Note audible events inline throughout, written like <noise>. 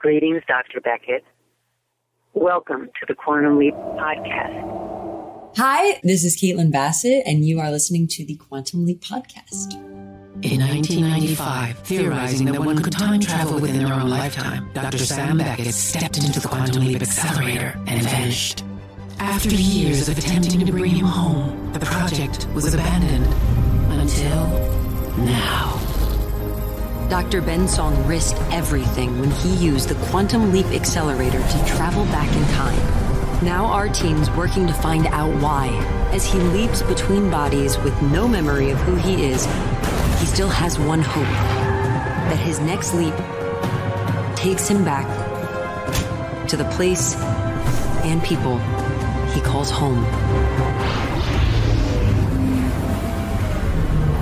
Greetings, Dr. Beckett. Welcome to the Quantum Leap Podcast. Hi, this is Caitlin Bassett, and you are listening to the Quantum Leap Podcast. In 1995, theorizing that one could time travel within their own lifetime, Dr. Sam Beckett stepped into the Quantum Leap Accelerator and vanished. After years of attempting to bring him home, the project was abandoned until now. Dr. Ben Song risked everything when he used the Quantum Leap Accelerator to travel back in time. Now our team's working to find out why. As he leaps between bodies with no memory of who he is, he still has one hope that his next leap takes him back to the place and people he calls home.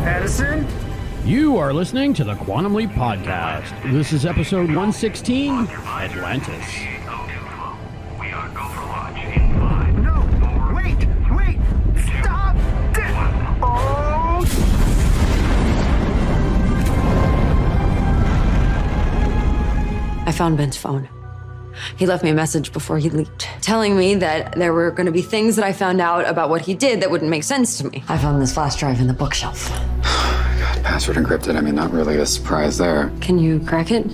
Addison? You are listening to the Quantum Leap Podcast. This is episode 116 Atlantis. No! Wait! Wait! Stop! Oh! I found Ben's phone. He left me a message before he leaped, telling me that there were going to be things that I found out about what he did that wouldn't make sense to me. I found this flash drive in the bookshelf. <sighs> <sighs> <sighs> Password encrypted. I mean, not really a surprise there. Can you crack it?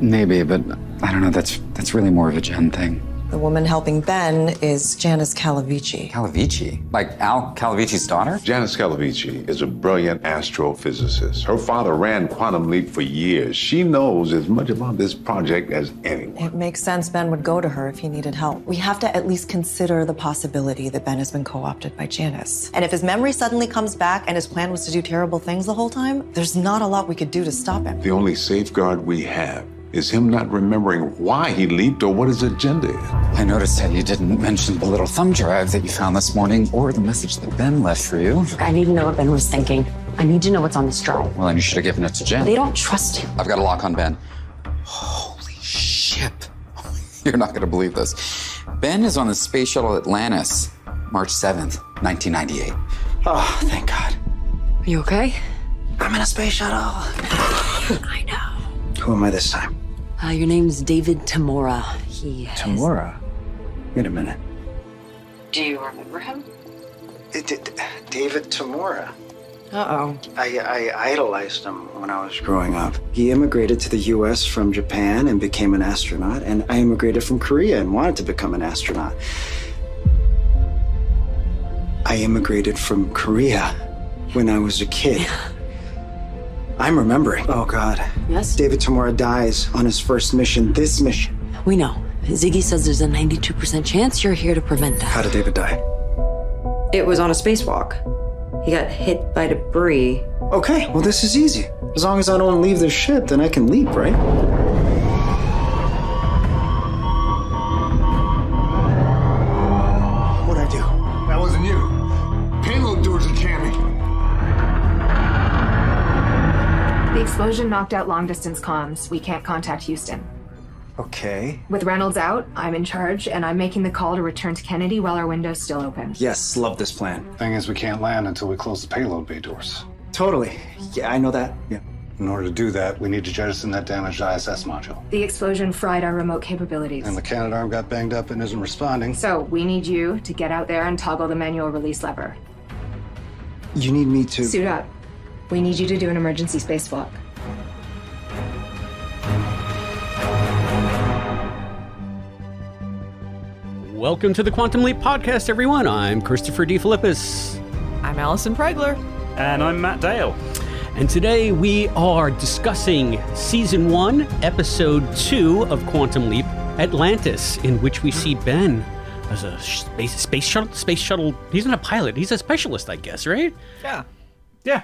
Maybe, but I don't know. That's that's really more of a Jen thing. The woman helping Ben is Janice Calavicci. Calavicci, like Al Calavicci's daughter. Janice Calavicci is a brilliant astrophysicist. Her father ran Quantum Leap for years. She knows as much about this project as anyone. It makes sense Ben would go to her if he needed help. We have to at least consider the possibility that Ben has been co opted by Janice. And if his memory suddenly comes back and his plan was to do terrible things the whole time, there's not a lot we could do to stop him. The only safeguard we have is him not remembering why he leaped or what his agenda is. I noticed that you didn't mention the little thumb drive that you found this morning or the message that Ben left for you. I need to know what Ben was thinking. I need to know what's on this drive. Well, then you should have given it to Jen. They don't trust him. I've got a lock on Ben. Holy shit. <laughs> You're not going to believe this. Ben is on the space shuttle Atlantis, March 7th, 1998. Oh, thank God. Are you okay? I'm in a space shuttle. <laughs> I know. Who am I this time? Uh, your name's David Tamora. He. has- Tamora. Wait a minute. Do you remember him? It, it, David Tamora. Uh oh. I, I idolized him when I was growing up. He immigrated to the U.S. from Japan and became an astronaut, and I immigrated from Korea and wanted to become an astronaut. I immigrated from Korea when I was a kid. <laughs> I'm remembering. Oh, God. Yes? David Tamora dies on his first mission, this mission. We know. Ziggy says there's a 92% chance you're here to prevent that. How did David die? It was on a spacewalk. He got hit by debris. Okay, well, this is easy. As long as I don't leave the ship, then I can leap, right? Knocked out long distance comms. We can't contact Houston. Okay. With Reynolds out, I'm in charge, and I'm making the call to return to Kennedy while our window's still open. Yes, love this plan. Thing is, we can't land until we close the payload bay doors. Totally. Yeah, I know that. Yeah. In order to do that, we need to jettison that damaged ISS module. The explosion fried our remote capabilities. And the Canadarm got banged up and isn't responding. So we need you to get out there and toggle the manual release lever. You need me to. Suit up. We need you to do an emergency spacewalk. Welcome to the Quantum Leap Podcast, everyone. I'm Christopher DeFilippis. I'm Allison Pregler. And I'm Matt Dale. And today we are discussing Season 1, Episode 2 of Quantum Leap Atlantis, in which we see Ben as a space, space shuttle. Space shuttle. He's not a pilot. He's a specialist, I guess, right? Yeah. Yeah.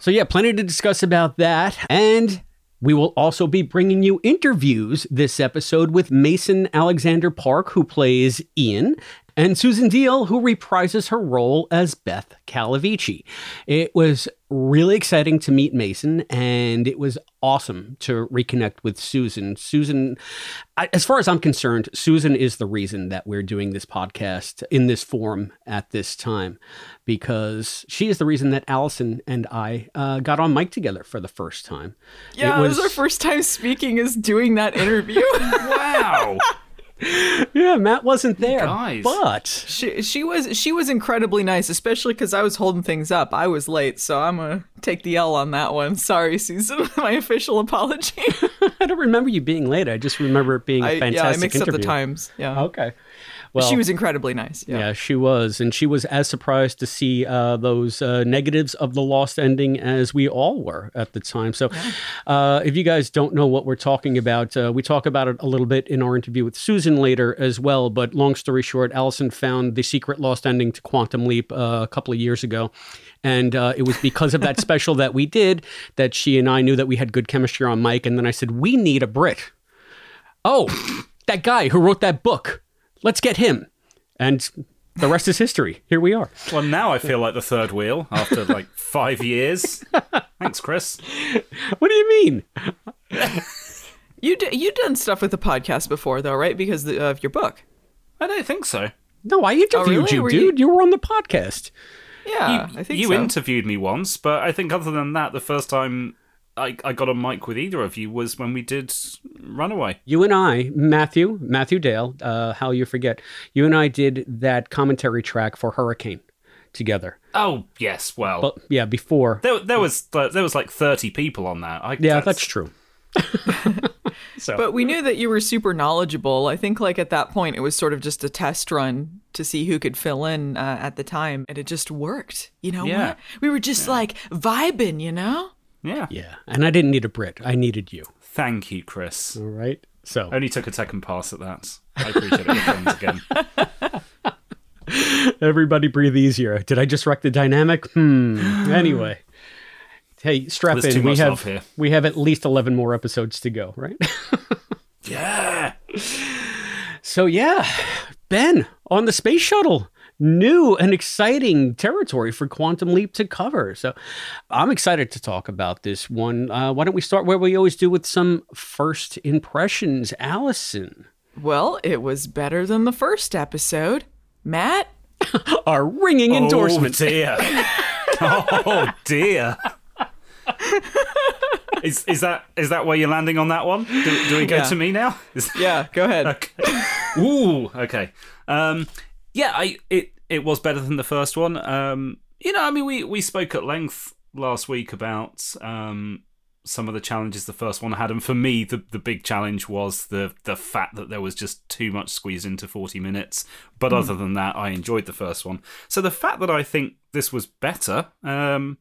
So yeah, plenty to discuss about that, and we will also be bringing you interviews this episode with Mason Alexander Park, who plays Ian, and Susan Diol, who reprises her role as Beth Calavicci. It was really exciting to meet Mason, and it was awesome to reconnect with Susan. Susan, as far as I'm concerned, Susan is the reason that we're doing this podcast in this form at this time, because she is the reason that Allison and I uh, got on mic together for the first time. Yeah, it was, our first time speaking is doing that interview. <laughs> wow. <laughs> yeah, Matt wasn't there, Guys. but she she was she was incredibly nice, especially because I was holding things up. I was late, so I'm gonna take the L on that one. Sorry, Susan. <laughs> My official apology. <laughs> I don't remember you being late. I just remember it being a I, fantastic yeah, I mixed interview. up the times. Yeah. Okay. Well, she was incredibly nice. Yeah. Yeah, she was. And she was as surprised to see uh, those uh, negatives of the lost ending as we all were at the time. So, uh, if you guys don't know what we're talking about, uh, we talk about it a little bit in our interview with Susan later as well. But long story short, Allison found the secret lost ending to Quantum Leap uh, a couple of years ago. And uh, it was because of that <laughs> special that we did that she and I knew that we had good chemistry on mic, And then I said, We need a Brit. Oh, that guy who wrote that book. Let's get him. And the rest is history. Here we are. Well, now I feel like the third wheel after like five years. Thanks, Chris. What do you mean? You d- you done stuff with the podcast before though, right? Because the, of your book. I don't think so. No, I interviewed oh, really? you, Were dude. you- You... were on the podcast. Yeah, you, I think you so. interviewed me once, but I think other than that, the first time I, I got a mic with either of you was when we did Runaway. You and I, Matthew, Matthew Dale, uh, how you forget, you and I did that commentary track for Hurricane together. Oh yes, well, But yeah, before. there, there was there was like thirty people on that. I, Yeah, that's true. <laughs> <laughs> so. But we knew that you were super knowledgeable. I think, like, at that point, it was sort of just a test run to see who could fill in uh, at the time. And it just worked. You know Yeah. what? We were just like vibing, you know? Yeah. Yeah. And I didn't need a Brit. I needed you. Thank you, Chris. All right. So Only took a second pass at that. I appreciate it. Again. <laughs> everybody breathe easier. Did I just wreck the dynamic? Hmm. Anyway. Hey, strap There's in. We have here. we have at least eleven more episodes to go, right? <laughs> Yeah. So yeah, Ben on the space shuttle. New and exciting territory for Quantum Leap to cover. So I'm excited to talk about this one. Uh, why don't we start where we always do with some first impressions? Allison, Well, it was better than the first episode. Matt? <laughs> our ringing endorsement. Oh dear. <laughs> oh dear. Is is that is that where you're landing on that one? Do, do we go Yeah. to me now? Is- <laughs> Yeah, go ahead. Okay. Ooh, okay. Um, yeah, I it it was better than the first one. Um, you know, I mean, we we spoke at length last week about um some of the challenges the first one had, and for me, the the big challenge was the the fact that there was just too much squeezed into forty minutes. But Hmm. other than that, I enjoyed the first one. So the fact that I think this was better, um,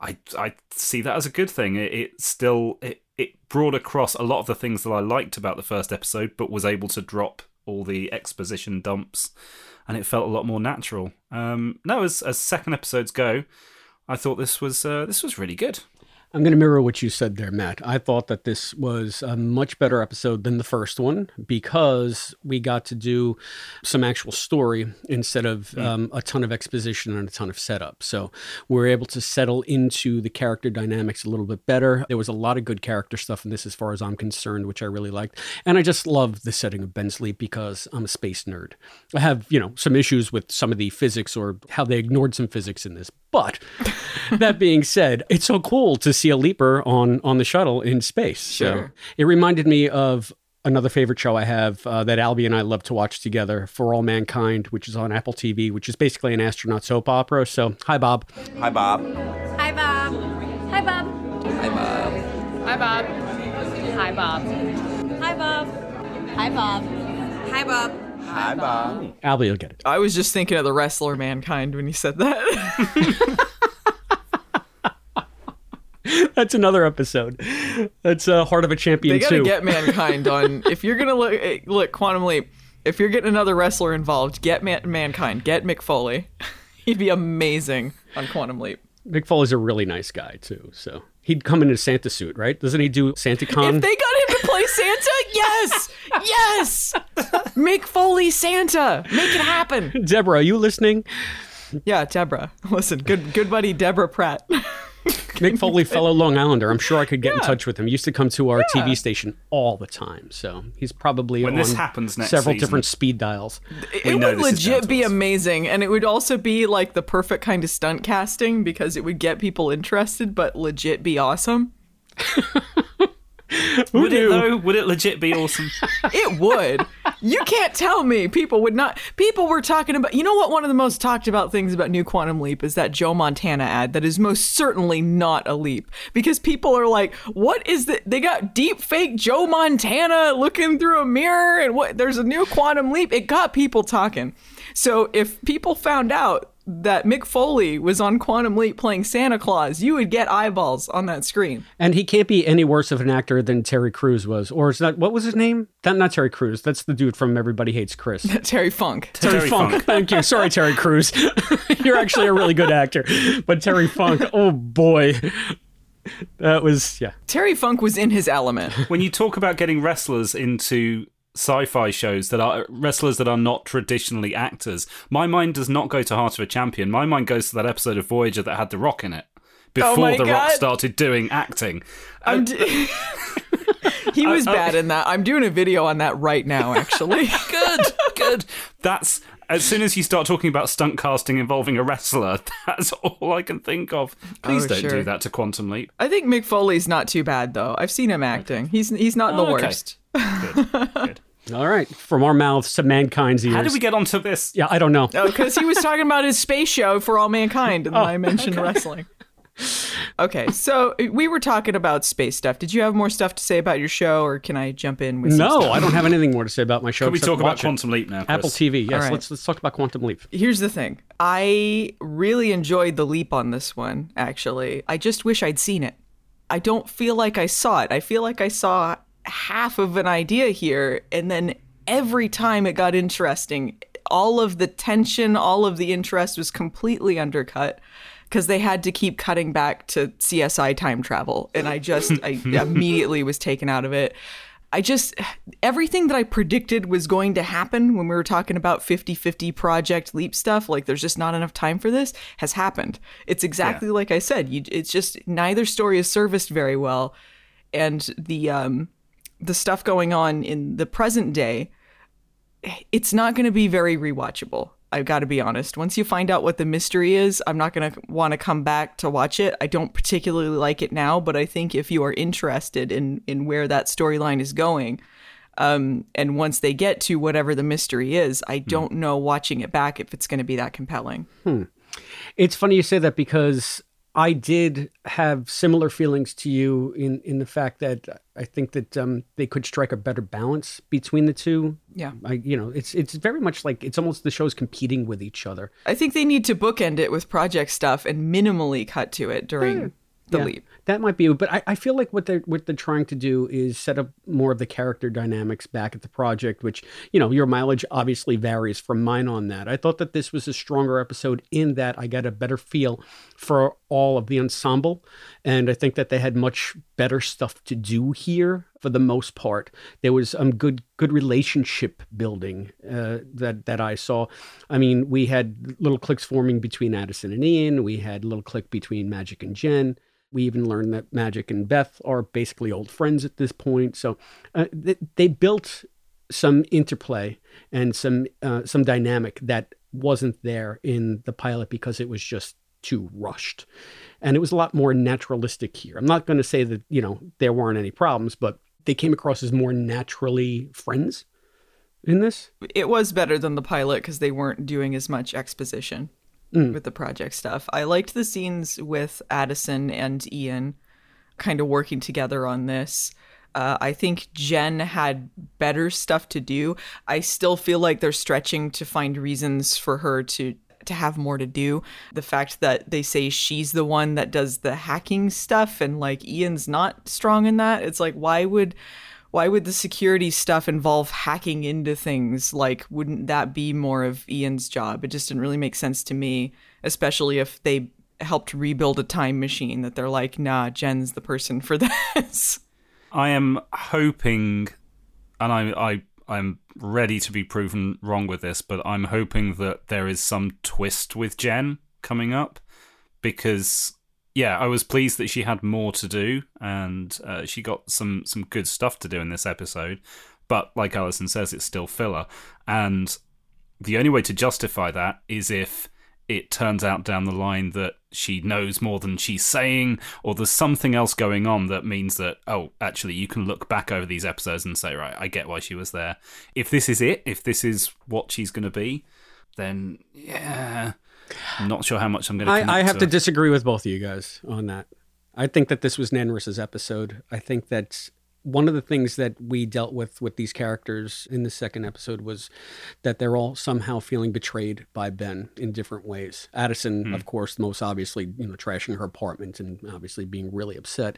I I see that as a good thing. It, it still it it brought across a lot of the things that I liked about the first episode, but was able to drop all the exposition dumps, and it felt a lot more natural. Um, no, as as second episodes go, I thought this was uh, this was really good. I'm going to mirror what you said there, Matt. I thought that this was a much better episode than the first one because we got to do some actual story instead of um, a ton of exposition and a ton of setup. So we are able to settle into the character dynamics a little bit better. There was a lot of good character stuff in this, as far as I'm concerned, which I really liked. And I just love the setting of Ben Sleep because I'm a space nerd. I have, you know, some issues with some of the physics or how they ignored some physics in this. But <laughs> that being said, it's so cool to see a leaper on on the shuttle in space. So it reminded me of another favorite show I have uh, that Albie and I love to watch together, For All Mankind, which is on Apple TV, which is basically an astronaut soap opera. So, hi, Bob. Hi, Bob. Hi, Bob. Hi, Bob. Hi, Bob. Hi, Bob. Hi, Bob. Hi, Bob. Hi, Bob. Hi, Bob. Hi, Bob. Albie will get it. I was just thinking of the wrestler mankind when you said that. That's another episode. That's uh, Heart of a Champion they gotta 2. get mankind <laughs> on. If you're gonna look, eh, look Quantum Leap. If you're getting another wrestler involved, get man- mankind. Get Mick Foley. <laughs> He'd be amazing on Quantum Leap. Mick Foley's a really nice guy, too. So he'd come in a Santa suit, right? Doesn't he do SantaCon? If they got him to play Santa, <laughs> yes, yes. Mick Foley Santa. Make it happen. Deborah, are you listening? Yeah, Deborah. Listen, good good buddy Deborah Pratt. Mick Foley, <laughs> fellow Long Islander. I'm sure I could get in touch with him. He used to come to our TV station all the time, so he's probably When on this happens next several season- different speed dials. it would legit be amazing and it would also be like the perfect kind of stunt casting because it would get people interested but legit be awesome. <laughs> <laughs> Would it though? Would it legit be awesome? <laughs> It would. you can't tell me people would not. People were talking about. You know what? One of the most talked about things about New Quantum Leap is that Joe Montana ad that is most certainly not a leap because people are like, "What is that? They got deep fake Joe Montana looking through a mirror, and what? There's a new Quantum Leap." It got people talking. So if people found out that Mick Foley was on Quantum Leap playing Santa Claus, you would get eyeballs on that screen. And he can't be any worse of an actor than Terry Crews was, or is that what was his name? That not Terry Crews. That's the dude from Everybody Hates Chris. <laughs> Terry Funk. Terry, Terry Funk. Funk. Thank you. Sorry, Terry Crews. <laughs> You're actually a really good actor, but Terry Funk. Oh boy, that was yeah. Terry Funk was in his element. when you talk about getting wrestlers into sci-fi shows that are wrestlers that are not traditionally actors, my mind does not go to Heart of a Champion. My mind goes to that episode of Voyager that had The Rock in it before Oh The Rock started doing acting. I'm d- <laughs> he was Uh, uh, bad in that. I'm doing a video on that right now, actually. <laughs> good, good. That's as soon as you start talking about stunt casting involving a wrestler, <laughs> that's all I can think of. Please Oh, don't sure. do that to Quantum Leap. I think Mick Foley's not too bad though. I've seen him acting. He's he's not the Oh, okay. Worst. <laughs> All right, from our mouths to mankind's ears. How did we get onto this? Yeah, I don't know. Oh, because he was talking about his space show for all mankind, and <laughs> Oh, I mentioned wrestling. Okay, so uh, we were talking about space stuff. Did you have more stuff to say about your show, or can I jump in with? some No, stuff? I don't have anything more to say about my show. Can we talk about watch it. Quantum Leap now, Chris? Apple TV. Yes, All right. let's let's talk about Quantum Leap. Here's the thing. I really enjoyed the leap on this one, actually. I just wish I'd seen it. I don't feel like I saw it. I feel like I saw half of an idea here, and then every time it got interesting, all of the tension, all of the interest was completely undercut because they had to keep cutting back to CSI time travel. And I just, I <laughs> immediately was taken out of it. I just, everything that I predicted was going to happen when we were talking about 50 50 Project Leap stuff, like there's just not enough time for this, has happened. It's exactly like I said. You, it's just neither story is serviced very well. And the, um, the stuff going on in the present day, it's not going to be very rewatchable. I've got to be honest. Once you find out what the mystery is, I'm not going to want to come back to watch it. I don't particularly like it now, but I think if you are interested in in where that storyline is going, um, and once they get to whatever the mystery is, I don't know watching it back if it's going to be that compelling. Hmm. It's funny you say that because I did have similar feelings to you in in the fact that I think that um, they could strike a better balance between the two. Yeah. I, you know, it's it's very much like it's almost the shows competing with each other. I think they need to bookend it with project stuff and minimally cut to it during the Yeah, leap. That might be, but I, I feel like what they're what they're trying to do is set up more of the character dynamics back at the project, which you know your mileage obviously varies from mine on that. I thought that this was a stronger episode in that I got a better feel for all of the ensemble, and I think that they had much better stuff to do here for the most part. There was um good good relationship building uh, that that I saw. I mean, we had little clicks forming between Addison and Ian. We had little click between Magic and Jen. We even learned that Magic and Beth are basically old friends at this point. So uh, they, they built some interplay and some uh, some dynamic that wasn't there in the pilot because it was just too rushed, and it was a lot more naturalistic here. I'm not going to say that you know there weren't any problems, but they came across as more naturally friends in this. It was better than the pilot because they weren't doing as much exposition Mm. with the project stuff. I liked the scenes with Addison and Ian kind of working together on this. Uh, I think Jen had better stuff to do. I still feel like they're stretching to find reasons for her to to have more to do. The fact that they say she's the one that does the hacking stuff and like Ian's not strong in that. It's like why would why would the security stuff involve hacking into things? Like, wouldn't that be more of Ian's job? It just didn't really make sense to me, especially if they helped rebuild a time machine that they're like, nah, Jen's the person for <laughs> this. I am hoping, and I, I, I'm ready to be proven wrong with this, but I'm hoping that there is some twist with Jen coming up because yeah, I was pleased that she had more to do and uh, she got some some good stuff to do in this episode. But like Allison says, it's still filler, and the only way to justify that is if it turns out down the line that she knows more than she's saying, or there's something else going on that means that, oh, actually, you can look back over these episodes and say, right, I get why she was there. If this is it, if this is what she's going to be, then yeah, I'm not sure how much I'm going to. I, I have to disagree with both of you guys on that. I think that this was Nanrisa's episode. I think that one of the things that we dealt with with these characters in the second episode was that they're all somehow feeling betrayed by Ben in different ways. Addison, Hmm. of course, most obviously, you know, trashing her apartment and obviously being really upset.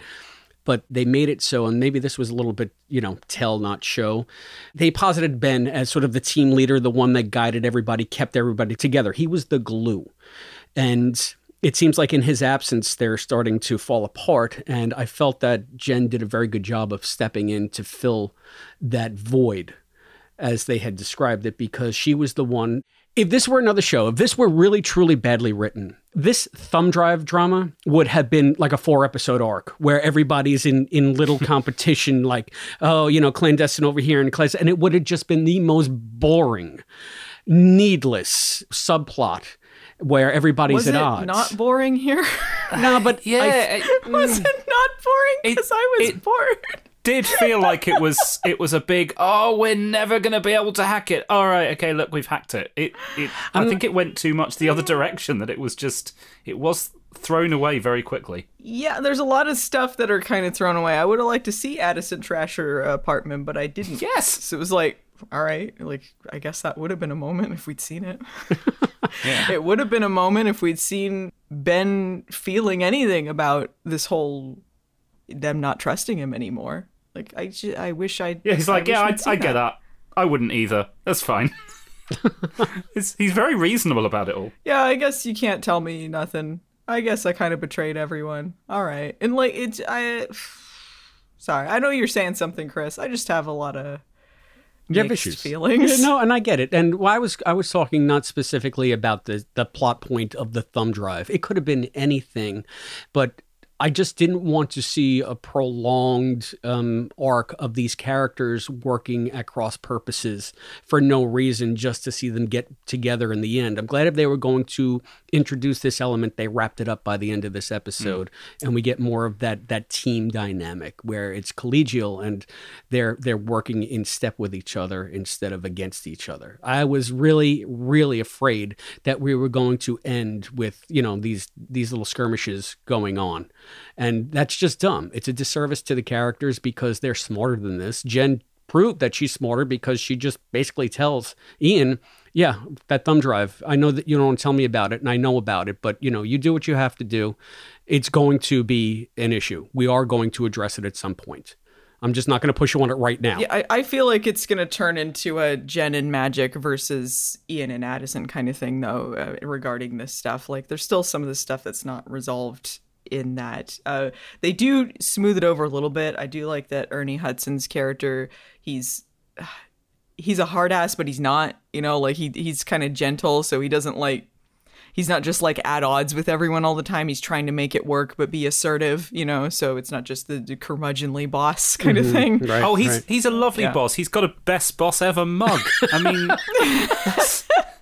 But they made it so, and maybe this was a little bit, you know, tell not show. They posited Ben as sort of the team leader, the one that guided everybody, kept everybody together. He was the glue. And it seems like in his absence, they're starting to fall apart. And I felt that Jen did a very good job of stepping in to fill that void as they had described it, because she was the one. If this were another show, if this were really truly badly written, this thumb drive drama would have been like a four episode arc where everybody's in, in little <laughs> competition, like, oh, you know, clandestine over here and clandestine. And it would have just been the most boring, needless subplot where everybody's was at it odds. not boring here? <laughs> no, but <laughs> yeah, <laughs> was it not boring? Because I was bored. did feel like it was it was a big oh we're never gonna be able to hack it all right okay look we've hacked it it, it i um, think it went too much the other direction that it was just it was thrown away very quickly Yeah, there's a lot of stuff that are kind of thrown away. I would have liked to see Addison trash her apartment, but I didn't. Yes. So it was like, all right, like I guess that would have been a moment if we'd seen it. <laughs> It would have been a moment if we'd seen Ben feeling anything about this whole them not trusting him anymore. Like I, ju- I wish I. yeah he's like yeah I, I get that i wouldn't either that's fine <laughs> he's, he's very reasonable about it all Yeah, I guess you can't tell me nothing. I guess I kind of betrayed everyone. All right, and like it's I. <sighs> Sorry, I know you're saying something, Chris. I just have a lot of You have issues. feelings. Yeah, no, and I get it. And why I was I was talking not specifically about the the plot point of the thumb drive. It could have been anything, but I just didn't want to see a prolonged um, arc of these characters working at cross purposes for no reason, just to see them get together in the end. I'm glad if they were going to introduce this element, they wrapped it up by the end of this episode, and we get more of that that team dynamic where it's collegial and they're they're working in step with each other instead of against each other. I was really really afraid that we were going to end with you know these these little skirmishes going on, and that's just dumb. It's a disservice to the characters because they're smarter than this. Jen proved that she's smarter because she just basically tells Ian, "Yeah, that thumb drive. I know that you don't tell me about it, and I know about it, but you know, you do what you have to do. It's going to be an issue. We are going to address it at some point. I'm just not going to push you on it right now." Yeah, I, I feel like it's going to turn into a Jen and Magic versus Ian and Addison kind of thing, though, uh, regarding this stuff. Like, there's still some of the stuff that's not resolved in that. Uh, they do smooth it over a little bit. I do like that Ernie Hudson's character, he's. <sighs> He's a hard ass, but he's not, you know, like he he's kind of gentle, so he doesn't like he's not just like at odds with everyone all the time. He's trying to make it work, but be assertive, you know. So it's not just the, the curmudgeonly boss <laughs> kind of thing. oh he's he's a lovely Yeah. boss he's got a best boss ever mug i mean <laughs> <laughs>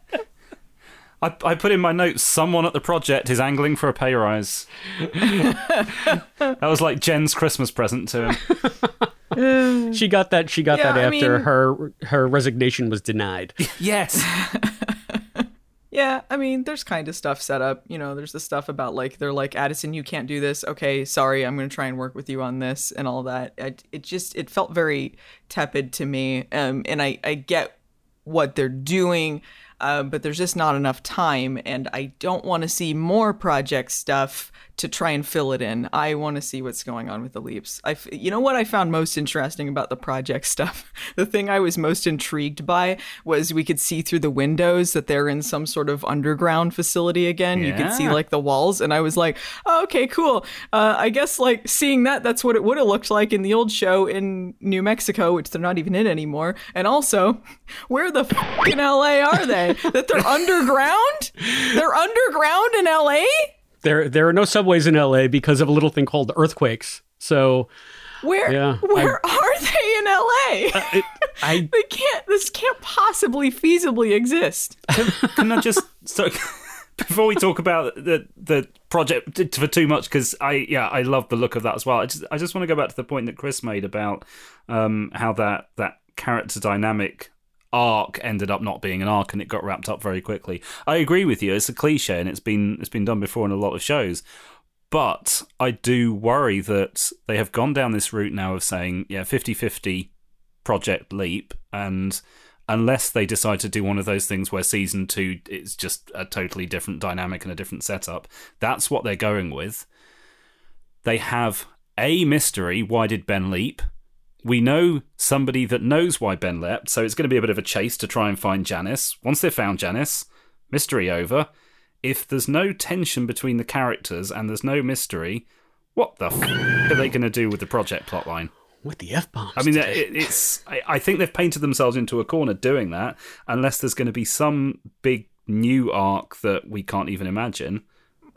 I, I put in my notes someone at the project is angling for a pay rise <laughs> that was like jen's christmas present to him she got that. She got Yeah, that I after mean- her her resignation was denied. yes <laughs> Yeah, I mean, there's kind of stuff set up. You know, there's the stuff about like they're like Addison, you can't do this. Okay, sorry, I'm gonna try and work with you on this and all that. I, it just it felt very tepid to me. Um, and I I get what they're doing, uh, but there's just not enough time, and I don't want to see more project stuff to try and fill it in. I want to see what's going on with the leaps. I, f- you know what I found most interesting about the project <laughs> stuff? The thing I was most intrigued by was we could see through the windows that they're in some sort of underground facility again. You could see like the walls, and I was like, oh, okay, cool. Uh, I guess like seeing that, that's what it would have looked like in the old show in New Mexico, which they're not even in anymore. And also, <laughs> where the f- in LA are they? that they're <laughs> underground? They're underground in LA? There, there are no subways in LA because of a little thing called earthquakes. So, Where Yeah, where are they in LA? I <laughs> they can't. This can't possibly feasibly exist. Can I just so <laughs> before we talk about the the project for too much because I yeah I love the look of that as well. I just I just want to go back to the point that Chris made about um, how that that character dynamic arc ended up not being an arc and it got wrapped up very quickly. I agree with you. It's a cliche and it's been it's been done before in a lot of shows. But I do worry that they have gone down this route now of saying, yeah, 50 50 Project Leap, and unless they decide to do one of those things where season two is just a totally different dynamic and a different setup, that's what they're going with. They have a mystery why did Ben leap? We know somebody that knows why Ben leapt, so it's going to be a bit of a chase to try and find Janice. Once they've found Janice, mystery over. If there's no tension between the characters and there's no mystery, what the f- are they going to do with the project plotline? With the f bombs. I mean, it, it's. I, I think they've painted themselves into a corner doing that, unless there's going to be some big new arc that we can't even imagine.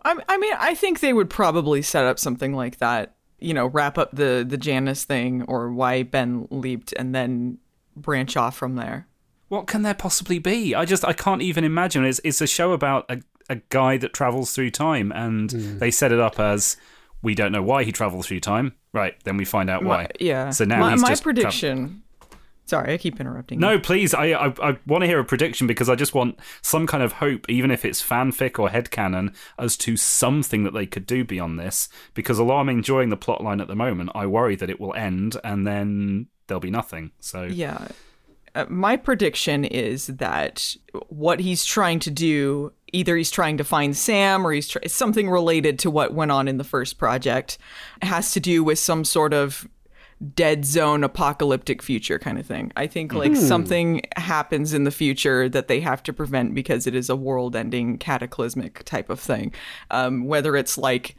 I, I mean, I think they would probably set up something like that. You know, wrap up the the Janice thing or why Ben leaped, and then branch off from there. What can there possibly be? I just I can't even imagine. It's it's a show about a a guy that travels through time, and hmm. they set it up as we don't know why he travels through time. Right, then we find out why. My- yeah. So now my, he's my just tra- prediction. Sorry, I keep interrupting. you. No, please. I, I I want to hear a prediction because I just want some kind of hope, even if it's fanfic or headcanon, as to something that they could do beyond this. Because although I'm enjoying the plotline at the moment, I worry that it will end and then there'll be nothing. So Yeah. Uh, my prediction is that what he's trying to do, either he's trying to find Sam or he's tr- something related to what went on in the first project, it has to do with some sort of dead zone apocalyptic future kind of thing. I think like Hmm. something happens in the future that they have to prevent because it is a world ending cataclysmic type of thing. Um, whether it's like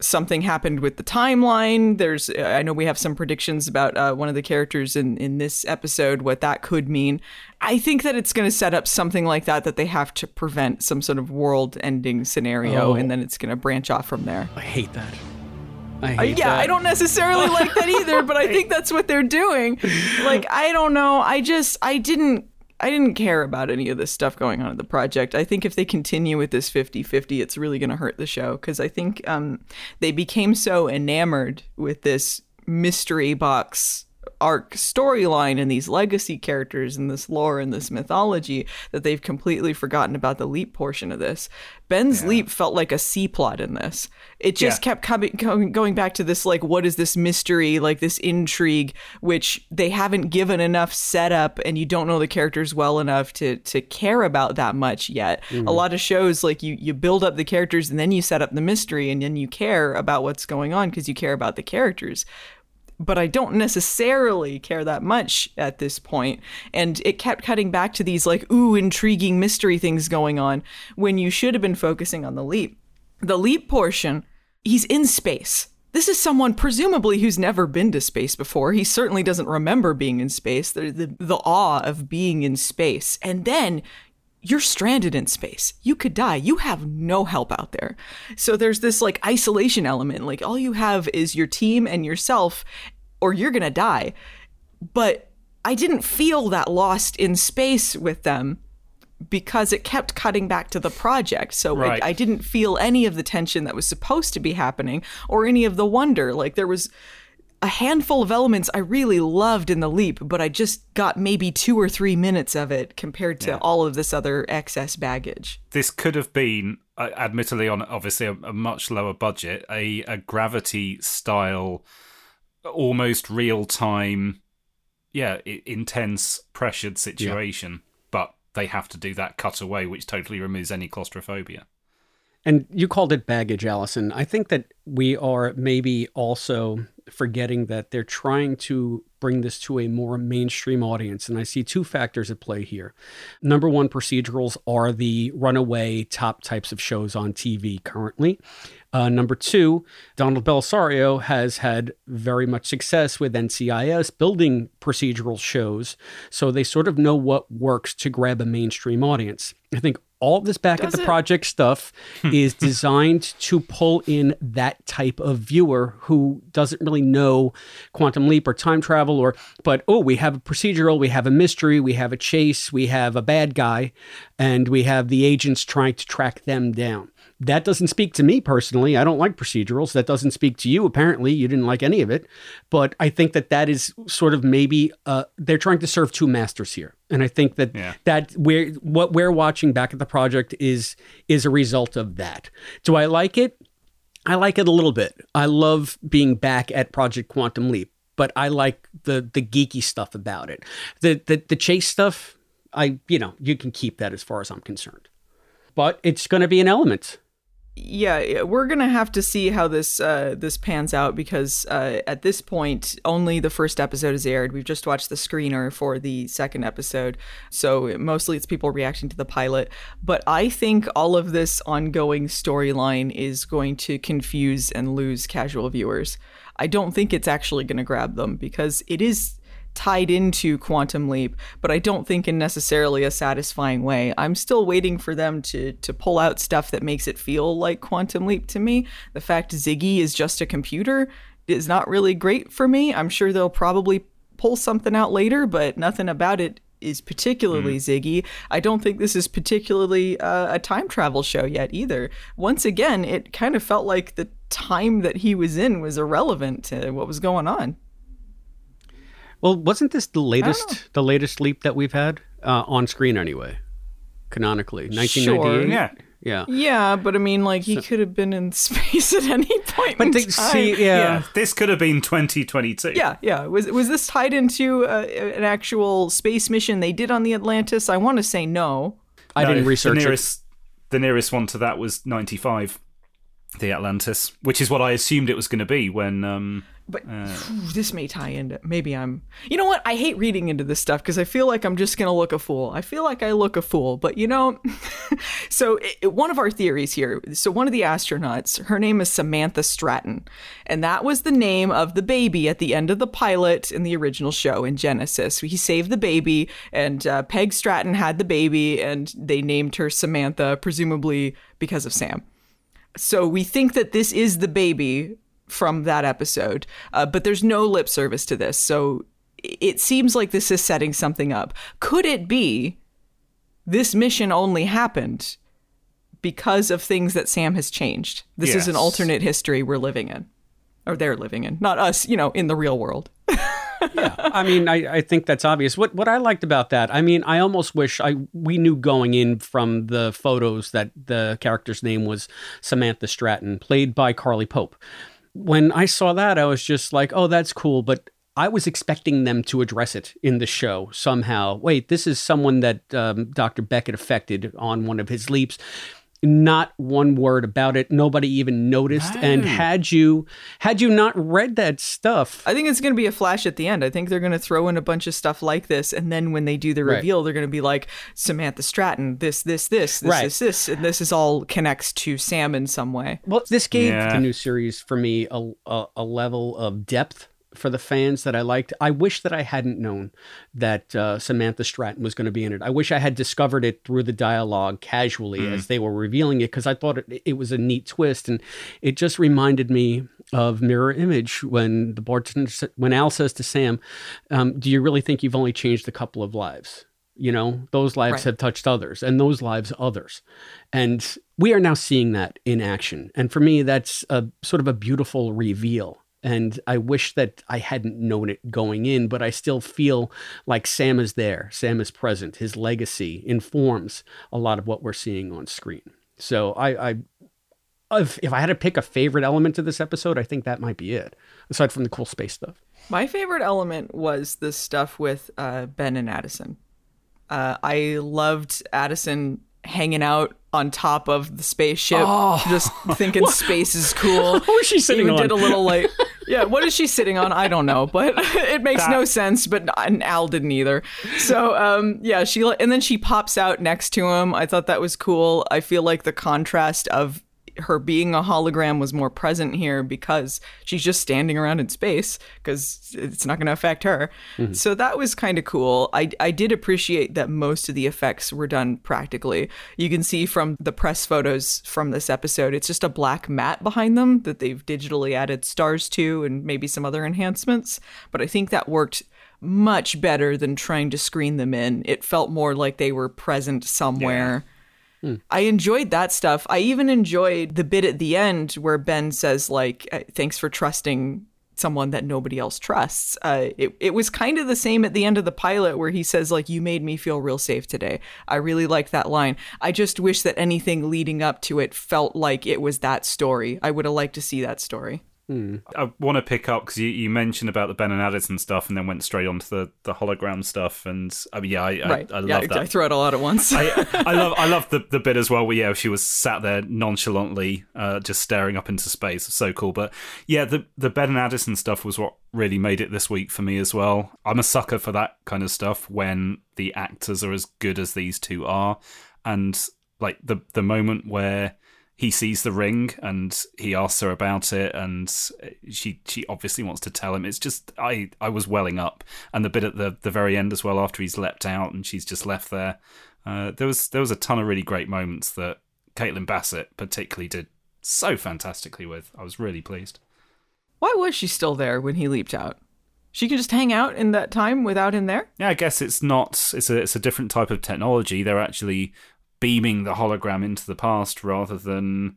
something happened with the timeline. There's, I know we have some predictions about uh, one of the characters in in this episode, what that could mean. I think that it's going to set up something like that that they have to prevent some sort of world-ending scenario, Oh. and then it's going to branch off from there. I hate that. I Uh, yeah, that. I don't necessarily like that either, but I <laughs> think that's what they're doing. Like, I don't know. I just, I didn't. I didn't care about any of this stuff going on in the project. I think if they continue with this 50-50, it's really going to hurt the show because I think um, they became so enamored with this mystery box arc storyline and these legacy characters and this lore and this mythology that they've completely forgotten about the leap portion of this. Ben's leap felt like a C plot in this. It just Yeah. kept coming going, going back to this like what is this mystery, like this intrigue which they haven't given enough setup and you don't know the characters well enough to to care about that much yet. Mhm. A lot of shows like you you build up the characters and then you set up the mystery and then you care about what's going on because you care about the characters but I don't necessarily care that much at this point. And it kept cutting back to these like, ooh, intriguing mystery things going on when you should have been focusing on the leap. The leap portion, he's in space. This is someone presumably who's never been to space before. He certainly doesn't remember being in space, the, the, the awe of being in space. And then you're stranded in space. You could die. You have no help out there. So there's this like isolation element. Like all you have is your team and yourself, or you're going to die. But I didn't feel that lost in space with them because it kept cutting back to the project. So like, Right. I didn't feel any of the tension that was supposed to be happening or any of the wonder. Like there was a handful of elements I really loved in the leap, but I just got maybe two or three minutes of it compared to all of this other excess baggage. this could have been, uh, admittedly, on obviously a, a much lower budget, a, a gravity style, almost real time, yeah, intense, pressured situation. But they have to do that cutaway, which totally removes any claustrophobia. And you called it baggage, Allison. I think that we are maybe also forgetting that they're trying to bring this to a more mainstream audience. And I see two factors at play here. Number one, procedurals are the runaway top types of shows on TV currently. Uh, number two, Donald Bellisario has had very much success with NCIS building procedural shows. So they sort of know what works to grab a mainstream audience. I think all this back Does at the it- project stuff hmm. is <laughs> designed to pull in that type of viewer who doesn't really know quantum leap or time travel or but oh we have a procedural we have a mystery we have a chase we have a bad guy and we have the agents trying to track them down that doesn't speak to me personally. I don't like procedurals. That doesn't speak to you. Apparently you didn't like any of it. But i think that that is sort of maybe uh, they're trying to serve two masters here. And i think that that we're what we're watching back at the project is is a result of that. Do i like it? I like it a little bit. I love being back at project quantum leap but i like the the geeky stuff about it. The the, the chase stuff i you know you can keep that as far as i'm concerned. But it's going to be an element yeah, we're gonna have to see how this uh, this pans out because uh, at this point, only the first episode is aired. We've just watched the screener for the second episode, so mostly it's people reacting to the pilot. But I think all of this ongoing storyline is going to confuse and lose casual viewers. I don't think it's actually going to grab them because it is tied into Quantum Leap, but I don't think in necessarily a satisfying way. I'm still waiting for them to to pull out stuff that makes it feel like Quantum Leap to me. The fact Ziggy is just a computer is not really great for me. I'm sure they'll probably pull something out later, but nothing about it is particularly Ziggy. I don't think this is particularly uh, a time travel show yet either. Once again, it kind of felt like the time that he was in was irrelevant to what was going on. Well wasn't this the latest the latest leap that we've had uh, on screen anyway canonically 1998 Sure. Yeah. yeah Yeah, but I mean, like he could have been in space at any <laughs> point. But in they- time. see, yeah. This could have been 2022. yeah, yeah. Was was this tied into uh, an actual space mission they did on the Atlantis? I want to say no. I No, didn't research the it. The nearest one to that was 95, the Atlantis, which is what I assumed it was going to be when. Um, But uh, Ooh, this may tie into. Maybe I'm. You know what? I hate reading into this stuff because I feel like I'm just gonna look a fool. I feel like I look a fool, but you know. <laughs> so it, it- one of our theories here. So one of the astronauts, her name is Samantha Stratton, and that was the name of the baby at the end of the pilot in the original show in Genesis. He saved the baby, and uh, Peg Stratton had the baby, and they named her Samantha, presumably because of Sam. So we think that this is the baby from that episode, uh, but there's no lip service to this. So it seems like this is setting something up. Could it be this mission only happened because of things that Sam has changed? This is an alternate history we're living in, or they're living in, not us, you know, in the real world. I mean, I, I think that's obvious. What what I liked about that, I mean, I almost wish I we knew going in from the photos that the character's name was Samantha Stratton, played by Carly Pope. When I saw that, I was just like, oh, that's cool, but I was expecting them to address it in the show somehow. Wait, this is someone that um, Dr. Beckett affected on one of his leaps. Not one word about it. Nobody even noticed. And had you had you not read that stuff, I think it's going to be a flash at the end. I think they're going to throw in a bunch of stuff like this, and then when they do the Right. reveal, they're going to be like Samantha Stratton, this, this, this, this, Right. this, this, and this is all connects to Sam in some way. Well, this gave Yeah. the new series for me a, a, a level of depth for the fans that I liked. I wish that I hadn't known that uh, Samantha Stratton was going to be in it. I wish I had discovered it through the dialogue casually Mm. as they were revealing it because I thought it, it was a neat twist, and it just reminded me of Mirror Image when the bartender when Al says to Sam, um, "Do you really think you've only changed a couple of lives?" You know, those lives Right. have touched others, and those lives others. And we are now seeing that in action. And for me, that's a sort of a beautiful reveal. And I wish that I hadn't known it going in, but I still feel like Sam is there. Sam is present. His legacy informs a lot of what we're seeing on screen. So I, I if, if I had to pick a favorite element to this episode, I think that might be it, aside from the cool space stuff. My favorite element was the stuff with uh, Ben and Addison. Uh, I loved Addison hanging out on top of the spaceship, Oh. just thinking <laughs> space is cool. <laughs> What was she sitting Even on? did a little like, <laughs> yeah, what is she sitting on? I don't know, but <laughs> it makes That- no sense. But and Al didn't either. So um, yeah, she and then she pops out next to him. I thought that was cool. I feel like the contrast of her being a hologram was more present here because she's just standing around in space because it's not going to affect her. Mm-hmm. So that was kind of cool. I, I did appreciate that most of the effects were done practically. You can see from the press photos from this episode, it's just a black mat behind them that they've digitally added stars to and maybe some other enhancements. But I think that worked much better than trying to screen them in. It felt more like they were present somewhere. I enjoyed that stuff. I even enjoyed the bit at the end where Ben says, like, uh, thanks for trusting someone that nobody else trusts. Uh, it, it was kind of the same at the end of the pilot where he says, like, you made me feel real safe today. I really like that line. I just wish that anything leading up to it felt like it was that story. I would have liked to see that story. I want to pick up because you, you mentioned about the Ben and Addison stuff, and then went straight on to the, the hologram stuff. And I mean, yeah, I, right. I, I love yeah, that. I threw it all out at once. I, I love I love <laughs> the, the bit as well where yeah she was sat there nonchalantly uh, just staring up into space so cool but yeah the the Ben and Addison stuff was what really made it this week for me as well I'm a sucker for that kind of stuff when the actors are as good as these two are and like the the moment where he sees the ring and he asks her about it and she she obviously wants to tell him. It's just i i was welling up. And the bit at the the very end as well after he's leapt out and she's just left there uh, there was there was a ton of really great moments that caitlin bassett particularly did so fantastically with. I was really pleased. Why was she still there when he leaped out? She could just hang out in that time without him there? yeah i guess it's not it's a it's a different type of technology. They're actually beaming the hologram into the past rather than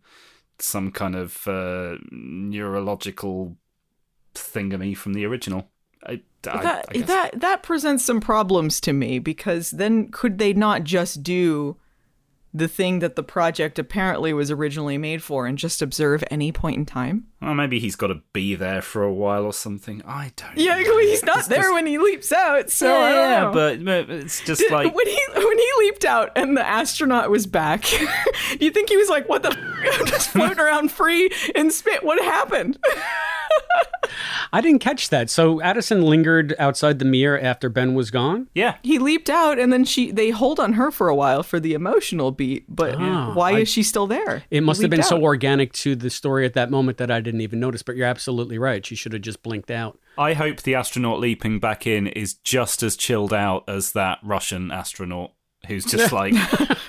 some kind of uh, neurological thingamy from the original. I, I, that I that that presents some problems to me because then could they not just do the thing that the project apparently was originally made for and just observe any point in time? well, maybe he's got to be there for a while or something i don't Yeah, know. he's not It's there just- when he leaps out. So I don't yeah, know. but, but it's just Did- <laughs> like when he when he leaped out and the astronaut was back, do <laughs> you think he was like, "What the? F- I'm <laughs> just floating around free in space. What happened?" I didn't catch that. So Addison lingered outside the mirror after Ben was gone. yeah he leaped out, and then she they hold on her for a while for the emotional beat. But Ah, why I- is she still there? It must have been leaped so organic to the story at that moment that I didn't even notice. But you're absolutely right. She should have just blinked out. I hope the astronaut leaping back in is just as chilled out as that Russian astronaut who's just <laughs> like,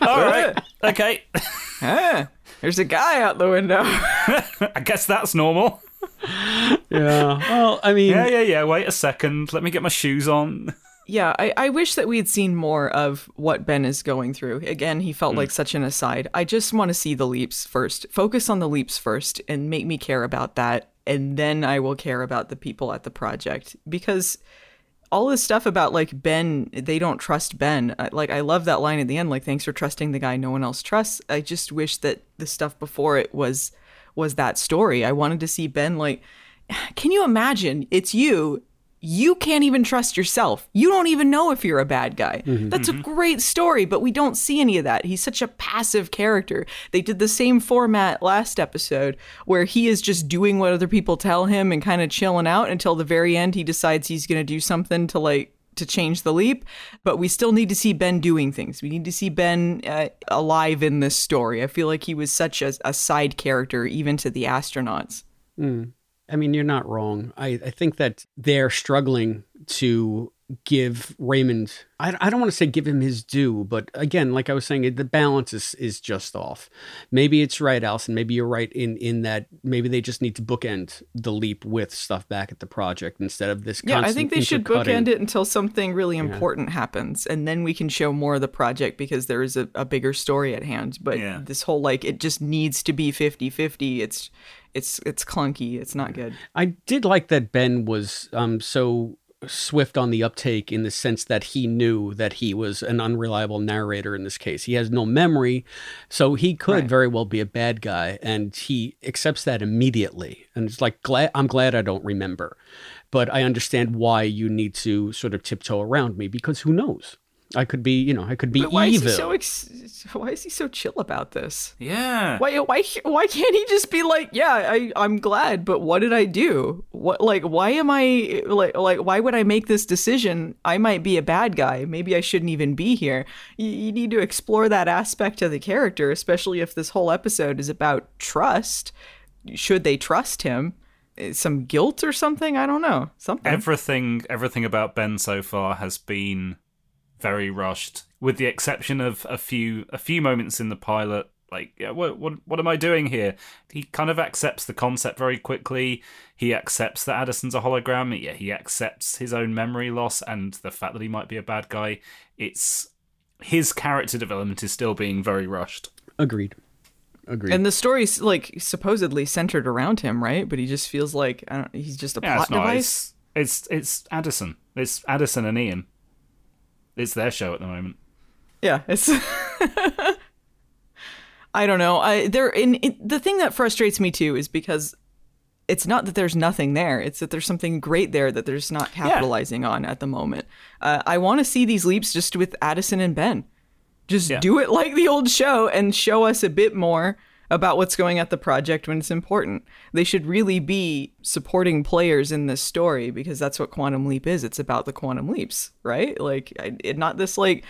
all right, okay, <laughs> Ah, there's a guy out the window. <laughs> I guess that's normal. Yeah. Well, I mean, Yeah, yeah, yeah. Wait a second. Let me get my shoes on. Yeah, I, I wish that we had seen more of what Ben is going through. Again, he felt hmm. like such an aside. I just want to see the leaps first. Focus on the leaps first and make me care about that. And then I will care about the people at the project. Because all this stuff about like Ben, they don't trust Ben. Like, I love that line at the end, like, thanks for trusting the guy no one else trusts. I just wish that the stuff before it was was that story. I wanted to see Ben like can you imagine? It's you. You can't even trust yourself. You don't even know if you're a bad guy. Mm-hmm. That's a mm-hmm. great story, but we don't see any of that. He's such a passive character. They did the same format last episode where he is just doing what other people tell him and kind of chilling out until the very end he decides he's going to do something to like to change the leap, but we still need to see Ben doing things. We need to see Ben uh, alive in this story. I feel like he was such a, a side character even to the astronauts. I mean, you're not wrong. I, I think that they're struggling to give Raymond, I, I don't want to say give him his due, but again, like I was saying, the balance is, is just off. Maybe it's right, Allison. Maybe you're right in, in that maybe they just need to bookend the leap with stuff back at the project instead of this Yeah, I think they should bookend it until something really important happens, and then we can show more of the project because there is a, a bigger story at hand. But Yeah. this whole like it just needs to be 50-50. It's it's it's clunky. It's not good. I did like that Ben was um, so swift on the uptake in the sense that he knew that he was an unreliable narrator in this case. He has no memory, so he could Right. very well be a bad guy, and he accepts that immediately. And it's like, glad I'm glad I don't remember, but I understand why you need to sort of tiptoe around me because who knows. I could be, you know, I could be But why is he so ex- why is he so chill about this? Yeah. Why why why can't he just be like, yeah, I I'm glad, but what did I do? What like why am I like like why would I make this decision? I might be a bad guy. Maybe I shouldn't even be here. You, you need to explore that aspect of the character, especially if this whole episode is about trust. Should they trust him? Eh, Some guilt or something? I don't know. Something. Everything, everything about Ben so far has been very rushed, with the exception of a few, a few moments in the pilot. Like, yeah, what, what, what am I doing here? He kind of accepts the concept very quickly. He accepts that Addison's a hologram. Yeah, he accepts his own memory loss and the fact that he might be a bad guy. It's his character development is still being very rushed. Agreed. Agreed. And the story's like supposedly centered around him, right? But he just feels like I don't, he's just a Yeah, plot it's device. It's, it's it's Addison. It's Addison and Ian. It's their show at the moment. Yeah, it's. <laughs> I don't know. I there in it, the thing that frustrates me too is because it's not that there's nothing there; it's that there's something great there that they're just not capitalizing on at the moment. Uh, I want to see these leaps just with Addison and Ben. Just do it like the old show and show us a bit more about what's going at the project when it's important. They should really be supporting players in this story because that's what Quantum Leap is. It's about the quantum leaps, right? Like, I, it, not this like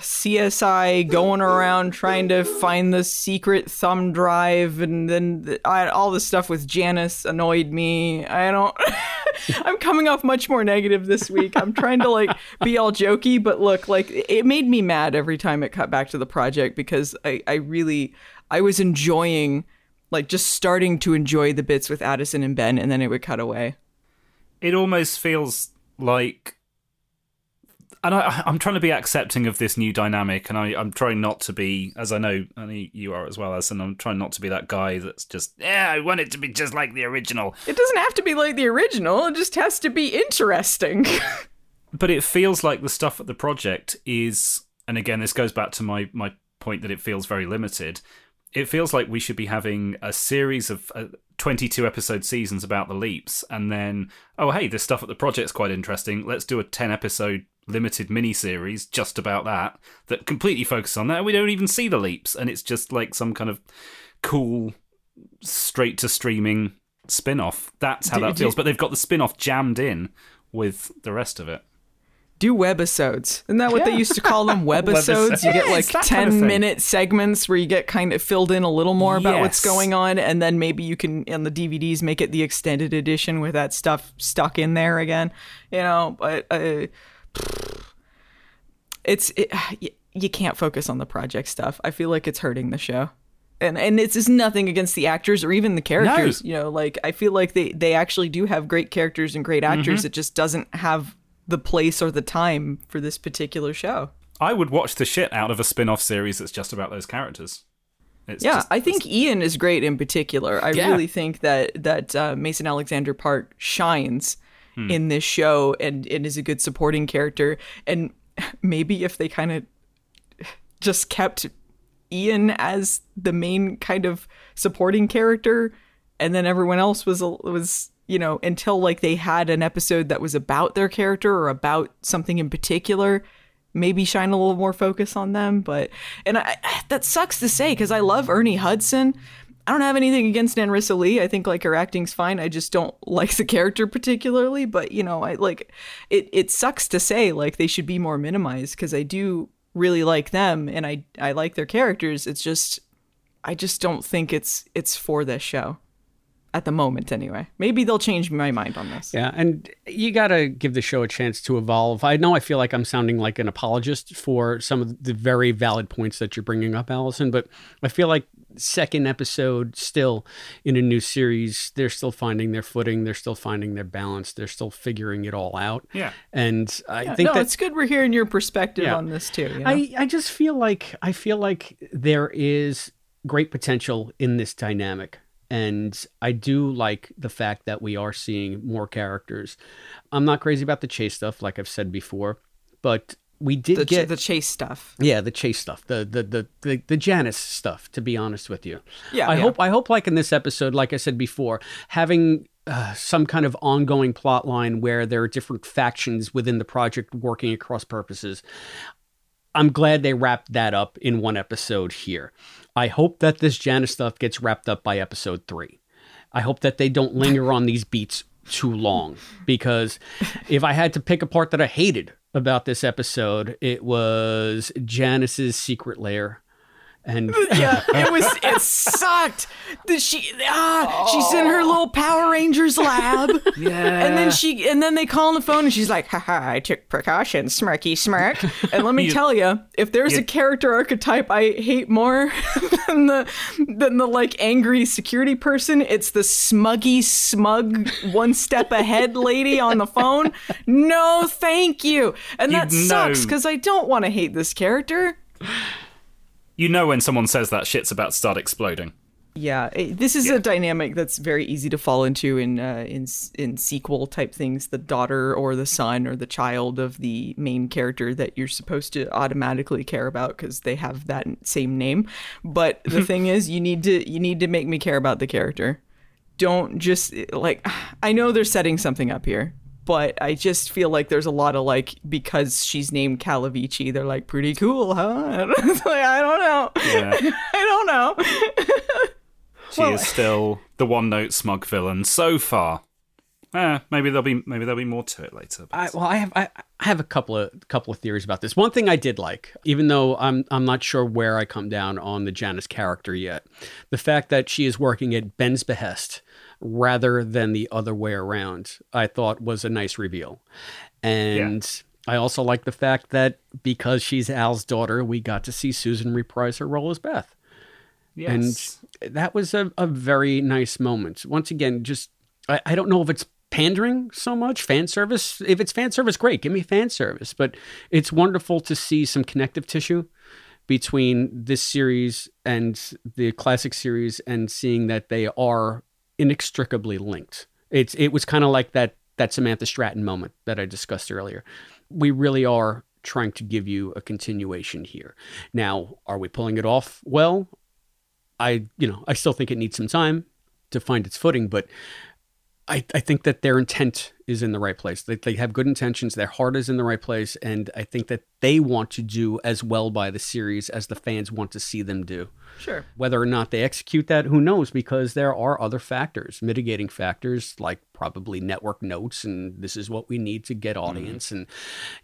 CSI going around trying to find the secret thumb drive, and then the, I, all the stuff with Janice annoyed me. I don't. <laughs> I'm coming off much more negative this week. I'm trying to like be all jokey, but look, like it made me mad every time it cut back to the project because I, I really, I was enjoying, like just starting to enjoy the bits with Addison and Ben, and then it would cut away. it almost feels like and I, I'm trying to be accepting of this new dynamic, and I, I'm trying not to be, as I know, I know you are as well as, and I'm trying not to be that guy that's just, yeah, I want it to be just like the original. It doesn't have to be like the original. It just has to be interesting. <laughs> But it feels like the stuff at the project is, and again, this goes back to my my point that it feels very limited. It feels like we should be having a series of uh, 22 episode seasons about the leaps, and then, oh, hey, this stuff at the project's quite interesting. Let's do a 10 episode limited mini series just about that that completely focuses on that. We don't even see the leaps, and it's just like some kind of cool, straight to streaming spin off. That's how Do- that do- feels. But they've got the spin off jammed in with the rest of it. Do webisodes. Isn't that what they used to call them? <laughs> Webisodes? You get like it's that 10 kind of minute segments where you get kind of filled in a little more about what's going on. And then maybe you can, on the DVDs, make it the extended edition with that stuff stuck in there again. You know, but uh, it's, it, <sighs> you, can't focus on the project stuff. I feel like it's hurting the show. And, and it's just nothing against the actors or even the characters. You know, like I feel like they, they actually do have great characters and great actors. Mhm. It just doesn't have the place or the time for this particular show. I would watch the shit out of a spin off series that's just about those characters. It's yeah, just- I think Ian is great in particular. I Yeah. really think that that uh, Mason Alexander Park shines Hmm. in this show and, and is a good supporting character. And maybe if they kind of just kept Ian as the main kind of supporting character, and then everyone else was was you know until like they had an episode that was about their character or about something in particular maybe shine a little more focus on them but and I, that sucks to say because i love ernie hudson i don't have anything against Nanrisa lee. I think like her acting's fine. I just don't <laughs> like the character particularly but you know i like it it sucks to say like they should be more minimized because i do really like them and i i like their characters. It's just i just don't think it's it's for this show at the moment anyway. Maybe they'll change my mind on this. Yeah, and you got to give the show a chance to evolve. I know I feel like I'm sounding like an apologist for some of the very valid points that you're bringing up, Allison, but I feel like second episode still in a new series, they're still finding their footing, they're still finding their balance, they're still figuring it all out. Yeah. And I Yeah, think no, that it's good we're hearing your perspective Yeah. on this too you know? I, I just feel like I feel like there is great potential in this dynamic. And I do like the fact that we are seeing more characters. I'm not crazy about the chase stuff, like I've said before, but we did the, get the chase stuff yeah, the chase stuff, the the the the, the Janice stuff. To be honest with you, Yeah, I yeah. hope I hope like in this episode, like I said before, having uh, some kind of ongoing plot line where there are different factions within the project working across purposes. I'm glad they wrapped that up in one episode here. I hope that this Janice stuff gets wrapped up by episode three. I hope that they don't linger on these beats too long because if I had to pick a part that I hated about this episode, it was Janice's secret lair. And <laughs> yeah, it was it sucked. The, she ah, she's in her little Power Rangers lab. Yeah. And then she and then they call on the phone and she's like, haha, I took precautions, smirky smirk. And let me You- tell you, if there's you- a character archetype I hate more <laughs> than the than the like angry security person, it's the smuggy smug one step ahead lady on the phone. No, thank you. And that sucks because I don't want to hate this character. You know when someone says that shit's about to start exploding. Yeah, it- this is a dynamic that's very easy to fall into in uh, in in sequel type things. The daughter or the son or the child of the main character that you're supposed to automatically care about because they have that same name. But the <laughs> thing is, you need to you need to make me care about the character. Don't just like <sighs> I know they're setting something up here. But I just feel like there's a lot of like because she's named Calavicci, they're like pretty cool, huh? <laughs> Like, I don't know. Yeah. <laughs> I don't know. <laughs> She is still the one note smug villain so far. Eh, maybe there'll be maybe there'll be more to it later. but- I, well, I have I, I have a couple of couple of theories about this. One thing I did like, even though I'm I'm not sure where I come down on the Janice character yet, the fact that she is working at Ben's behest rather than the other way around, I thought was a nice reveal. And I also like the fact that because she's Al's daughter, we got to see Susan reprise her role as Beth. Yes. And that was a, a very nice moment. Once again, just I, I don't know if it's pandering so much, fan service. If it's fan service, great, give me fan service. But it's wonderful to see some connective tissue between this series and the classic series and seeing that they are inextricably linked. It's it was kind of like that that Samantha Stratton moment that I discussed earlier. We really are trying to give you a continuation here. Now, are we pulling it off well? I, you know, I still think it needs some time to find its footing, but I, I think that their intent is in the right place. They, they have good intentions. Their heart is in the right place. And I think that they want to do as well by the series as the fans want to see them do. Sure. Whether or not they execute that, who knows? Because there are other factors, mitigating factors like probably network notes, and this is what we need to get audience. Mm-hmm. And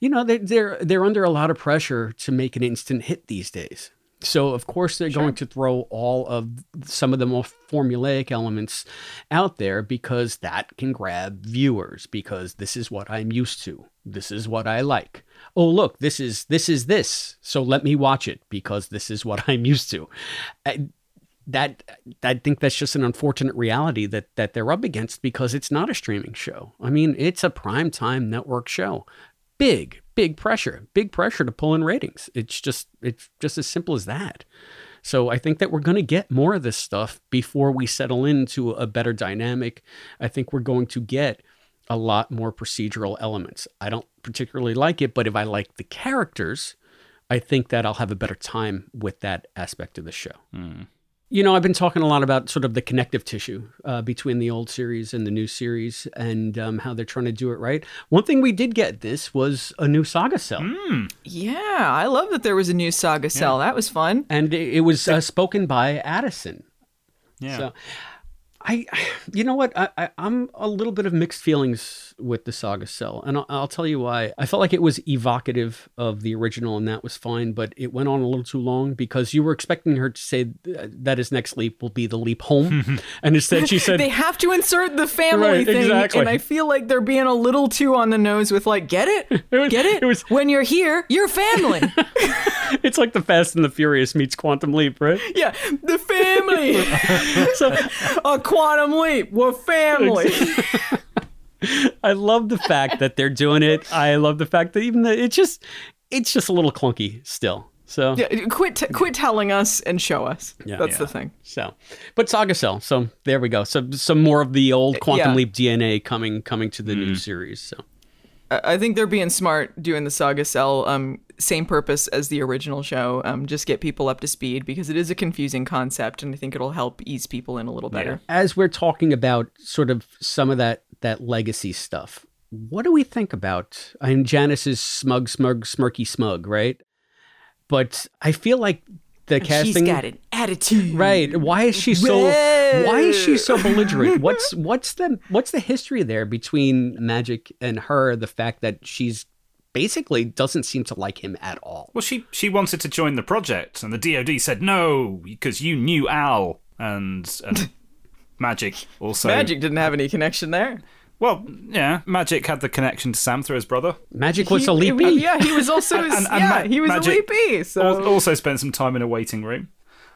you know, they, they're they're under a lot of pressure to make an instant hit these days. So of course they're going to throw all of some of the more formulaic elements out there because that can grab viewers because this is what I'm used to. This is what I like. Oh look, this is this is this. So let me watch it because this is what <laughs> I'm used to. I, that I think that's just an unfortunate reality that that they're up against because it's not a streaming show. I mean, it's a primetime network show. Big, big pressure, big pressure to pull in ratings. It's just it's just as simple as that. So I think that we're going to get more of this stuff before we settle into a better dynamic. I think we're going to get a lot more procedural elements. I don't particularly like it, but if I like the characters, I think that I'll have a better time with that aspect of the show. Hmm. You know, I've been talking a lot about sort of the connective tissue uh, between the old series and the new series and um, how they're trying to do it right. One thing we did get this was a new saga cell. Yeah, I love that there was a new saga cell. That was fun. And it, it was uh, spoken by Addison. Yeah. So, I, you know what? I, I, I'm a little bit of mixed feelings with the Saga Cell, and I'll, I'll tell you why. I felt like it was evocative of the original, and that was fine, but it went on a little too long because you were expecting her to say that his next leap will be the leap home, <laughs> and instead she said, they have to insert the family Right, thing, exactly. and I feel like they're being a little too on the nose with like, get it, <laughs> get it. when you're here, you're family. <laughs> "It's like the Fast and the Furious meets Quantum Leap, right?" yeah, the family. so, a quantum leap. We're family. I love the fact that they're doing it. I love the fact that even the, it's just it's just a little clunky still. So yeah, quit, t- quit telling us and show us. Yeah. That's Yeah. the thing. So, but Saga Cell. So there we go. So some more of the old Quantum Yeah. Leap DNA coming coming to the new series. So I I think they're being smart doing the Saga Cell. Um, same purpose as the original show. Um, just get people up to speed because it is a confusing concept, and I think it'll help ease people in a little better. As we're talking about sort of some of that that legacy stuff, what do we think about? I mean, Janice is smug, smug, smirky, smug, right? But I feel like the And casting She's got an attitude, Right. Why is she so Whoa. why is she so belligerent? <laughs> What's what's the what's the history there between Magic and her? The fact that she's basically doesn't seem to like him at all. Well, she she wanted to join the project, and the DoD said no because you knew Al and, and <laughs> Magic also. Magic didn't have any connection there. Well, yeah, Magic had the connection to Sam through his brother. Magic was He- a leapy. Yeah, he was <laughs> also his, And- and yeah, Ma- he was Magic a leapy. So al- also spent some time in a waiting room.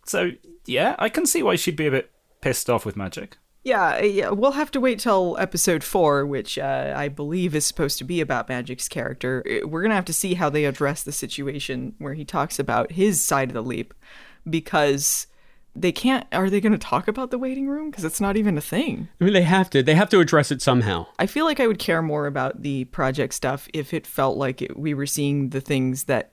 So yeah, I can see why she'd be a bit pissed off with Magic. Yeah, yeah, we'll have to wait till episode four, which uh, I believe is supposed to be about Magic's character. We're gonna have to see how they address the situation where he talks about his side of the leap, because they can't. Are they going to talk about the waiting room? Because it's not even a thing. I mean, they have to. They have to address it somehow. I feel like I would care more about the project stuff if it felt like it, we were seeing the things that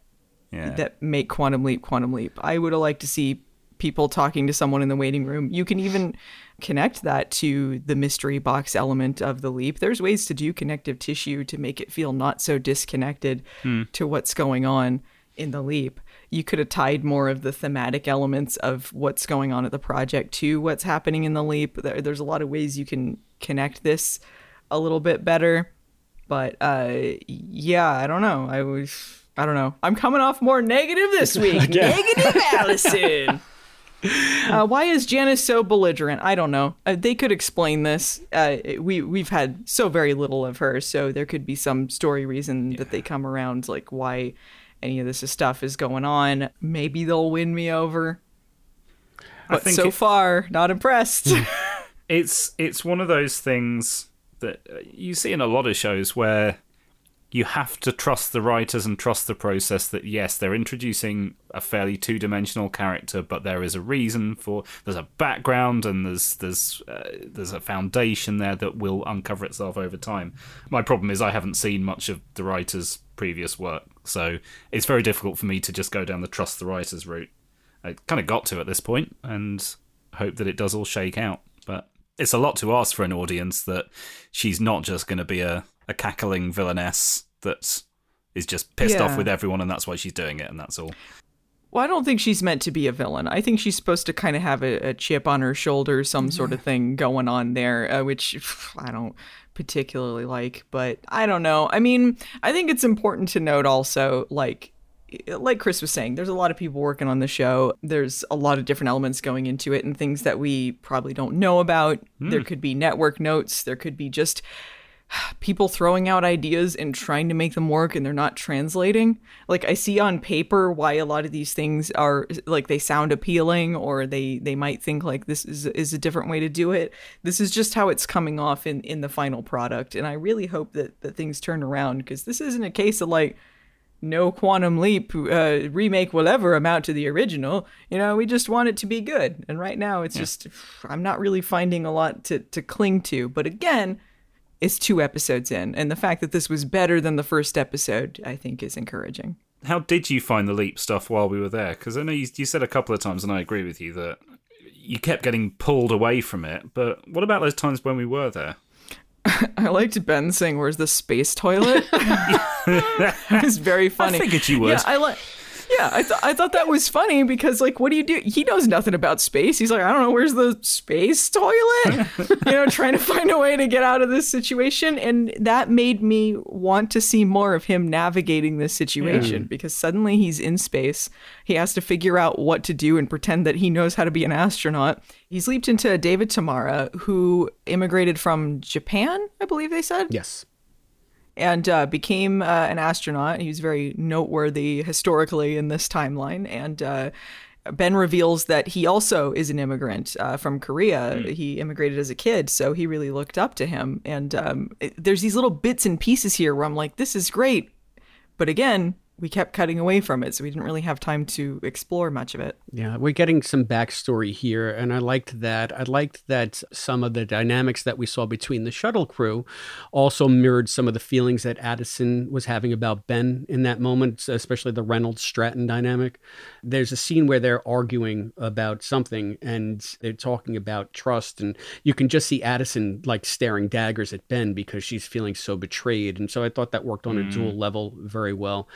Yeah. that make Quantum Leap Quantum Leap. I would have liked to see people talking to someone in the waiting room. You can even connect that to the mystery box element of the leap. There's ways to do connective tissue to make it feel not so disconnected Hmm. to what's going on in the leap. You could have tied more of the thematic elements of what's going on at the project to what's happening in the leap. There, there's a lot of ways you can connect this a little bit better. But uh, yeah, I don't know. I was, I don't know. I'm coming off more negative this <laughs> week. Yeah. Negative <laughs> Allison. Uh, why is Janice so belligerent? I don't know. Uh, they could explain this. Uh, we we've had so very little of her, so there could be some story reason that they come around, like why any of this stuff is going on. Maybe they'll win me over. I But think so it- far, not impressed. <laughs> it's it's one of those things that uh, you see in a lot of shows where you have to trust the writers and trust the process that yes they're introducing a fairly two-dimensional character but there is a reason for there's a background and there's there's uh, there's a foundation there that will uncover itself over time my problem is i haven't seen much of the writers previous work so it's very difficult for me to just go down the trust the writers route i kind of got to at this point and hope that it does all shake out but it's a lot to ask for an audience that she's not just going to be a, a cackling villainess that is just pissed off with everyone and that's why she's doing it and that's all. Well, I don't think she's meant to be a villain. I think she's supposed to kind of have a, a chip on her shoulder, some sort of thing going on there, uh, which <sighs> I don't particularly like. But I don't know. I mean, I think it's important to note also, like, like Chris was saying, there's a lot of people working on the show. There's a lot of different elements going into it and things that we probably don't know about. There hmm. could be network notes. There could be just <sighs> people throwing out ideas and trying to make them work and they're not translating. Like I see on paper why a lot of these things are like they sound appealing or they they might think like this is is a different way to do it. This is just how it's coming off in in the final product and I really hope that that things turn around because this isn't a case of like no quantum leap uh, remake will ever amount to the original. You know, we just want it to be good. And right now it's just I'm not really finding a lot to to cling to. But again, it's two episodes in, and the fact that this was better than the first episode, I think, is encouraging. How did you find the leap stuff while we were there? Because I know you, you said a couple of times, and I agree with you that you kept getting pulled away from it. But what about those times when we were there? <laughs> I liked Ben saying, "Where's the space toilet?" <laughs> it's very <laughs> funny. figured you would. Yeah, I like. Yeah, I, th- I thought that was funny because, like, what do you do? He knows nothing about space. He's like, I don't know, where's the space toilet? you know, trying to find a way to get out of this situation. And that made me want to see more of him navigating this situation Yeah. because suddenly he's in space. He has to figure out what to do and pretend that he knows how to be an astronaut. He's leaped into David Tamara, who immigrated from Japan, I believe they said Yes. And uh, became uh, an astronaut. He was very noteworthy historically in this timeline. And uh, Ben reveals that he also is an immigrant uh, from Korea. He immigrated as a kid, so he really looked up to him. And um, it- there's these little bits and pieces here where I'm like, this is great. But again, we kept cutting away from it, so we didn't really have time to explore much of it. Yeah, we're getting some backstory here, and I liked that. I liked that some of the dynamics that we saw between the shuttle crew also mirrored some of the feelings that Addison was having about Ben in that moment, especially the Reynolds Stratton dynamic. There's a scene where they're arguing about something and they're talking about trust, and you can just see Addison like staring daggers at Ben because she's feeling so betrayed. And so I thought that worked on a Mm. dual level very well.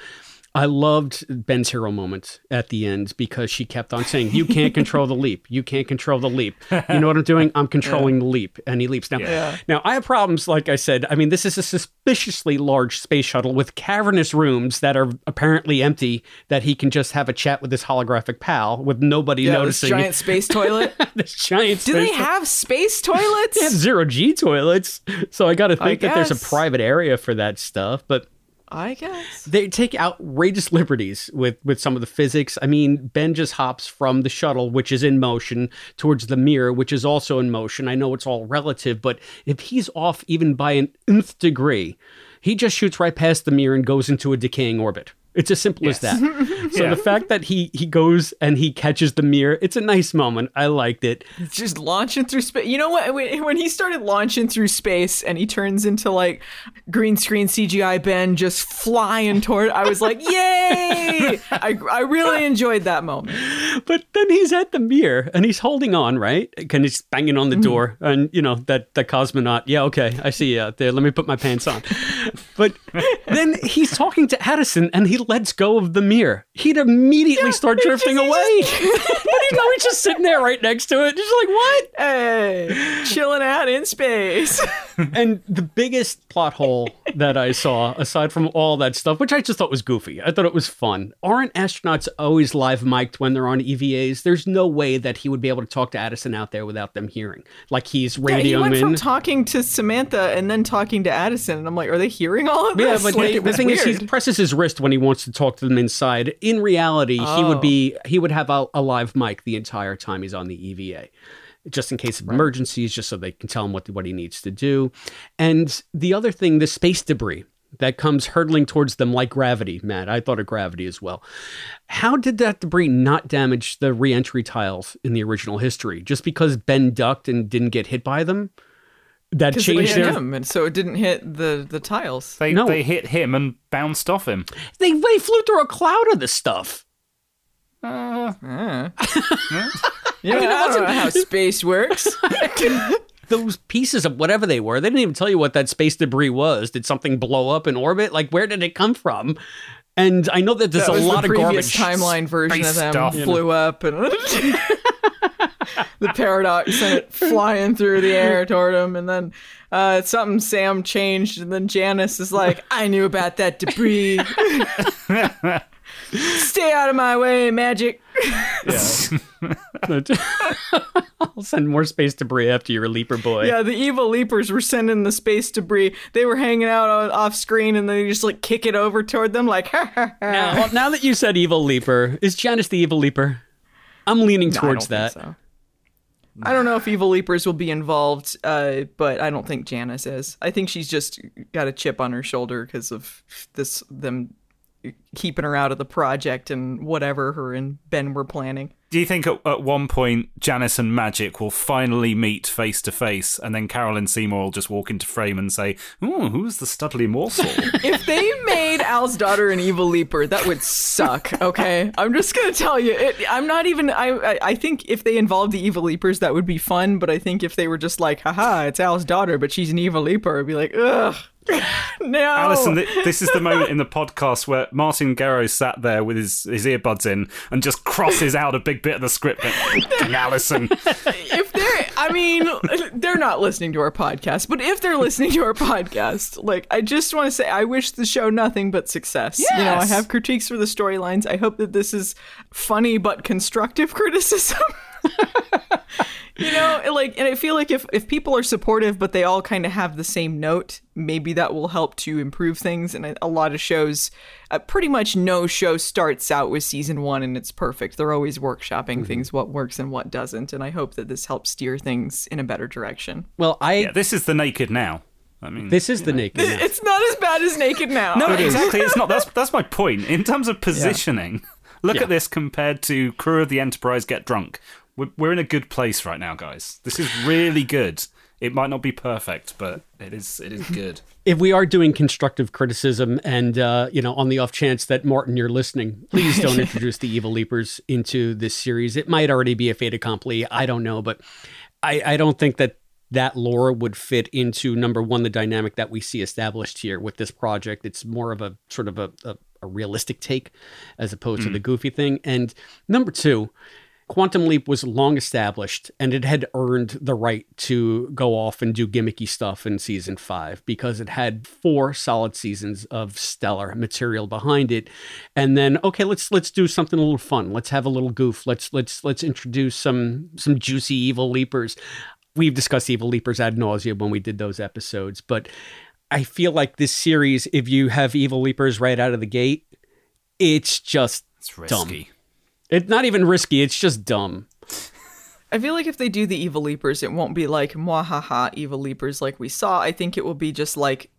I loved Ben's hero moment at the end because she kept on saying, You can't control the leap. You can't control the leap. You know what I'm doing? I'm controlling the leap. And he leaps. Now, Yeah. now, I have problems, like I said. I mean, this is a suspiciously large space shuttle with cavernous rooms that are apparently empty that he can just have a chat with his holographic pal with nobody Yeah, this noticing. giant space <laughs> toilet. this giant Do they space- have space toilets? <laughs> They have zero G toilets. So I got to think that there's a private area for that stuff. But I guess. they take outrageous liberties with with some of the physics. I mean, Ben just hops from the shuttle, which is in motion, towards the mirror, which is also in motion. I know it's all relative, but if he's off even by an nth degree, he just shoots right past the mirror and goes into a decaying orbit. It's as simple as that. <laughs> So Yeah. the fact that he he goes and he catches the mirror, it's a nice moment. I liked it. Just launching through space. You know what? When when he started launching through space and he turns into like green screen CGI Ben just flying toward, I was like, yay! <laughs> I, I really enjoyed that moment. But then he's at the mirror and he's holding on, right? And he's banging on the Mm-hmm. door. And, you know, that, that cosmonaut, yeah, okay, I see you out there. Let me put my pants on. <laughs> But then he's talking to Addison and he lets go of the mirror. He'd immediately start drifting away. <laughs> <laughs> but he's, he's just sitting there right next to it. Just like, what? Hey, chilling out in space. <laughs> and the biggest plot hole that I saw, aside from all that stuff, which I just thought was goofy, I thought it was fun. Aren't astronauts always live mic'd when they're on EVAs? There's no way that he would be able to talk to Addison out there without them hearing. Like he's Yeah, he radioing went from talking to Samantha and then talking to Addison, and I'm like, are they hearing all of this? Yeah, but like, the, the thing is, he presses his wrist when he wants to talk to them inside. In reality, he would Oh. be he would have a, a live mic the entire time he's on the EVA, just in case of emergencies, just so they can tell him what what he needs to do. And the other thing, the space debris that comes hurtling towards them like gravity. Matt, I thought of gravity as well. How did that debris not damage the reentry tiles in the original history? Just because Ben ducked and didn't get hit by them? That 'Cause it changed hit their him, and so it didn't hit the the tiles. They No. they hit him and bounced off him. They they flew through a cloud of this stuff. Uh, <laughs> Yeah, I mean, I don't know how space works. <laughs> Those pieces of whatever they were, they didn't even tell you what that space debris was. Did something blow up in orbit? Like, where did it come from? And I know that there's that a lot the of previous garbage. timeline version of them stuff. flew up and <laughs> the paradox sent it flying through the air toward him and then uh, something Sam changed and then Janice is like I knew about that debris stay out of my way magic Yeah. <laughs> I'll send more space debris after your leaper boy. yeah the evil leapers were sending the space debris they were hanging out on, off screen and then they just like kick it over toward them like <laughs> ha ha ha Now, well, now that you said evil leaper, is Janice the evil leaper? I'm leaning No, towards that. think so. I don't know if Evil Leapers will be involved, uh, but I don't think Janice is. I think she's just got a chip on her shoulder because of this them keeping her out of the project and whatever her and Ben were planning. Do you think at, at one point Janice and Magic will finally meet face to face, and then Carolyn Seymour will just walk into frame and say, "Oh, who's the Studley morsel?" <laughs> if they made Al's daughter an evil leaper, that would suck. Okay, I'm just gonna tell you. It, I'm not even. I, I I think if they involved the evil leapers, that would be fun. But I think if they were just like, haha, it's Al's daughter, but she's an evil leaper, I'd be like, ugh, <laughs> no. Allison, th- this is the moment in the podcast where Martin Gero sat there with his, his earbuds in and just crosses out a big bit of the script. And, Allison. if they're i mean they're not listening to our podcast but if they're listening to our podcast like i just want to say i wish the show nothing but success you know i have critiques for the storylines i hope that this is funny but constructive <laughs> criticism <laughs> you know like and i feel like if if people are supportive but they all kind of have the same note maybe that will help to improve things and a- a lot of shows uh, pretty much no show starts out with season one and it's perfect they're always workshopping things what works and what doesn't and i hope that this helps steer things in a better direction Well, I Yeah, this is the naked now. I mean, This is the naked. now. It's not as bad as Naked Now. no, <laughs> exactly. It's not. That's that's my point. In terms of positioning, <laughs> look Yeah. at this compared to Crew of the Enterprise Get Drunk. We're, we're in a good place right now, guys. This is really good. It might not be perfect, but it is. It is good. if we are doing constructive criticism and uh, you know on the off chance that martin you're listening please don't <laughs> introduce the evil leapers into this series it might already be a fait accompli i don't know but I, I don't think that that lore would fit into number one the dynamic that we see established here with this project it's more of a sort of a, a, a realistic take as opposed to the goofy thing and number two Quantum Leap was long established and it had earned the right to go off and do gimmicky stuff in season five because it had four solid seasons of stellar material behind it. And then, okay, let's let's do something a little fun. Let's have a little goof. Let's let's let's introduce some some juicy evil leapers. We've discussed evil leapers ad nauseum when we did those episodes, but I feel like this series, if you have evil leapers right out of the gate, it's just It's dumb. It's not even risky. It's just dumb. I feel like if they do the Evil Leapers, it won't be like mwahaha Evil Leapers like we saw. I think it will be just like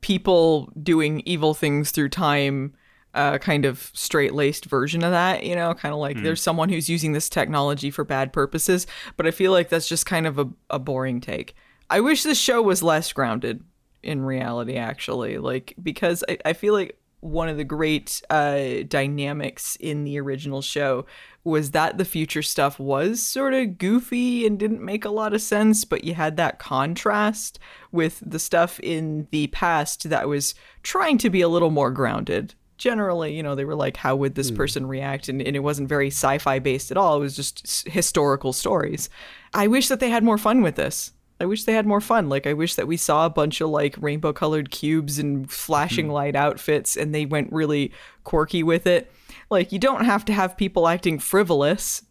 people doing evil things through time, uh, kind of straight laced version of that, you know, kind of like there's someone who's using this technology for bad purposes. But I feel like that's just kind of a, a boring take. I wish this show was less grounded in reality, actually, like, because I, I feel like one of the great uh, dynamics in the original show was that the future stuff was sort of goofy and didn't make a lot of sense, but you had that contrast with the stuff in the past that was trying to be a little more grounded. Generally, you know, they were like, how would this person react? And, and it wasn't very sci fi based at all. It was just s- historical stories. I wish that they had more fun with this. I wish they had more fun. Like I wish that we saw a bunch of like rainbow colored cubes and flashing light outfits and they went really quirky with it. Like you don't have to have people acting frivolous.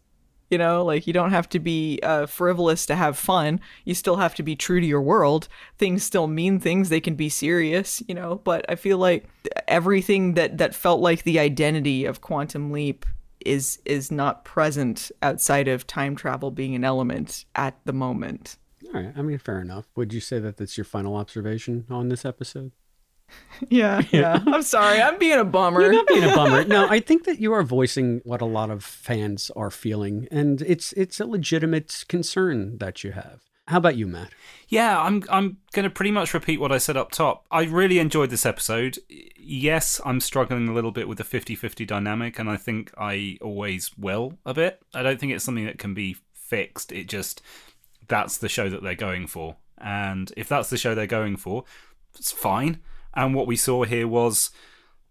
You know, like you don't have to be uh, frivolous to have fun. You still have to be true to your world. Things still mean things. They can be serious, you know. But I feel like everything that that felt like the identity of Quantum Leap is is not present outside of time travel being an element at the moment. All right. I mean, fair enough. Would you say that that's your final observation on this episode? <laughs> Yeah, <laughs> yeah. I'm sorry. I'm being a bummer. You're not being a bummer. No, <laughs> I think that you are voicing what a lot of fans are feeling, and it's it's a legitimate concern that you have. How about you, Matt? Yeah, I'm I'm going to pretty much repeat what I said up top. I really enjoyed this episode. Yes, I'm struggling a little bit with the 50-50 dynamic and I think I always will a bit. I don't think it's something that can be fixed. It just that's the show that they're going for. And if that's the show they're going for, it's fine. And what we saw here was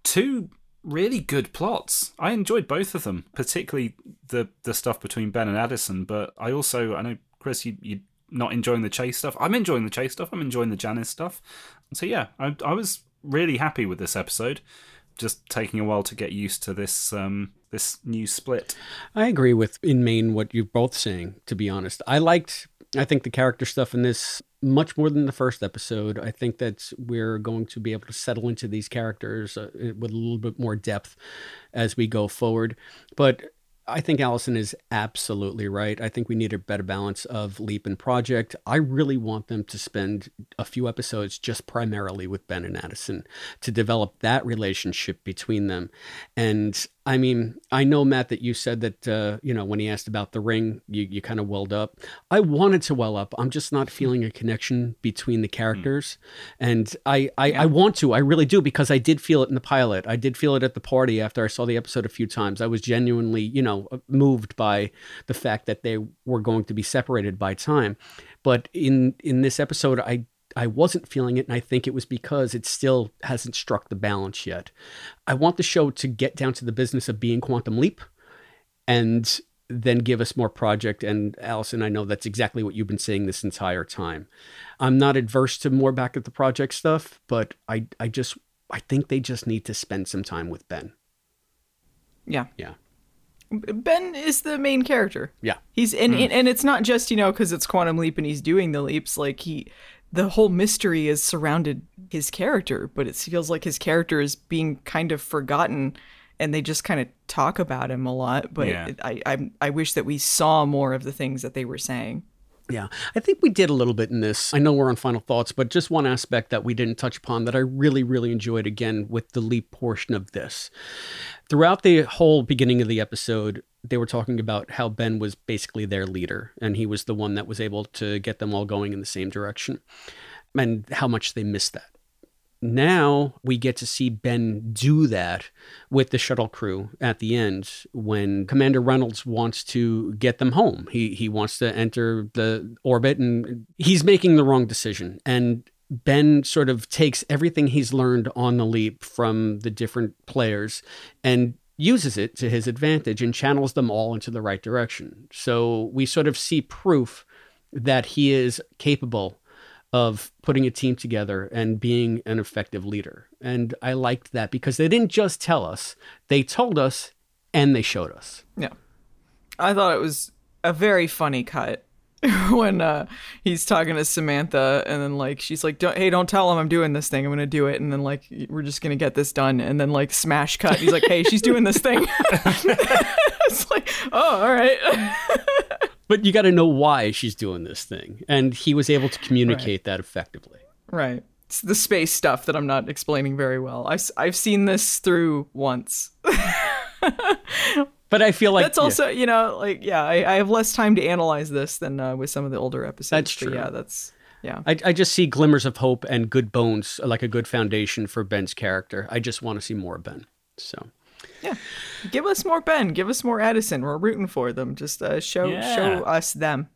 two really good plots. I enjoyed both of them, particularly the the stuff between Ben and Addison. But I also, I know Chris, you you not enjoying the chase stuff. I'm enjoying the chase stuff. I'm enjoying the Janice stuff. So yeah, I I was really happy with this episode. Just taking a while to get used to this um this new split. I agree with in main what you're both saying. To be honest, I liked. I think the character stuff in this much more than the first episode. I think that we're going to be able to settle into these characters uh, with a little bit more depth as we go forward. But I think Allison is absolutely right. I think we need a better balance of Leap and Project. I really want them to spend a few episodes just primarily with Ben and Addison to develop that relationship between them. And I mean, I know Matt that you said that uh, you know when he asked about the ring, you you kind of welled up. I wanted to well up. I'm just not feeling a connection between the characters, and I I, I want to. I really do because I did feel it in the pilot. I did feel it at the party after I saw the episode a few times. I was genuinely you know moved by the fact that they were going to be separated by time, but in in this episode, I I wasn't feeling it, and I think it was because it still hasn't struck the balance yet. I want the show to get down to the business of being Quantum Leap and then give us more project. And Allison, I know that's exactly what you've been saying this entire time. I'm not adverse to more back at the project stuff, but I, I just, I think they just need to spend some time with Ben. Yeah. Yeah. Ben is the main character. Yeah. He's and Mm. and it's not just, you know, cuz it's Quantum Leap and he's doing the leaps like he the whole mystery is surrounded his character, but it feels like his character is being kind of forgotten and they just kind of talk about him a lot, but Yeah. it, I I I wish that we saw more of the things that they were saying. Yeah, I think we did a little bit in this. I know we're on final thoughts, but just one aspect that we didn't touch upon that I really, really enjoyed again with the leap portion of this. Throughout the whole beginning of the episode, they were talking about how Ben was basically their leader and he was the one that was able to get them all going in the same direction and how much they missed that now we get to see Ben do that with the shuttle crew at the end when Commander Reynolds wants to get them home. He he wants to enter the orbit and he's making the wrong decision. And Ben sort of takes everything he's learned on the leap from the different players and uses it to his advantage and channels them all into the right direction. So we sort of see proof that he is capable of putting a team together and being an effective leader. And I liked that because they didn't just tell us, they told us and they showed us. Yeah. I thought it was a very funny cut <laughs> when uh, he's talking to Samantha and then like she's like don't, hey don't tell him I'm doing this thing. I'm gonna do it. And then like we're just gonna get this done. And then like smash cut. He's like hey she's doing this thing. <laughs> It's like oh all right <laughs> but you got to know why she's doing this thing. And he was able to communicate right. that effectively. Right. It's the space stuff that I'm not explaining very well. I've, I've seen this through once. but I feel like that's also, yeah. you know, like, yeah, I, I, have less time to analyze this than uh, with some of the older episodes. That's true. yeah, that's, yeah. I, I just see glimmers of hope and good bones, like a good foundation for Ben's character. I just want to see more of Ben. So yeah, give us more Ben. Give us more Addison. We're rooting for them. Just uh, show yeah. show us them.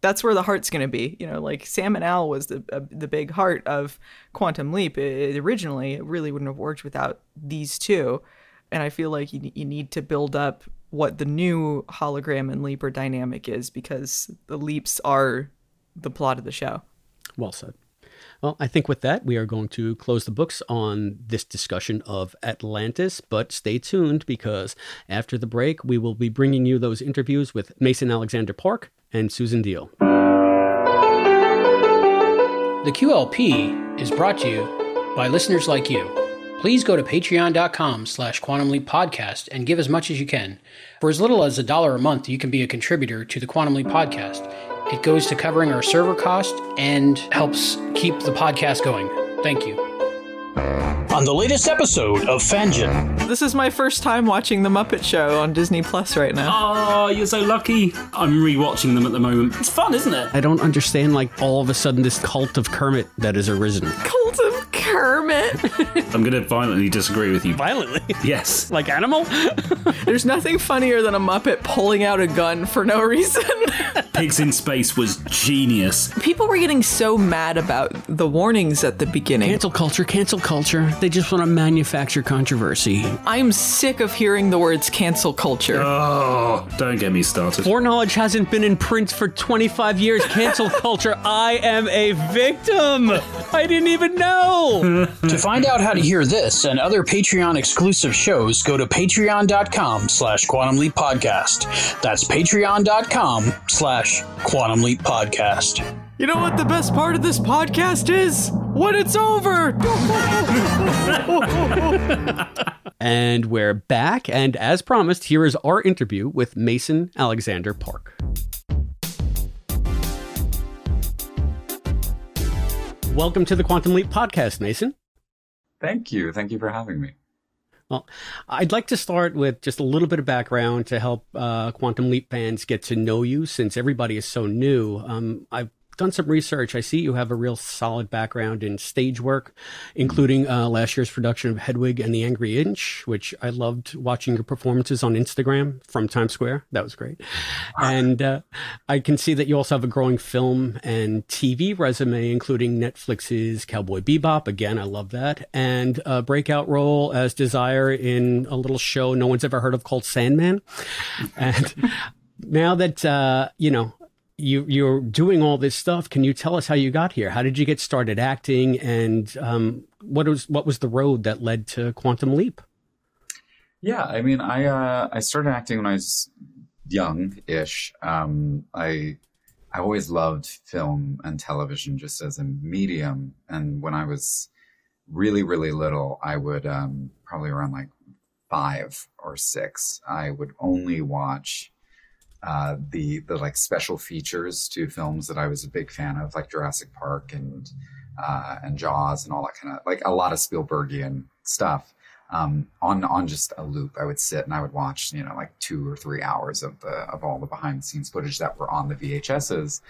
That's where the heart's going to be. You know, like Sam and Al was the uh, the big heart of Quantum Leap. It, it, originally, it really wouldn't have worked without these two. And I feel like you you need to build up what the new hologram and leaper dynamic is because the leaps are the plot of the show. Well said. Well, I think with that, we are going to close the books on this discussion of Atlantis, but stay tuned because after the break, we will be bringing you those interviews with Mason Alexander Park and Susan Diol. The QLP is brought to you by listeners like you. Please go to patreon.com slash quantum podcast and give as much as you can. For as little as a dollar a month, you can be a contributor to the Quantum Leap podcast it goes to covering our server cost and helps keep the podcast going. Thank you. On the latest episode of Fangin. This is my first time watching The Muppet Show on Disney Plus right now. Oh, you're so lucky. I'm rewatching them at the moment. It's fun, isn't it? I don't understand, like, all of a sudden this cult of Kermit that has arisen. Cult of Kermit. I'm going to violently disagree with you. Violently? Yes. <laughs> like animal? <laughs> There's nothing funnier than a Muppet pulling out a gun for no reason. <laughs> Pigs in Space was genius. People were getting so mad about the warnings at the beginning. Cancel culture, cancel culture. They just want to manufacture controversy. I'm sick of hearing the words cancel culture. Oh, don't get me started. Foreknowledge hasn't been in print for 25 years. Cancel culture. I am a victim. I didn't even know. To find out how to hear this and other Patreon exclusive shows, go to patreon.com slash quantum leap podcast. That's patreon.com slash quantum leap podcast. You know what the best part of this podcast is? When it's over! and we're back, and as promised, here is our interview with Mason Alexander Park. Welcome to the Quantum Leap podcast, Mason. Thank you. Thank you for having me. Well, I'd like to start with just a little bit of background to help uh, Quantum Leap fans get to know you since everybody is so new. Um, I've done some research. I see you have a real solid background in stage work, including uh, last year's production of Hedwig and the Angry Inch, which I loved watching your performances on Instagram from Times Square. That was great. And uh, I can see that you also have a growing film and TV resume, including Netflix's Cowboy Bebop. Again, I love that. And a breakout role as Desire in a little show no one's ever heard of called Sandman. And <laughs> now that uh, you know you you're doing all this stuff. Can you tell us how you got here? How did you get started acting, and um, what was what was the road that led to Quantum Leap? Yeah, I mean, I uh, I started acting when I was young-ish. Um, I I always loved film and television just as a medium, and when I was really really little, I would um, probably around like five or six, I would only watch uh, the the like special features to films that I was a big fan of, like Jurassic Park and uh, and Jaws and all that kind of like a lot of Spielbergian stuff um, on on just a loop. I would sit and I would watch, you know, like two or three hours of the of all the behind the scenes footage that were on the VHSs,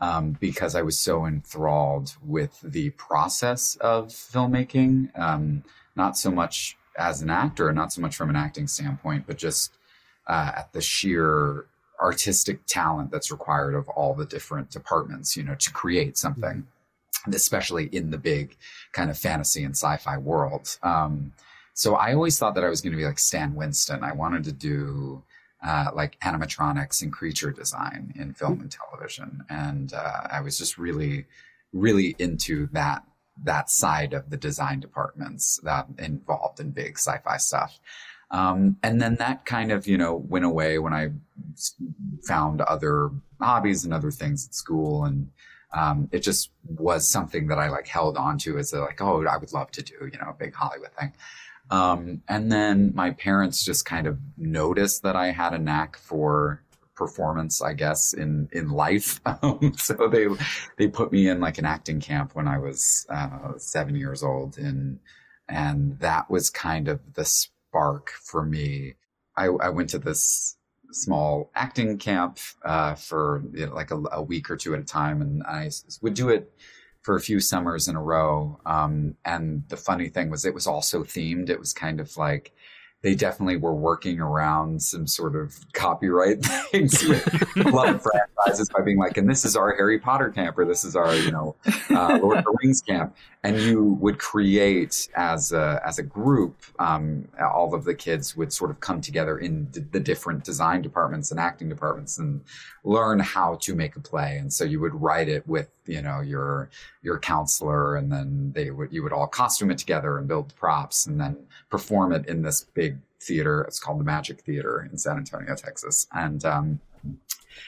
um, because I was so enthralled with the process of filmmaking. Um, not so much as an actor, not so much from an acting standpoint, but just uh, at the sheer artistic talent that's required of all the different departments, you know, to create something, especially in the big kind of fantasy and sci-fi world. Um, so I always thought that I was going to be like Stan Winston. I wanted to do uh, like animatronics and creature design in film and television, and uh, I was just really, really into that that side of the design departments that involved in big sci-fi stuff. Um, and then that kind of, you know, went away when I found other hobbies and other things at school. And um, it just was something that I like held on to as a like, oh, I would love to do, you know, a big Hollywood thing. Um, and then my parents just kind of noticed that I had a knack for performance, I guess, in in life. <laughs> Um, so they they put me in like an acting camp when I was uh, seven years old, and and that was kind of the spark for me. I, I went to this small acting camp uh, for you know, like a, a, week or two at a time, and I would do it for a few summers in a row. Um, and the funny thing was, it was also themed. It was kind of like they definitely were working around some sort of copyright <laughs> things with a lot of franchises by being like, and this is our Harry Potter camp, or this is our, you know, uh, Lord of the Rings camp. And you would create as a, as a group, um, all of the kids would sort of come together in d- the different design departments and acting departments and learn how to make a play. And so you would write it with, you know, your, your counselor and then they would, you would all costume it together and build props and then perform it in this big theater. It's called the Magik Theatre in San Antonio, Texas. And, um,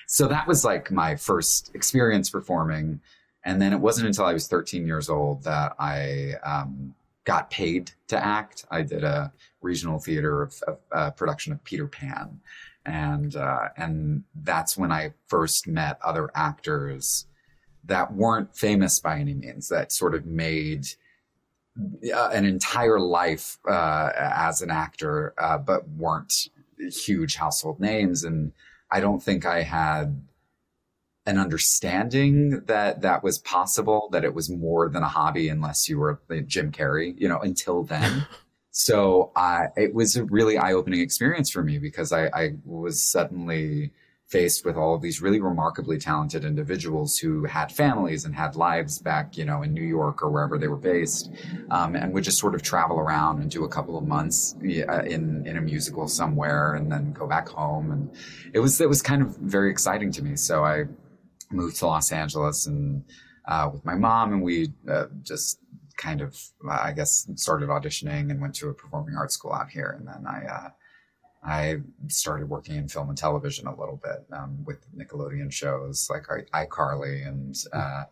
so that was like my first experience performing. And then it wasn't until I was 13 years old that I um, got paid to act. I did a regional theater of, of uh, production of Peter Pan, and uh, and that's when I first met other actors that weren't famous by any means. That sort of made uh, an entire life uh, as an actor, uh, but weren't huge household names. And I don't think I had an understanding that that was possible, that it was more than a hobby unless you were Jim Carrey, you know, until then. <laughs> so I, it was a really eye opening experience for me because I, I was suddenly faced with all of these really remarkably talented individuals who had families and had lives back, you know, in New York or wherever they were based, um, and would just sort of travel around and do a couple of months in in a musical somewhere, and then go back home. And it was it was kind of very exciting to me. So I moved to Los Angeles and uh, with my mom, and we uh, just kind of, I guess, started auditioning and went to a performing arts school out here, and then I. Uh, I started working in film and television a little bit um, with Nickelodeon shows like iCarly, and uh,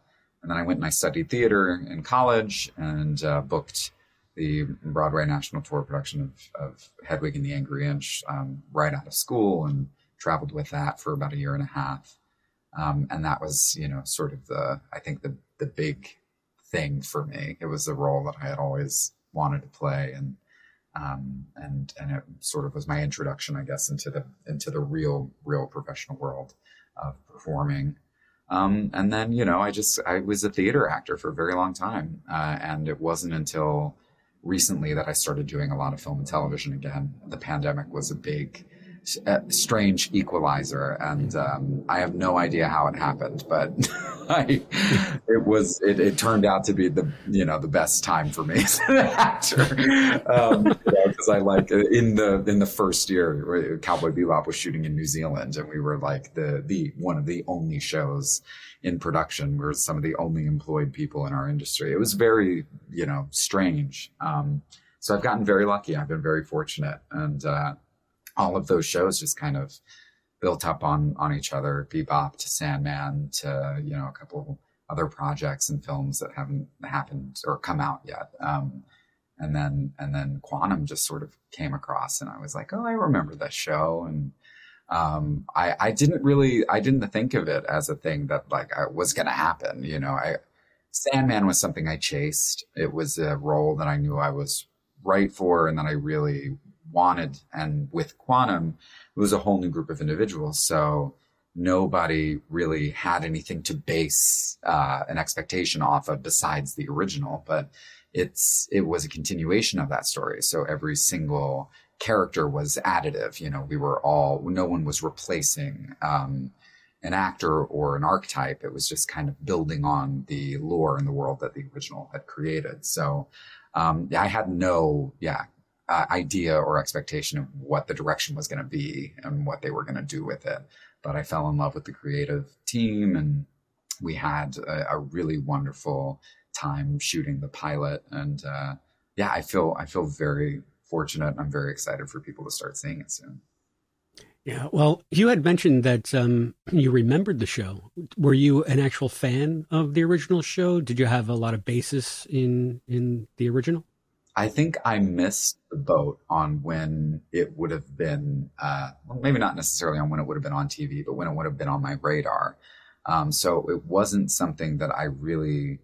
and then I went and I studied theater in college and uh, booked the Broadway national tour production of, of Hedwig and the Angry Inch um, right out of school and traveled with that for about a year and a half. Um, and that was, you know, sort of the, I think the, the big thing for me. It was the role that I had always wanted to play. And um, and and it sort of was my introduction, I guess, into the into the real real professional world of performing. Um, and then you know, I just I was a theater actor for a very long time, uh, and it wasn't until recently that I started doing a lot of film and television again. The pandemic was a big strange equalizer, and um, I have no idea how it happened, but <laughs> I, it was it, it, turned out to be the you know the best time for me <laughs> as an actor because um, know, I like in the in the first year Cowboy Bebop was shooting in New Zealand, and we were like the the one of the only shows in production. We were some of the only employed people in our industry. It was very you know strange. Um, so I've gotten very lucky. I've been very fortunate, and uh, all of those shows just kind of built up on on each other. Bebop to Sandman to you know a couple other projects and films that haven't happened or come out yet. Um, and then and then Quantum just sort of came across, and I was like, oh, I remember that show, and um, I, I didn't really, I didn't think of it as a thing that like I was going to happen. You know, I, Sandman was something I chased. It was a role that I knew I was right for and that I really wanted. And with Quantum, it was a whole new group of individuals. So nobody really had anything to base uh, an expectation off of besides the original. But it's it was a continuation of that story. So every single character was additive. You know, we were all no one was replacing um, an actor or an archetype. It was just kind of building on the lore and the world that the original had created. So um, I had no yeah uh, idea or expectation of what the direction was going to be and what they were going to do with it. But I fell in love with the creative team and we had a, a really wonderful time shooting the pilot. And uh, yeah i feel i feel very fortunate. And i'm very excited for people to start seeing it soon. Yeah well you had mentioned that um, you remembered the show. Were you an actual fan of the original show? Did you have a lot of basis in in the original I think I missed the boat on when it would have been, uh, well, maybe not necessarily on when it would have been on TV, but when it would have been on my radar. Um, so it wasn't something that I really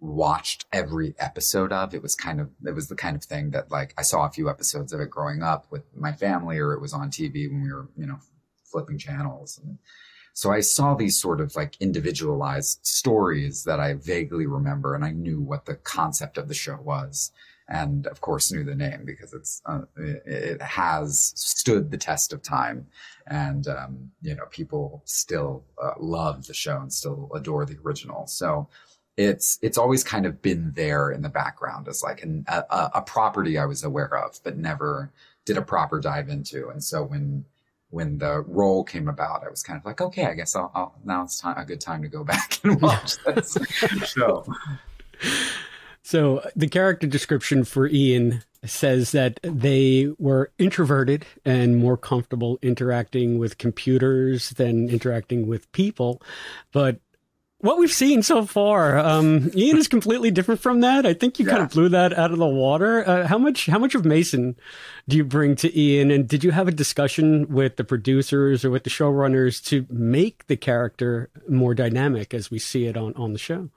watched every episode of. It was kind of it was the kind of thing that like I saw a few episodes of it growing up with my family, or it was on TV when we were you know flipping channels. And so I saw these sort of like individualized stories that I vaguely remember, and I knew what the concept of the show was. And of course, knew the name because it's uh, it has stood the test of time, and um, you know people still uh, love the show and still adore the original. So it's it's always kind of been there in the background as like an, a, a property I was aware of, but never did a proper dive into. And so when when the role came about, I was kind of like, okay, I guess I'll, I'll now it's time, a good time to go back and <laughs> watch this <laughs> show. So the character description for Ian says that they were introverted and more comfortable interacting with computers than interacting with people, but what we've seen so far, um, Ian is completely different from that. I think you yeah. kind of blew that out of the water. Uh, how much, how much of Mason do you bring to Ian? And did you have a discussion with the producers or with the showrunners to make the character more dynamic as we see it on, on the show?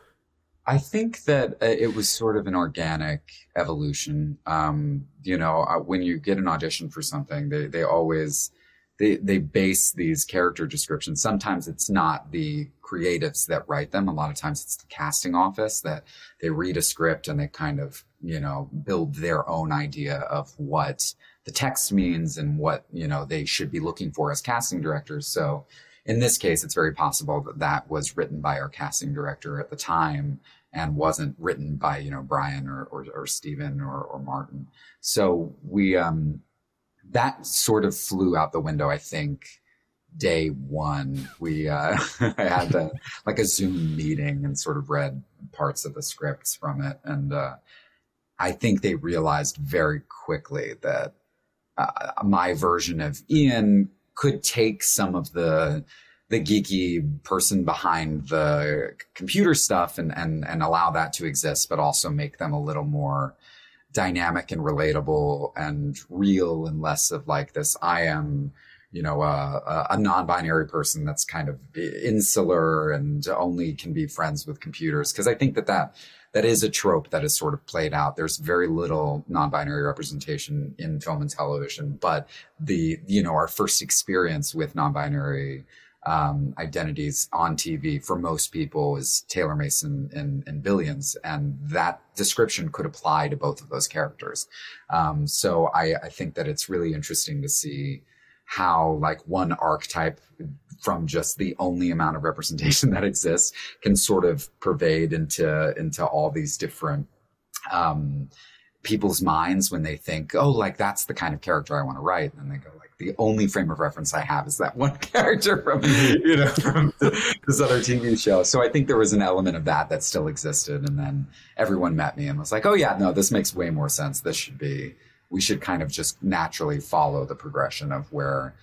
I think that uh, it was sort of an organic evolution. Um, you know, uh, when you get an audition for something, they, they always, they, they base these character descriptions. Sometimes it's not the creatives that write them. A lot of times it's the casting office that they read a script and they kind of, you know, build their own idea of what the text means and what, you know, they should be looking for as casting directors. So in this case, it's very possible that that was written by our casting director at the time and wasn't written by, you know, Bryan or, or, or Steven or, or Martin. So we, um, that sort of flew out the window, I think, day one. We uh, I <laughs> had like a Zoom meeting and sort of read parts of the scripts from it. And uh, I think they realized very quickly that uh, my version of Ian could take some of the the geeky person behind the computer stuff and and and allow that to exist, but also make them a little more dynamic and relatable and real and less of like this I am you know a, a non-binary person that's kind of insular and only can be friends with computers. Because I think that that that is a trope that is sort of played out. There's very little non-binary representation in film and television, but the you know our first experience with non-binary um, identities on TV for most people is Taylor Mason and, and Billions, and that description could apply to both of those characters. Um, so I, I think that it's really interesting to see how like one archetype from just the only amount of representation <laughs> that exists can sort of pervade into into all these different um, people's minds when they think, oh, like that's the kind of character I want to write, and they go like the only frame of reference I have is that one <laughs> character from you know from <laughs> this other TV show. So I think there was an element of that that still existed, and then everyone met me and was like, oh yeah, no, this makes way more sense. This should be we should kind of just naturally follow the progression of where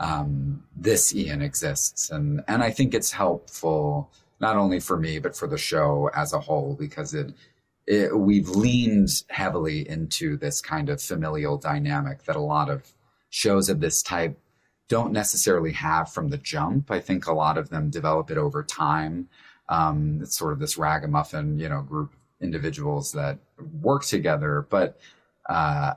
um, this Ian exists, and and I think it's helpful not only for me but for the show as a whole because it it, we've leaned heavily into this kind of familial dynamic that a lot of shows of this type don't necessarily have from the jump. I think a lot of them develop it over time. Um, it's sort of this ragamuffin, you know, group of individuals that work together. But uh,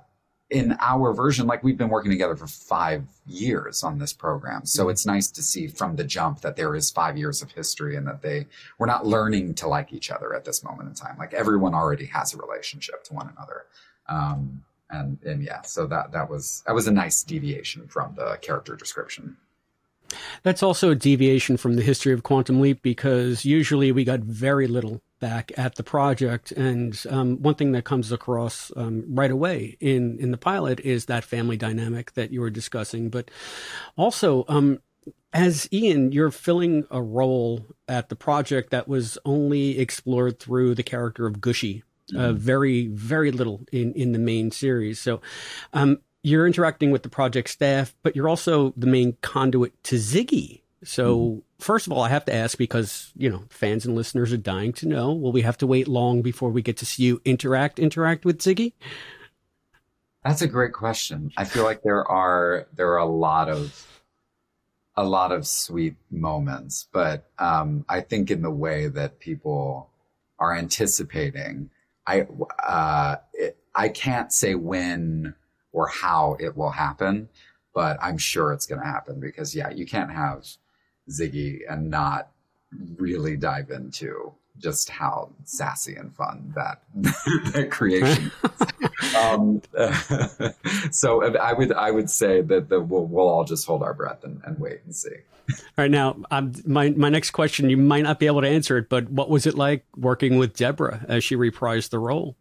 in our version, like we've been working together for five years on this program. So it's nice to see from the jump that there is five years of history and that they we're not learning to like each other at this moment in time. Like everyone already has a relationship to one another. Um, and and yeah, so that that was that was a nice deviation from the character description. That's also a deviation from the history of Quantum Leap because usually we got very little back at the project. And um, one thing that comes across um, right away in, in the pilot is that family dynamic that you were discussing. But also, um, as Ian, you're filling a role at the project that was only explored through the character of Gooshie. Uh, Mm-hmm. very, very little in, in the main series. So, um, you're interacting with the project staff, but you're also the main conduit to Ziggy. So, first of all, I have to ask because, you know, fans and listeners are dying to know will we have to wait long before we get to see you interact interact with Ziggy? That's a great question. I feel like there are there are a lot of a lot of sweet moments, but um, I think in the way that people are anticipating, I uh, it, I can't say when or how it will happen, but I'm sure it's going to happen because yeah, you can't have Ziggy and not really dive into just how sassy and fun that <laughs> that creation. is. <laughs> um, <laughs> so I would I would say that the, we'll, we'll all just hold our breath and, and wait and see. All right, now, um, my, my next question, you might not be able to answer it, but what was it like working with Deborah as she reprised the role?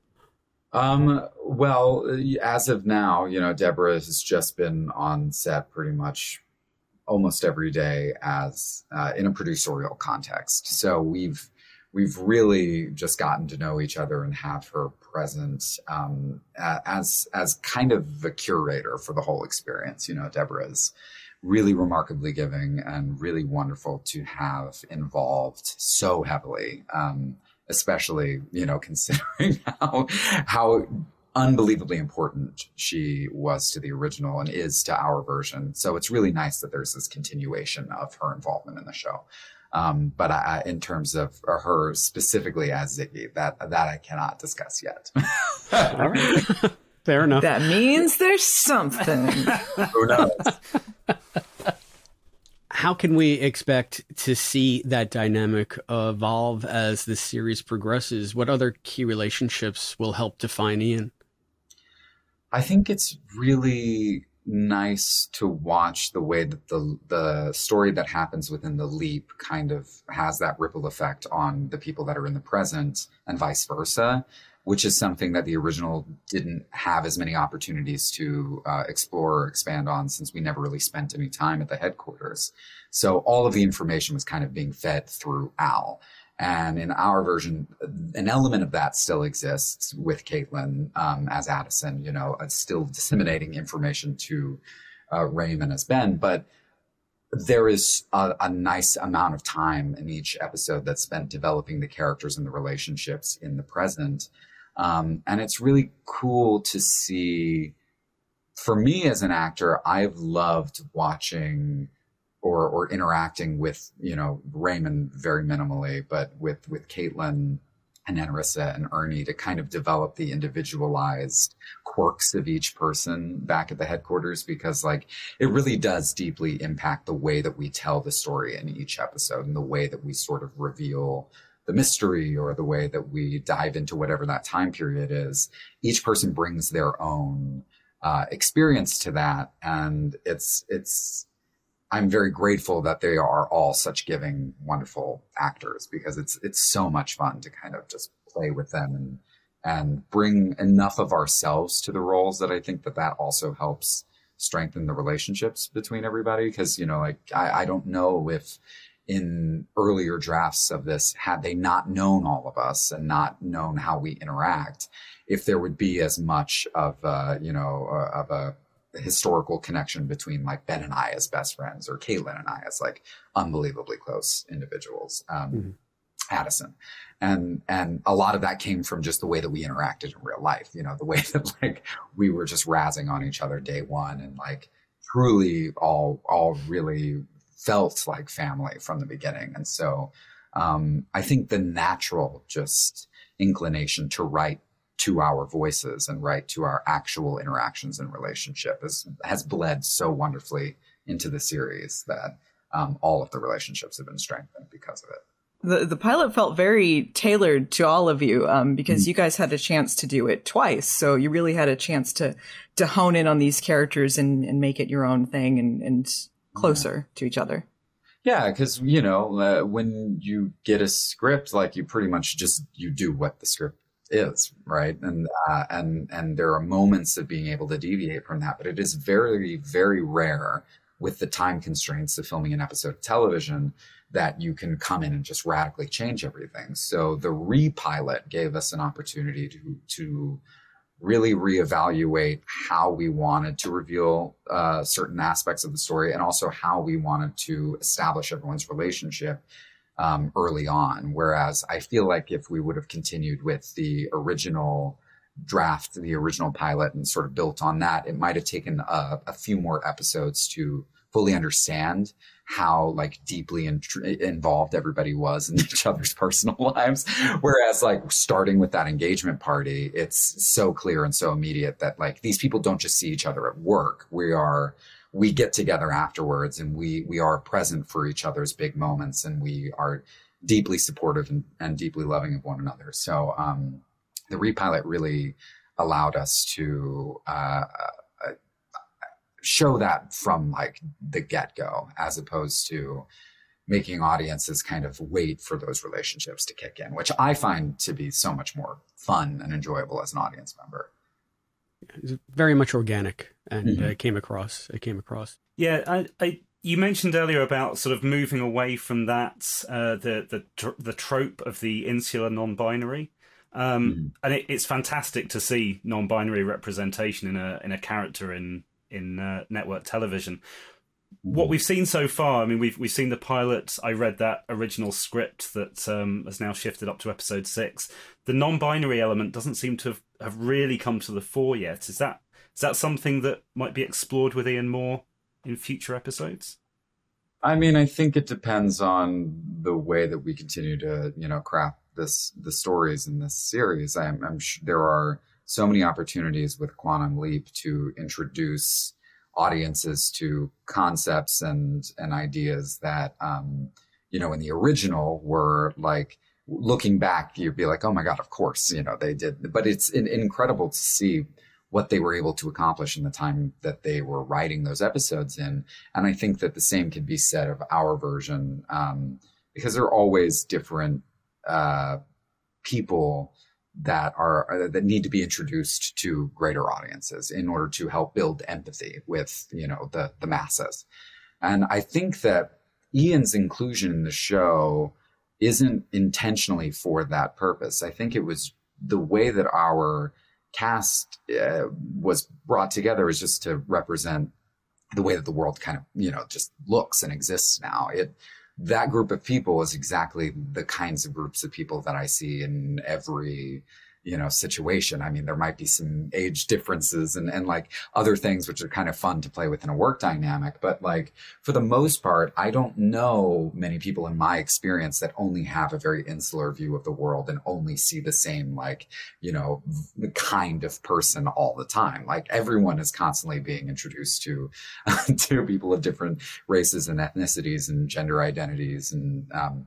Um, well, as of now, you know, Deborah has just been on set pretty much almost every day as uh, in a producerial context. So we've we've really just gotten to know each other and have her present um, as as kind of the curator for the whole experience. You know, Deborah is really remarkably giving and really wonderful to have involved so heavily. Um, especially you know <laughs> considering how how unbelievably important she was to the original and is to our version. So it's really nice that there's this continuation of her involvement in the show. Um, but I, in terms of her specifically as Ziggy, that that I cannot discuss yet. <laughs> All right. <laughs> Fair enough. That means there's something. <laughs> Who knows? How can we expect to see that dynamic evolve as the series progresses? What other key relationships will help define Ian? I think it's really nice to watch the way that the the story that happens within the leap kind of has that ripple effect on the people that are in the present and vice versa which is something that the original didn't have as many opportunities to uh, explore or expand on since we never really spent any time at the headquarters. So all of the information was kind of being fed through al and in our version, an element of that still exists with Caitlin um, as Addison, you know, uh, still disseminating information to uh, Raymond as Ben. But there is a, a nice amount of time in each episode that's spent developing the characters and the relationships in the present. Um, and it's really cool to see. For me as an actor, I've loved watching or or interacting with you know Raymond very minimally, but with with Caitlin and Nanrisa and Ernie to kind of develop the individualized quirks of each person back at the headquarters because like it really does deeply impact the way that we tell the story in each episode and the way that we sort of reveal the mystery or the way that we dive into whatever that time period is. Each person brings their own uh, experience to that, and it's it's I'm very grateful that they are all such giving, wonderful actors because it's it's so much fun to kind of just play with them and and bring enough of ourselves to the roles that I think that that also helps strengthen the relationships between everybody. Because you know, like I, I don't know if in earlier drafts of this, had they not known all of us and not known how we interact, if there would be as much of uh, you know uh, of a historical connection between like Ben and I as best friends or Caitlin and I as like unbelievably close individuals. Um, Mm-hmm. Addison. And and a lot of that came from just the way that we interacted in real life, you know, the way <laughs> that like we were just razzing on each other day one and like truly all all really felt like family from the beginning. And so um, I think the natural just inclination to write to our voices and right to our actual interactions and relationship is, has bled so wonderfully into the series that um, all of the relationships have been strengthened because of it. The the pilot felt very tailored to all of you um, because mm. you guys had a chance to do it twice, so you really had a chance to to hone in on these characters and, and make it your own thing and, and closer yeah. to each other. Yeah, because you know uh, when you get a script, like you pretty much just you do what the script is, right? And uh, and and there are moments of being able to deviate from that, but it is very very rare with the time constraints of filming an episode of television that you can come in and just radically change everything. So the repilot gave us an opportunity to to really reevaluate how we wanted to reveal uh, certain aspects of the story and also how we wanted to establish everyone's relationship um, early on. Whereas I feel like if we would have continued with the original draft, the original pilot, and sort of built on that, it might have taken a, a few more episodes to fully understand how like deeply in- involved everybody was in <laughs> each other's personal lives whereas like starting with that engagement party it's so clear and so immediate that like these people don't just see each other at work we are we get together afterwards and we we are present for each other's big moments and we are deeply supportive and, and deeply loving of one another so um the repilot really allowed us to uh, show that from like the get go, as opposed to making audiences kind of wait for those relationships to kick in, which I find to be so much more fun and enjoyable as an audience member. It's very much organic, and mm-hmm. it came across. It came across. Yeah, I, I you mentioned earlier about sort of moving away from that uh, the the the trope of the insular non-binary. Um, mm. And it, it's fantastic to see non-binary representation in a in a character in in uh, network television. What we've seen so far, I mean, we've we've seen the pilot. I read that original script that um, has now shifted up to episode six. The non-binary element doesn't seem to have, have really come to the fore yet. Is that is that something that might be explored with Ian more in future episodes? I mean, I think it depends on the way that we continue to, you know, craft this the stories in this series. I'm, I'm sure there are so many opportunities with Quantum Leap to introduce audiences to concepts and and ideas that um, you know in the original were like looking back you'd be like oh my god of course you know they did. But it's in, incredible to see what they were able to accomplish in the time that they were writing those episodes in. And i think that the same can be said of our version um, because there are always different uh, people that are uh, that need to be introduced to greater audiences in order to help build empathy with you know the the masses. And i think that ian's inclusion in the show isn't intentionally for that purpose. I think it was the way that our cast uh, was brought together is just to represent the way that the world kind of you know just looks and exists now. It that group of people is exactly the kinds of groups of people that I see in every you know situation. I mean there might be some age differences and and like other things which are kind of fun to play with in a work dynamic. But like for the most part i don't know many people in my experience that only have a very insular view of the world and only see the same like you know kind of person all the time. Like everyone is constantly being introduced to <laughs> to people of different races and ethnicities and gender identities. And um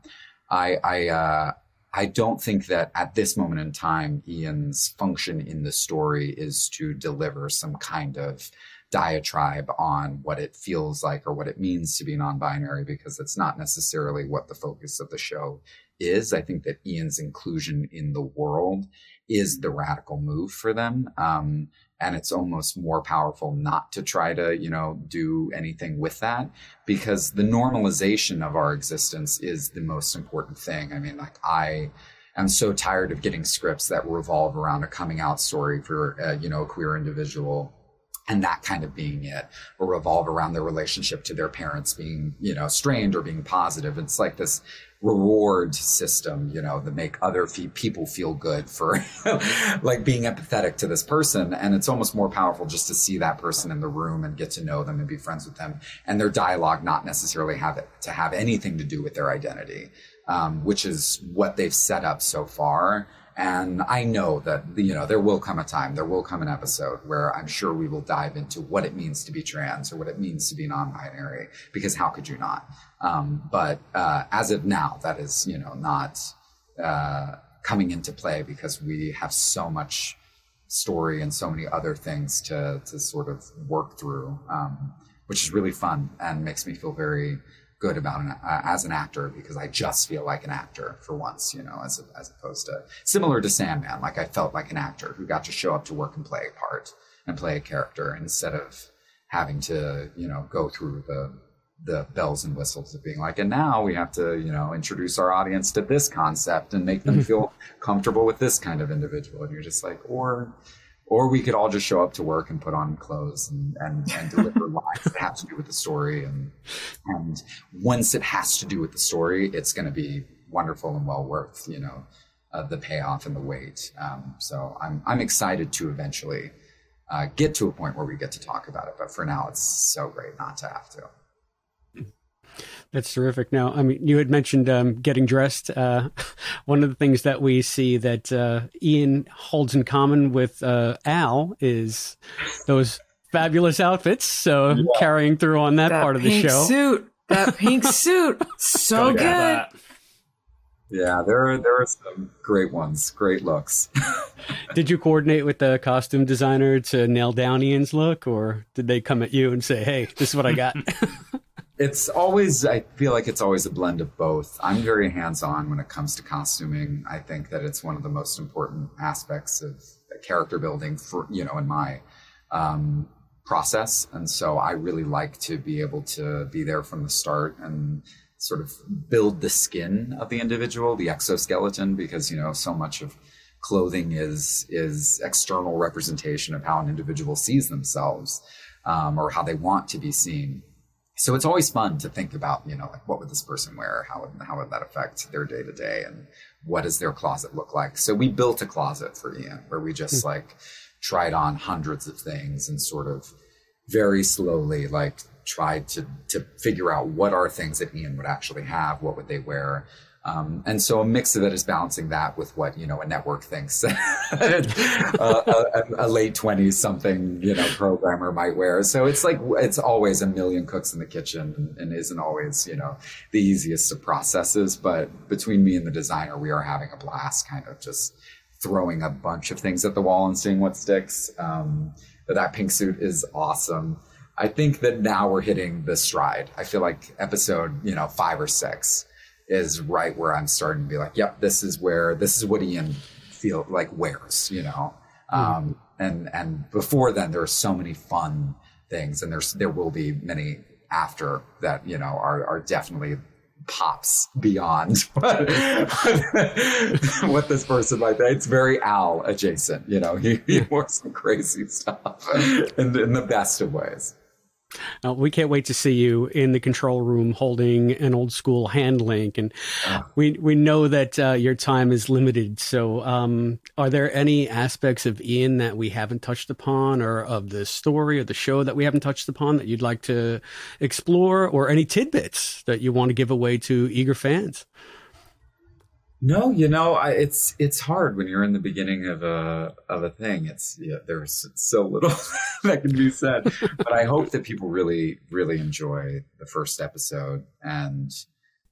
I, I, uh, I don't think that at this moment in time, Ian's function in the story is to deliver some kind of diatribe on what it feels like or what it means to be non binary, because it's not necessarily what the focus of the show is. I think that Ian's inclusion in the world is the radical move for them. Um, and it's almost more powerful not to try to you know do anything with that because the normalization of our existence is the most important thing i mean like i am so tired of getting scripts that revolve around a coming out story for uh, you know a queer individual and that kind of being it or revolve around their relationship to their parents being you know strained or being positive. It's like this reward system you know that make other people feel good for <laughs> like being empathetic to this person. And it's almost more powerful just to see that person in the room and get to know them and be friends with them. And their dialogue not necessarily have it to have anything to do with their identity um, which is what they've set up so far and I know that, you know, there will come a time, there will come an episode where I'm sure we will dive into what it means to be trans or what it means to be non binary, because how could you not? Um, but uh, as of now, that is, you know, not uh, coming into play because we have so much story and so many other things to, to sort of work through, um, which is really fun and makes me feel very good about an, uh, as an actor because I just feel like an actor for once, you know, as a, as opposed to similar to Sandman. Like I felt like an actor who got to show up to work and play a part and play a character instead of having to, you know, go through the the bells and whistles of being like, and now we have to, you know, introduce our audience to this concept and make them feel comfortable with this kind of individual. And you're just like, or or we could all just show up to work and put on clothes and, and, and deliver <laughs> lines that have to do with the story. And, and once it has to do with the story, it's going to be wonderful and well worth, you know, uh, the payoff and the wait. Um, so I'm, I'm excited to eventually uh, get to a point where we get to talk about it. But for now, it's so great not to have to. That's terrific. Now, I mean, you had mentioned um, getting dressed. Uh, <laughs> one of the things that we see that uh, Ian holds in common with uh, Al is those fabulous outfits. So yeah. carrying through on that, that part of the show. Suit, that pink <laughs> suit, so good. Yeah, there are there are some great ones, great looks. <laughs> did you coordinate with the costume designer to nail down Ian's look, or did they come at you and say, "Hey, this is what I got"? It's always, I feel like it's always a blend of both. I'm very hands on when it comes to costuming. I think that it's one of the most important aspects of character building for, you know, in my um, process. And so I really like to be able to be there from the start and sort of build the skin of the individual, the exoskeleton, because, you know, so much of clothing is, is external representation of how an individual sees themselves um, or how they want to be seen so it's always fun to think about, you know, like what would this person wear? How would, how would that affect their day to day? And what does their closet look like? So we built a closet for Ian where we just mm-hmm. like tried on hundreds of things and sort of very slowly like tried to, to figure out what are things that Ian would actually have? What would they wear? Um, and so a mix of it is balancing that with what you know a network thinks <laughs> uh, a, a, late twenties something you know programmer might wear. So it's like it's always a million cooks in the kitchen, and, and isn't always you know the easiest of processes. But between me and the designer, we are having a blast, kind of just throwing a bunch of things at the wall and seeing what sticks. Um, that pink suit is awesome. I think that now we're hitting the stride. I feel like episode you know five or six is right where I'm starting to be like, yep, this is where this is what Ian feel like wears, you know. Mm-hmm. Um, and and before then, there are so many fun things, and there's there will be many after that, you know, are are definitely pops beyond <laughs> what, what this person might be. It's very Al adjacent, you know. <laughs> He, he works some crazy stuff in, in the best of ways. Uh, we can't wait to see you in the control room holding an old school hand link, and we we know that uh, your time is limited. So, um, are there any aspects of Ian that we haven't touched upon, or of the story or the show that we haven't touched upon that you'd like to explore, or any tidbits that you want to give away to eager fans? No, you know, I, it's it's hard when you're in the beginning of a of a thing. It's yeah, there's so little <laughs> that can be said, but I hope that people really really enjoy the first episode and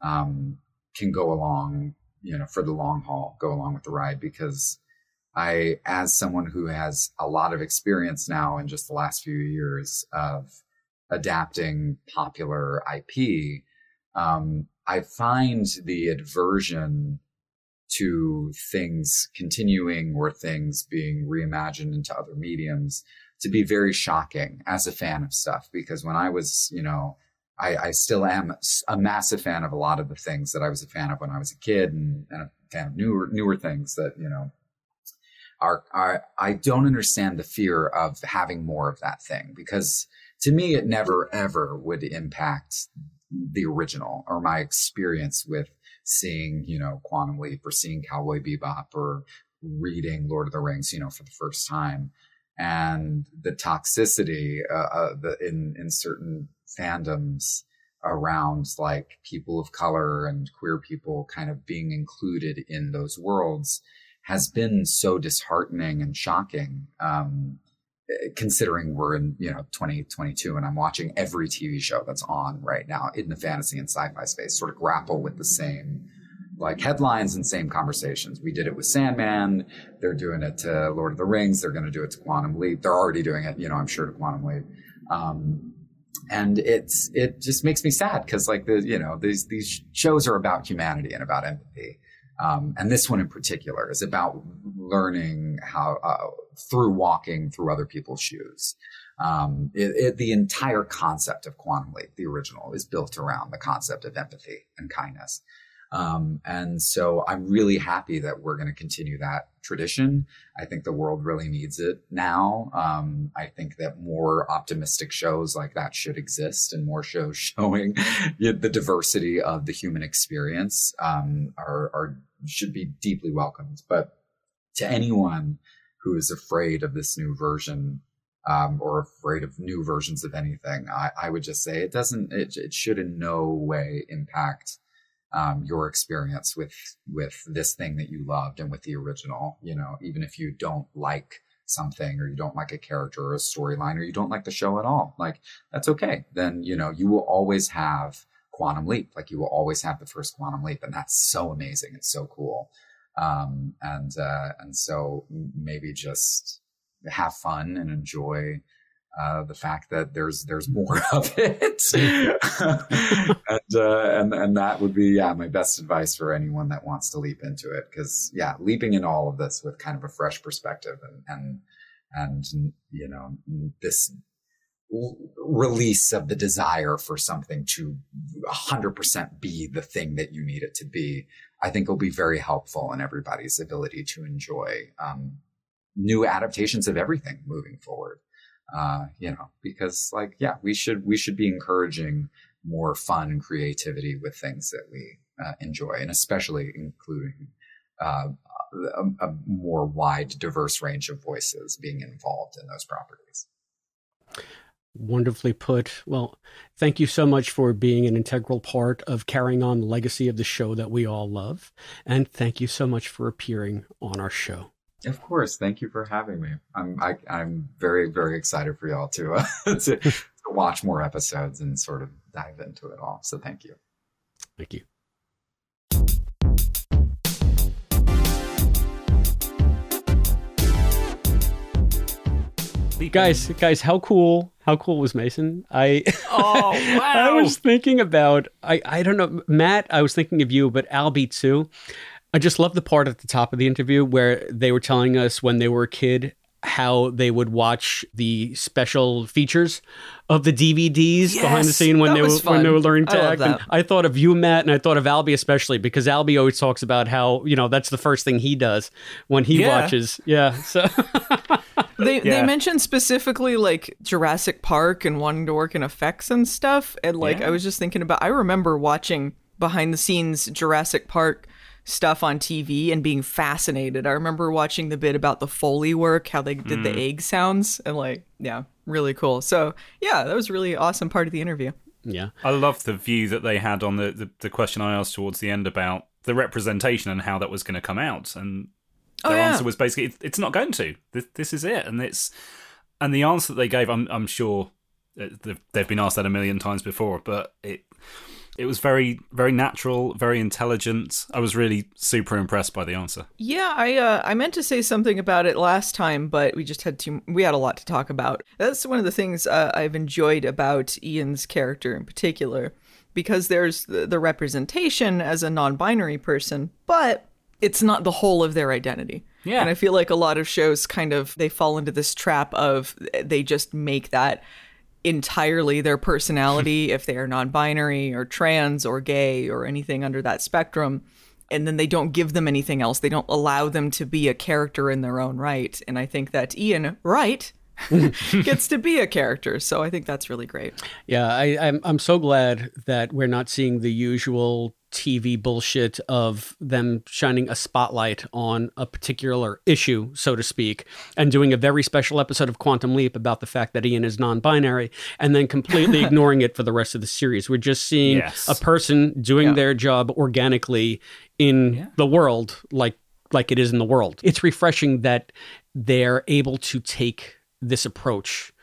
um, can go along, you know, for the long haul, go along with the ride because I, as someone who has a lot of experience now in just the last few years of adapting popular IP, um, I find the aversion to things continuing or things being reimagined into other mediums to be very shocking as a fan of stuff. Because when I was, you know, I, I, still am a massive fan of a lot of the things that I was a fan of when I was a kid and, and a fan of newer, newer things that, you know, are, are I don't understand the fear of having more of that thing because to me it never ever would impact the original or my experience with seeing, you know, Quantum Leap or seeing Cowboy Bebop or reading Lord of the Rings, you know, for the first time. And the toxicity uh, uh, the, in in certain fandoms around like people of color and queer people kind of being included in those worlds has been so disheartening and shocking. Um, considering we're in you know 2022 and i'm watching every tv show that's on right now in the fantasy and sci-fi space sort of grapple with the same like headlines and same conversations. We did it with sandman. They're doing it to lord of the rings. They're going to do it to quantum leap. They're already doing it you know i'm sure to quantum leap. Um, and it's it just makes me sad because like the you know these these shows are about humanity and about empathy um, and this one in particular is about learning how uh, through walking through other people's shoes. Um, it, it, the entire concept of Quantum Leap, the original, is built around the concept of empathy and kindness. Um, and so I'm really happy that we're going to continue that tradition. I think the world really needs it now. Um, I think that more optimistic shows like that should exist and more shows <laughs> showing the diversity of the human experience um, are, are should be deeply welcomed. But to anyone who is afraid of this new version um, or afraid of new versions of anything, I, I would just say it doesn't. It, it should in no way impact um, your experience with with this thing that you loved and with the original. You know, even if you don't like something or you don't like a character or a storyline or you don't like the show at all, like that's okay. Then you know you will always have Quantum Leap. Like you will always have the first Quantum Leap, and that's so amazing. It's so cool. Um, and uh, and so maybe just have fun and enjoy uh, the fact that there's there's more <laughs> of it, <laughs> and, uh, and and that would be yeah my best advice for anyone that wants to leap into it. Because yeah leaping in all of this with kind of a fresh perspective and and and you know this release of the desire for something to 100% be the thing that you need it to be i think will be very helpful in everybody's ability to enjoy um, new adaptations of everything moving forward uh, you know, because like, yeah, we should, we should be encouraging more fun and creativity with things that we uh, enjoy and especially including, uh, a, a more wide, diverse range of voices being involved in those properties. Wonderfully put. Well, thank you so much for being an integral part of carrying on the legacy of the show that we all love. And thank you so much for appearing on our show. Of course. Thank you for having me. I'm I, am i am very very excited for y'all to, uh, <laughs> to <laughs> to watch more episodes and sort of dive into it all. So thank you. Thank you. Guys, guys, how cool! How cool was Mason? I oh <laughs> wow! I was thinking about I I don't know Matt. I was thinking of you, but Albie too. I just love the part at the top of the interview where they were telling us when they were a kid how they would watch the special features of the DVDs Yes, behind the scene when they were was when they were learning to I act. And. I thought of you, Matt, and I thought of Albie especially because Albie always talks about how you know that's the first thing he does when he Yeah. watches. Yeah, so They <laughs> they mentioned specifically like Jurassic Park and wanting to work in effects and stuff. And like Yeah. I was just thinking about I remember watching behind the scenes Jurassic Park stuff on TV and being fascinated. I remember watching the bit about the Foley work, how they did the Mm. egg sounds and like yeah, really cool. So yeah, that was a really awesome part of the interview. yeah. I love the view that they had on the, the, the question I asked towards the end about the representation and how that was going to come out. And Oh, their yeah. answer was basically, it's not going to. This, this is it. And it's and the answer that they gave, I'm, I'm sure uh, they've, they've been asked that a million times before, but it it was very very natural, very intelligent. I was really super impressed by the answer. Yeah, I uh, I meant to say something about it last time, but we just had too we had a lot to talk about. That's one of the things uh, I've enjoyed about Ian's character in particular, because there's the, the representation as a non-binary person, but it's not the whole of their identity. Yeah. and I feel like a lot of shows kind of they fall into this trap of they just make that entirely their personality <laughs> if they are non-binary or trans or gay or anything under that spectrum and then they don't give them anything else. They don't allow them to be a character in their own right. And I think that Ian Wright <laughs> gets to be a character. So I think that's really great. Yeah, I, I'm I'm so glad that we're not seeing the usual TV bullshit of them shining a spotlight on a particular issue, so to speak, and doing a very special episode of Quantum Leap about the fact that Ian is non-binary, and then completely <laughs> ignoring it for the rest of the series. We're just seeing Yes. a person doing Yeah. their job organically in the world, like like it is in the world. It's refreshing that they're able to take this approach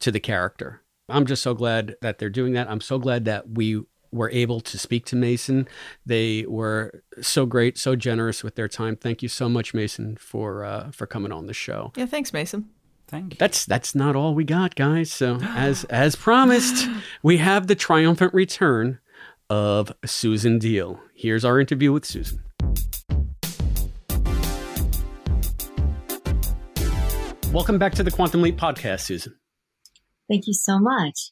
to the character. I'm just so glad that they're doing that. I'm so glad that we were able to speak to Mason. They were so great, so generous with their time. Thank you so much, Mason, for uh, for coming on the show. Yeah, thanks, Mason. Thank you. That's that's not all we got, guys. So <gasps> as as promised, we have the triumphant return of Susan Diol. Here's our interview with Susan. Welcome back to the Quantum Leap podcast, Susan. Thank you so much.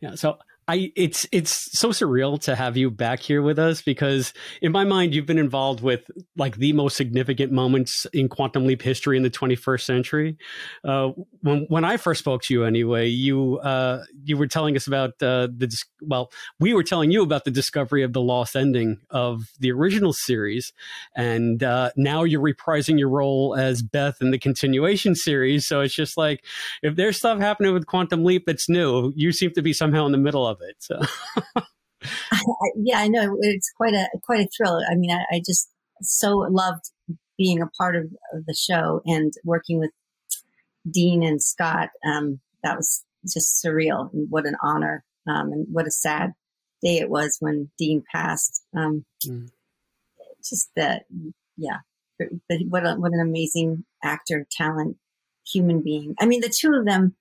Yeah, so I it's it's so surreal to have you back here with us because in my mind you've been involved with like the most significant moments in quantum leap history in the 21st century. Uh, when when I first spoke to you anyway, you uh, you were telling us about uh, the well, we were telling you about the discovery of the lost ending of the original series, and uh, now you're reprising your role as Beth in the continuation series. So it's just like if there's stuff happening with Quantum Leap that's new, you seem to be somehow in the middle of it. So <laughs> I, yeah, I know it's quite a quite a thrill. I mean, I, I just so loved being a part of, of the show and working with Dean and Scott. Um, that was just surreal and what an honor. Um, and what a sad day it was when Dean passed. Um, just that, yeah, but what a, what an amazing actor, talent, human being. I mean, the two of them,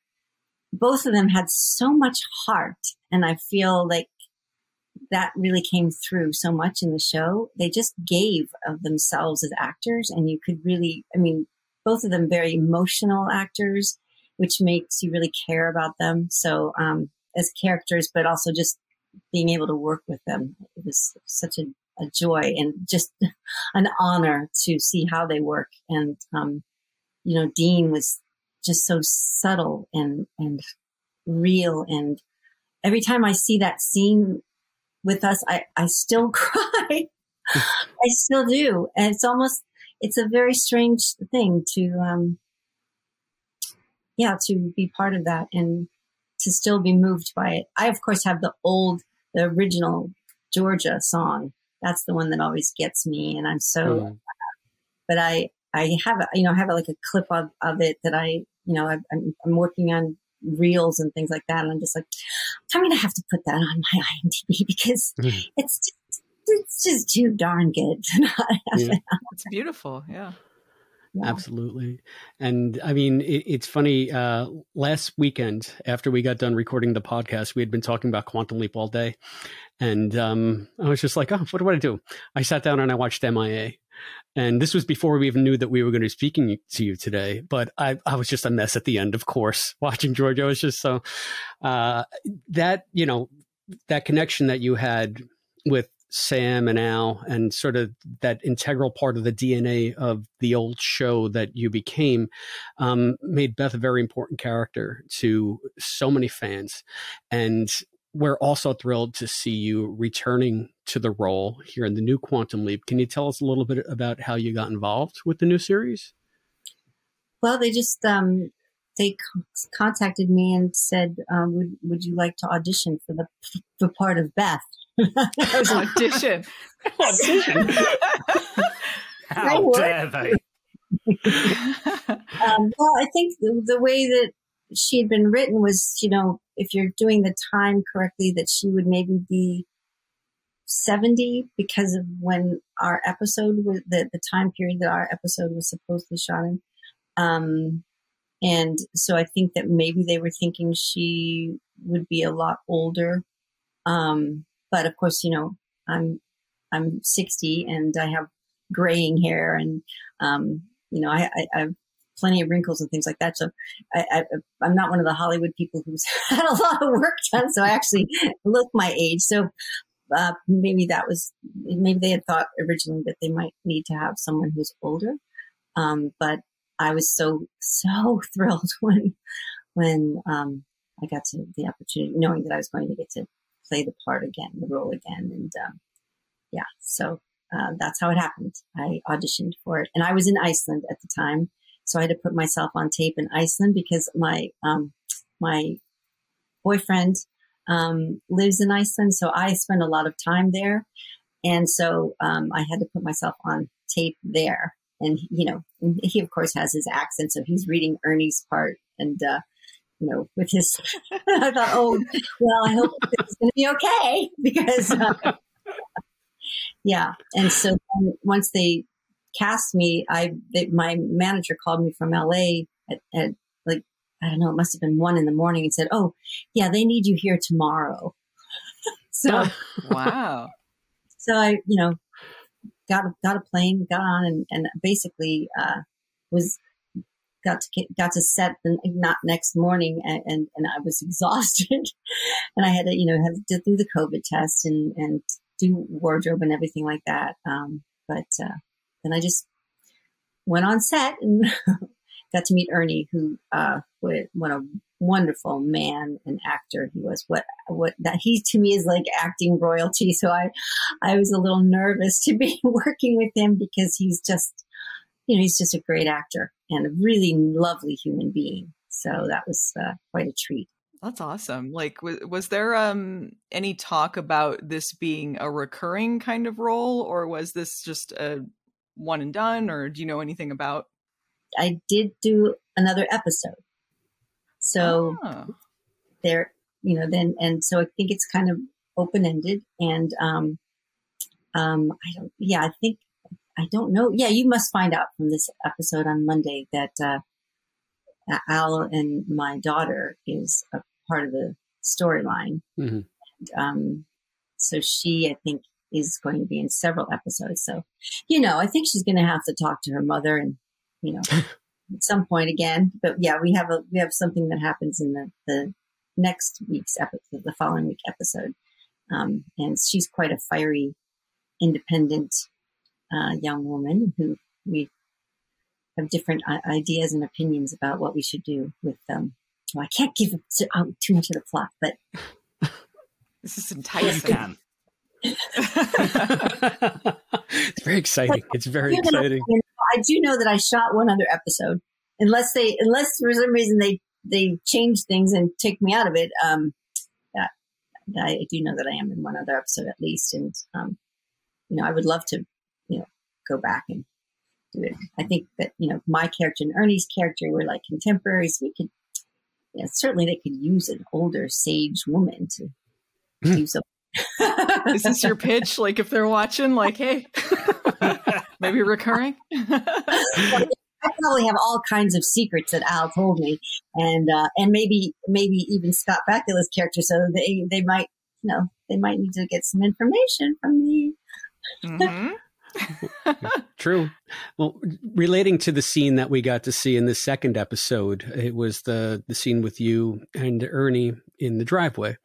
both of them had so much heart, and I feel like that really came through so much in the show. They just gave of themselves as actors, and you could really, I mean, both of them very emotional actors, which makes you really care about them. So, um, as characters, but also just being able to work with them, it was such a, a joy and just <laughs> an honor to see how they work. And, um, you know, Dean was just so subtle and, and real. And every time I see that scene with us, I, I still <laughs> cry. I still do. And it's almost, it's a very strange thing to, um, yeah, to be part of that and to still be moved by it. I, of course, have the old, the original Georgia song. That's the one that always gets me. And I'm so, Mm. but I, I have, a, you know, I have like a clip of, of it that I, you know, I, I'm, I'm working on reels and things like that. And I'm just like, I'm going to have to put that on my <laughs> IMDb because it's just, it's just too darn good to not have Yeah. it. It's beautiful. Yeah. Absolutely. And I mean, it, it's funny. Uh, last weekend, after we got done recording the podcast, we had been talking about Quantum Leap all day. And um, I was just like, oh, what do I do? I sat down and I watched MIA. And this was before we even knew that we were going to be speaking to you today. But I, I was just a mess at the end, of course, <laughs> watching Georgia. I was just so, uh, that, you know, that connection that you had with Sam and Al and sort of that integral part of the DNA of the old show that you became um, made Beth a very important character to so many fans. And we're also thrilled to see you returning to the role here in the new Quantum Leap. Can you tell us a little bit about how you got involved with the new series? Well, they just um, they contacted me and said, um, "Would would you like to audition for the the part of Beth?" I was like, Audition. <laughs> Audition. How dare they? <laughs> um, well, I think the, the way that she had been written was, you know, if you're doing the time correctly, that she would maybe be 70 because of when our episode was the, the time period that our episode was supposed to be shot in. Um, and so I think that maybe they were thinking she would be a lot older. Um, but of course, you know, I'm, I'm 60 and I have graying hair and, um, you know, I, I, I have plenty of wrinkles and things like that. So I, I'm not one of the Hollywood people who's <laughs> had a lot of work done. So I actually look my age. So uh, maybe that was maybe they had thought originally that they might need to have someone who's older. Um, but I was so so <laughs> thrilled when when um, I got to the opportunity, knowing that I was going to get to play the part again, the role again, and um, yeah, so uh, that's how it happened. I auditioned for it, and I was in Iceland at the time, so I had to put myself on tape in Iceland because my um, my boyfriend um, lives in Iceland, so I spend a lot of time there, and so um, I had to put myself on tape there. And you know, he of course has his accent, so he's reading Ernie's part, and uh, you know, with his. <laughs> I thought, oh, well, I hope it's going to be okay <laughs> because, uh, <laughs> yeah. And so once they cast me, I they, my manager called me from LA at, at like I don't know, it must have been one in the morning and said, "Oh, yeah, they need you here tomorrow." <laughs> so <laughs> wow. So I, you know, got a, got a plane, got on, and, and basically uh, was got to got to set the not next morning, and, and, and I was <laughs> exhausted, and I had to, you know, have to do the COVID test and and do wardrobe and everything like that. Um, but uh, then I just went on set and <laughs> got to meet Ernie, who uh, what a wonderful man and actor he was. What what that he to me is like acting royalty. So I I was a little nervous to be <laughs> working with him because he's just you know he's just a great actor and a really lovely human being. So that was uh, quite a treat. That's awesome. Like, was, was there um any talk about this being a recurring kind of role, or was this just a one and done, or do you know anything about? I did do another episode, so oh. there, you know, then and so I think it's kind of open ended, and um, um, I don't, yeah, I think I don't know. Yeah, you must find out from this episode on Monday that uh, Al and my daughter is a part of the storyline. Mm-hmm. Um, so she, I think, is going to be in several episodes. So, you know, I think she's going to have to talk to her mother and, you know, <laughs> at some point again. But yeah, we have a we have something that happens in the the next week's episode, the following week episode, um, and she's quite a fiery, independent uh, young woman who we have different ideas and opinions about what we should do with them. Well, I can't give out too much of the plot, but <laughs> this is enticing. <laughs> it's very exciting. It's very exciting. I do know that I shot one other episode, unless they, unless for some reason they they change things and take me out of it. Um, that I do know that I am in one other episode at least, and um, you know, I would love to, you know, go back and do it. I think that you know my character and Ernie's character were like contemporaries. We could, yeah, certainly they could use an older sage woman to mm. do something. Is this your pitch? Like if they're watching, like, hey, <laughs> maybe recurring. <laughs> I probably have all kinds of secrets that Al told me, and uh, and maybe maybe even Scott Bakula's character. So they they might you know they might need to get some information from me. Mm-hmm. <laughs> True. Well, relating to the scene that we got to see in the second episode, it was the the scene with you and Ernie in the driveway,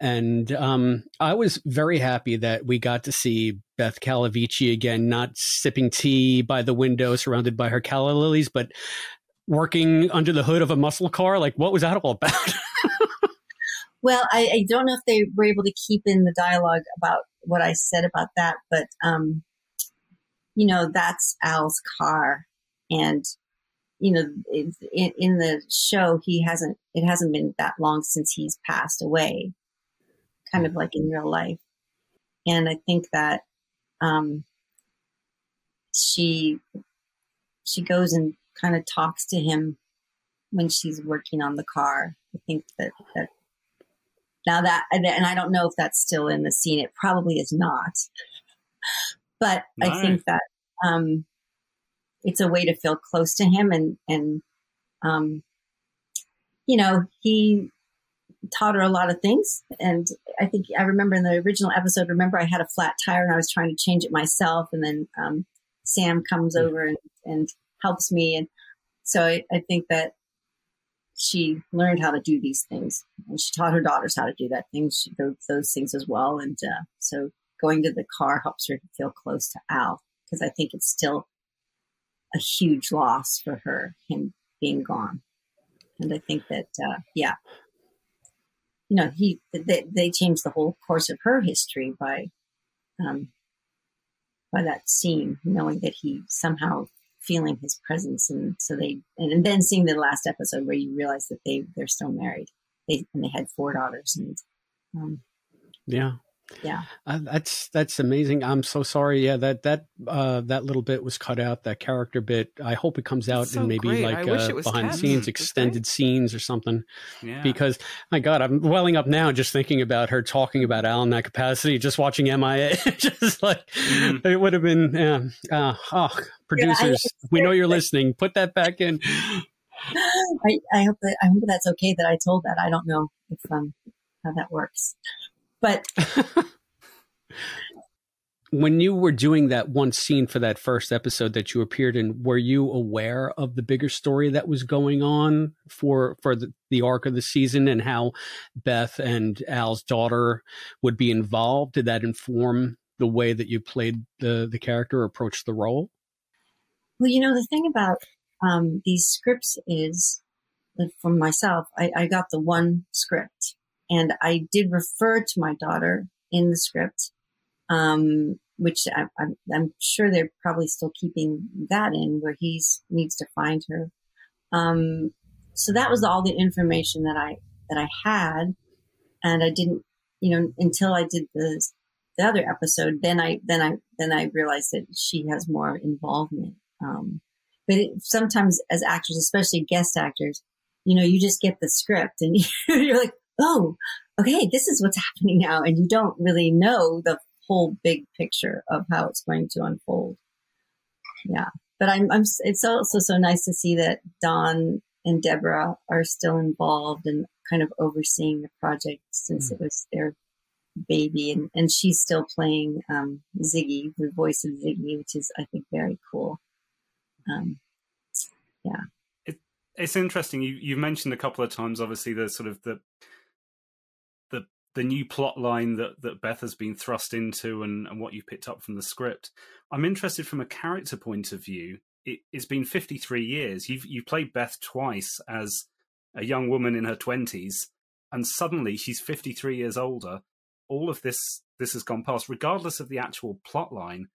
and um, I was very happy that we got to see Beth Calavicci again, not sipping tea by the window, surrounded by her calla lilies, but working under the hood of a muscle car. Like, what was that all about? <laughs> well, I, I, don't know if they were able to keep in the dialogue about what I said about that, but um, you know, that's Al's car. And, you know, in, in the show, he hasn't, it hasn't been that long since he's passed away, kind of like in real life. And I think that, um, she, she goes and kind of talks to him when she's working on the car. I think that, that now that, and I don't know if that's still in the scene. It probably is not. But nice. I think that um, it's a way to feel close to him, and and um, you know he taught her a lot of things. And I think I remember in the original episode, remember I had a flat tire and I was trying to change it myself, and then um, Sam comes over and, and helps me, and so I, I think that she learned how to do these things, and she taught her daughters how to do that things those, those things as well. And uh, so going to the car helps her to feel close to Al because I think it's still a huge loss for her him being gone. And I think that uh, yeah, you know he they, they changed the whole course of her history by um, by that scene, knowing that he somehow feeling his presence, and so they and then seeing the last episode where you realize that they they're still married, they and they had four daughters, and um, yeah, yeah, uh, that's that's amazing. I'm so sorry. Yeah, that that uh, that little bit was cut out. That character bit. I hope it comes out so in maybe great. like uh, behind the scenes, extended scenes or something. Yeah. Because my God, I'm welling up now just thinking about her talking about Al in that capacity. Just watching MIA, <laughs> just like it would have been. Yeah, uh, oh, producers, we know you're listening. Put that back in. <gasps> I, I hope that I hope that's okay that I told that. I don't know if um how that works, but <laughs> when you were doing that one scene for that first episode that you appeared in, were you aware of the bigger story that was going on for for the, the arc of the season and how Beth and Al's daughter would be involved? Did that inform the way that you played the the character or approached the role? Well, you know, the thing about um, these scripts is from myself, I, I got the one script and I did refer to my daughter in the script, um, which I, I'm, I'm sure they're probably still keeping that in where he needs to find her. Um, so that was all the information that I, that I had. And I didn't, you know, until I did the, the other episode, then I, then I, then I realized that she has more involvement. Um, but it, sometimes as actors, especially guest actors, you know, you just get the script and <laughs> you're like, oh, okay, this is what's <laughs> happening now. And you don't really know the whole big picture of how it's going to unfold. Yeah. But I'm, I'm, it's also so nice to see that Don and Deborah are still involved and kind of overseeing the project since it was their baby. And, and she's still playing, um, Ziggy, the voice of Ziggy, which is, I think, very cool. Um, yeah. It, it's interesting. You you mentioned a couple of times, obviously, the sort of the the new plot line that that Beth has been thrust into, and and what you picked up from the script. I'm interested from a character point of view. It, it's been 53 years. You've you played Beth twice as a young woman in her 20s, and suddenly she's 53 years older. All of this this has gone past, regardless of the actual plot line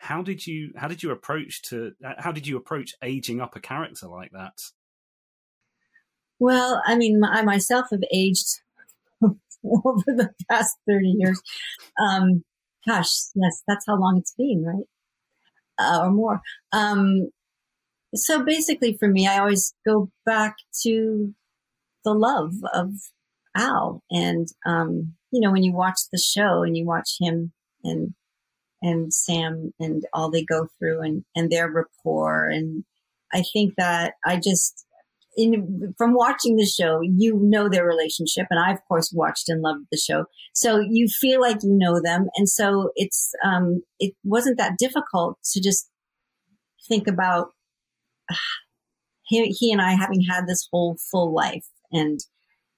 how did you how did you approach to uh, how did you approach aging up a character like that Well, I mean, I myself have aged <laughs> over the past 30 years. Um, gosh, yes, that's how long it's been, right? Uh, or more. Um, so basically for me, I always go back to the love of Al. And, um, you know, when you watch the show and you watch him and, and Sam and all they go through and, and their rapport. And I think that I just, in, from watching the show, you know their relationship. And I, of course, watched and loved the show. So you feel like you know them. And so it's, um, it wasn't that difficult to just think about <sighs> uh, he, he and I having had this whole full life and,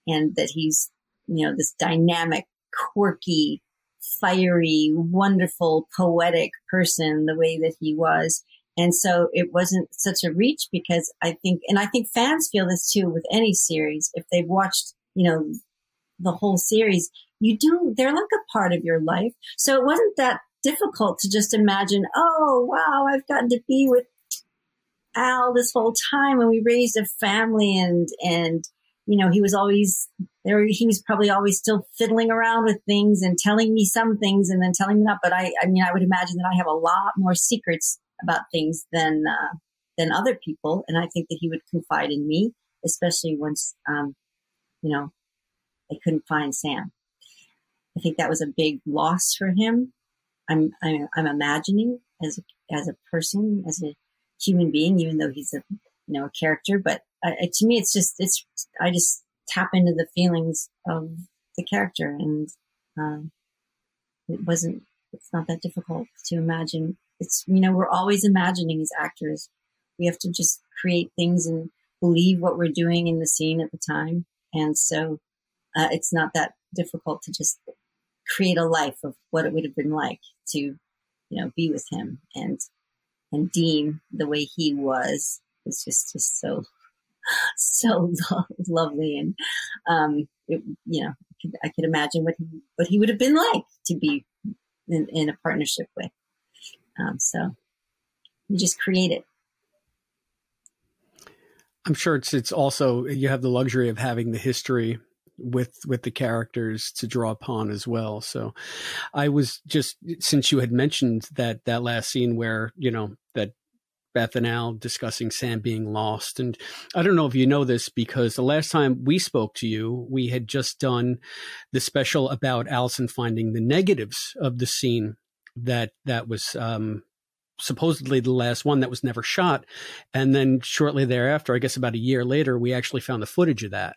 and that he's, you know, this dynamic, quirky, fiery, wonderful, poetic person, the way that he was. And so it wasn't such a reach because I think, and I think fans feel this too with any series. If they've watched, you know, the whole series, you do, they're like a part of your life. So it wasn't that difficult to just imagine, oh, wow, I've gotten to be with Al this whole time and we raised a family and, and, you know, he was always there. He was probably always still fiddling around with things and telling me some things and then telling me not. But I, I mean, I would imagine that I have a lot more secrets about things than, uh, than other people. And I think that he would confide in me, especially once, um, you know, they couldn't find Sam. I think that was a big loss for him. I'm, I'm, I'm imagining as a, as a person, as a human being, even though he's a, you know, a character, but uh, to me, it's just, it's, I just tap into the feelings of the character and, um, it wasn't, it's not that difficult to imagine. It's, you know, we're always imagining as actors. We have to just create things and believe what we're doing in the scene at the time, and so uh, it's not that difficult to just create a life of what it would have been like to, you know, be with him and and Dean the way he was. Was just just so so lo- <laughs> lovely. And um it, you know I could, imagine what he what he would have been like to be in, in a partnership with um so you just create it I'm sure it's it's also you have the luxury of having the history with with the characters to draw upon as well. So I was just since you had mentioned that that last scene where, you know, that Beth and Al discussing Sam being lost. And I don't know if you know this because the last time we spoke to you, we had just done the special about Allison finding the negatives of the scene that that was um, supposedly the last one that was never shot. And then shortly thereafter, I guess about a year later, we actually found the footage of that.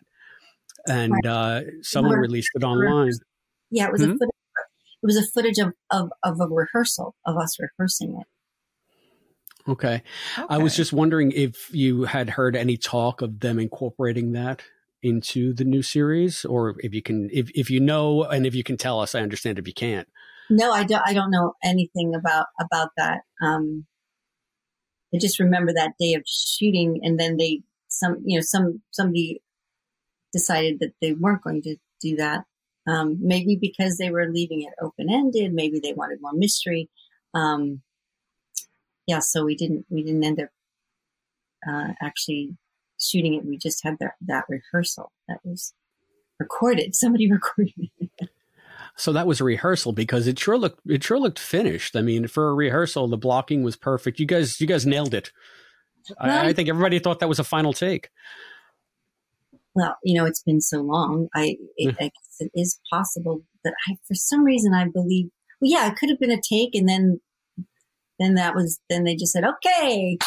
And uh, someone released it online. yeah it was Hmm? a footage, it was a footage of, of of a rehearsal of us rehearsing it Okay. I was just wondering if you had heard any talk of them incorporating that into the new series or if you can if if you know and if you can tell us I understand if you can't. No, I don't. I don't know anything about about that. Um, I just remember that day of shooting, and then they some you know some somebody decided that they weren't going to do that. Um, maybe because they were leaving it open ended. Maybe they wanted more mystery. Um, yeah, so we didn't we didn't end up uh, actually shooting it. We just had that that rehearsal that was recorded. <laughs> Somebody recorded it. So that was a rehearsal because it sure looked it sure looked finished. I mean, for a rehearsal, the blocking was perfect. You guys you guys nailed it. I, I think everybody thought that was a final take. well, you know, it's been so long. I, it, I guess it is possible that I, for some reason, I believe. Well, yeah, it could have been a take, and then, then that was, then they just said, "Okay,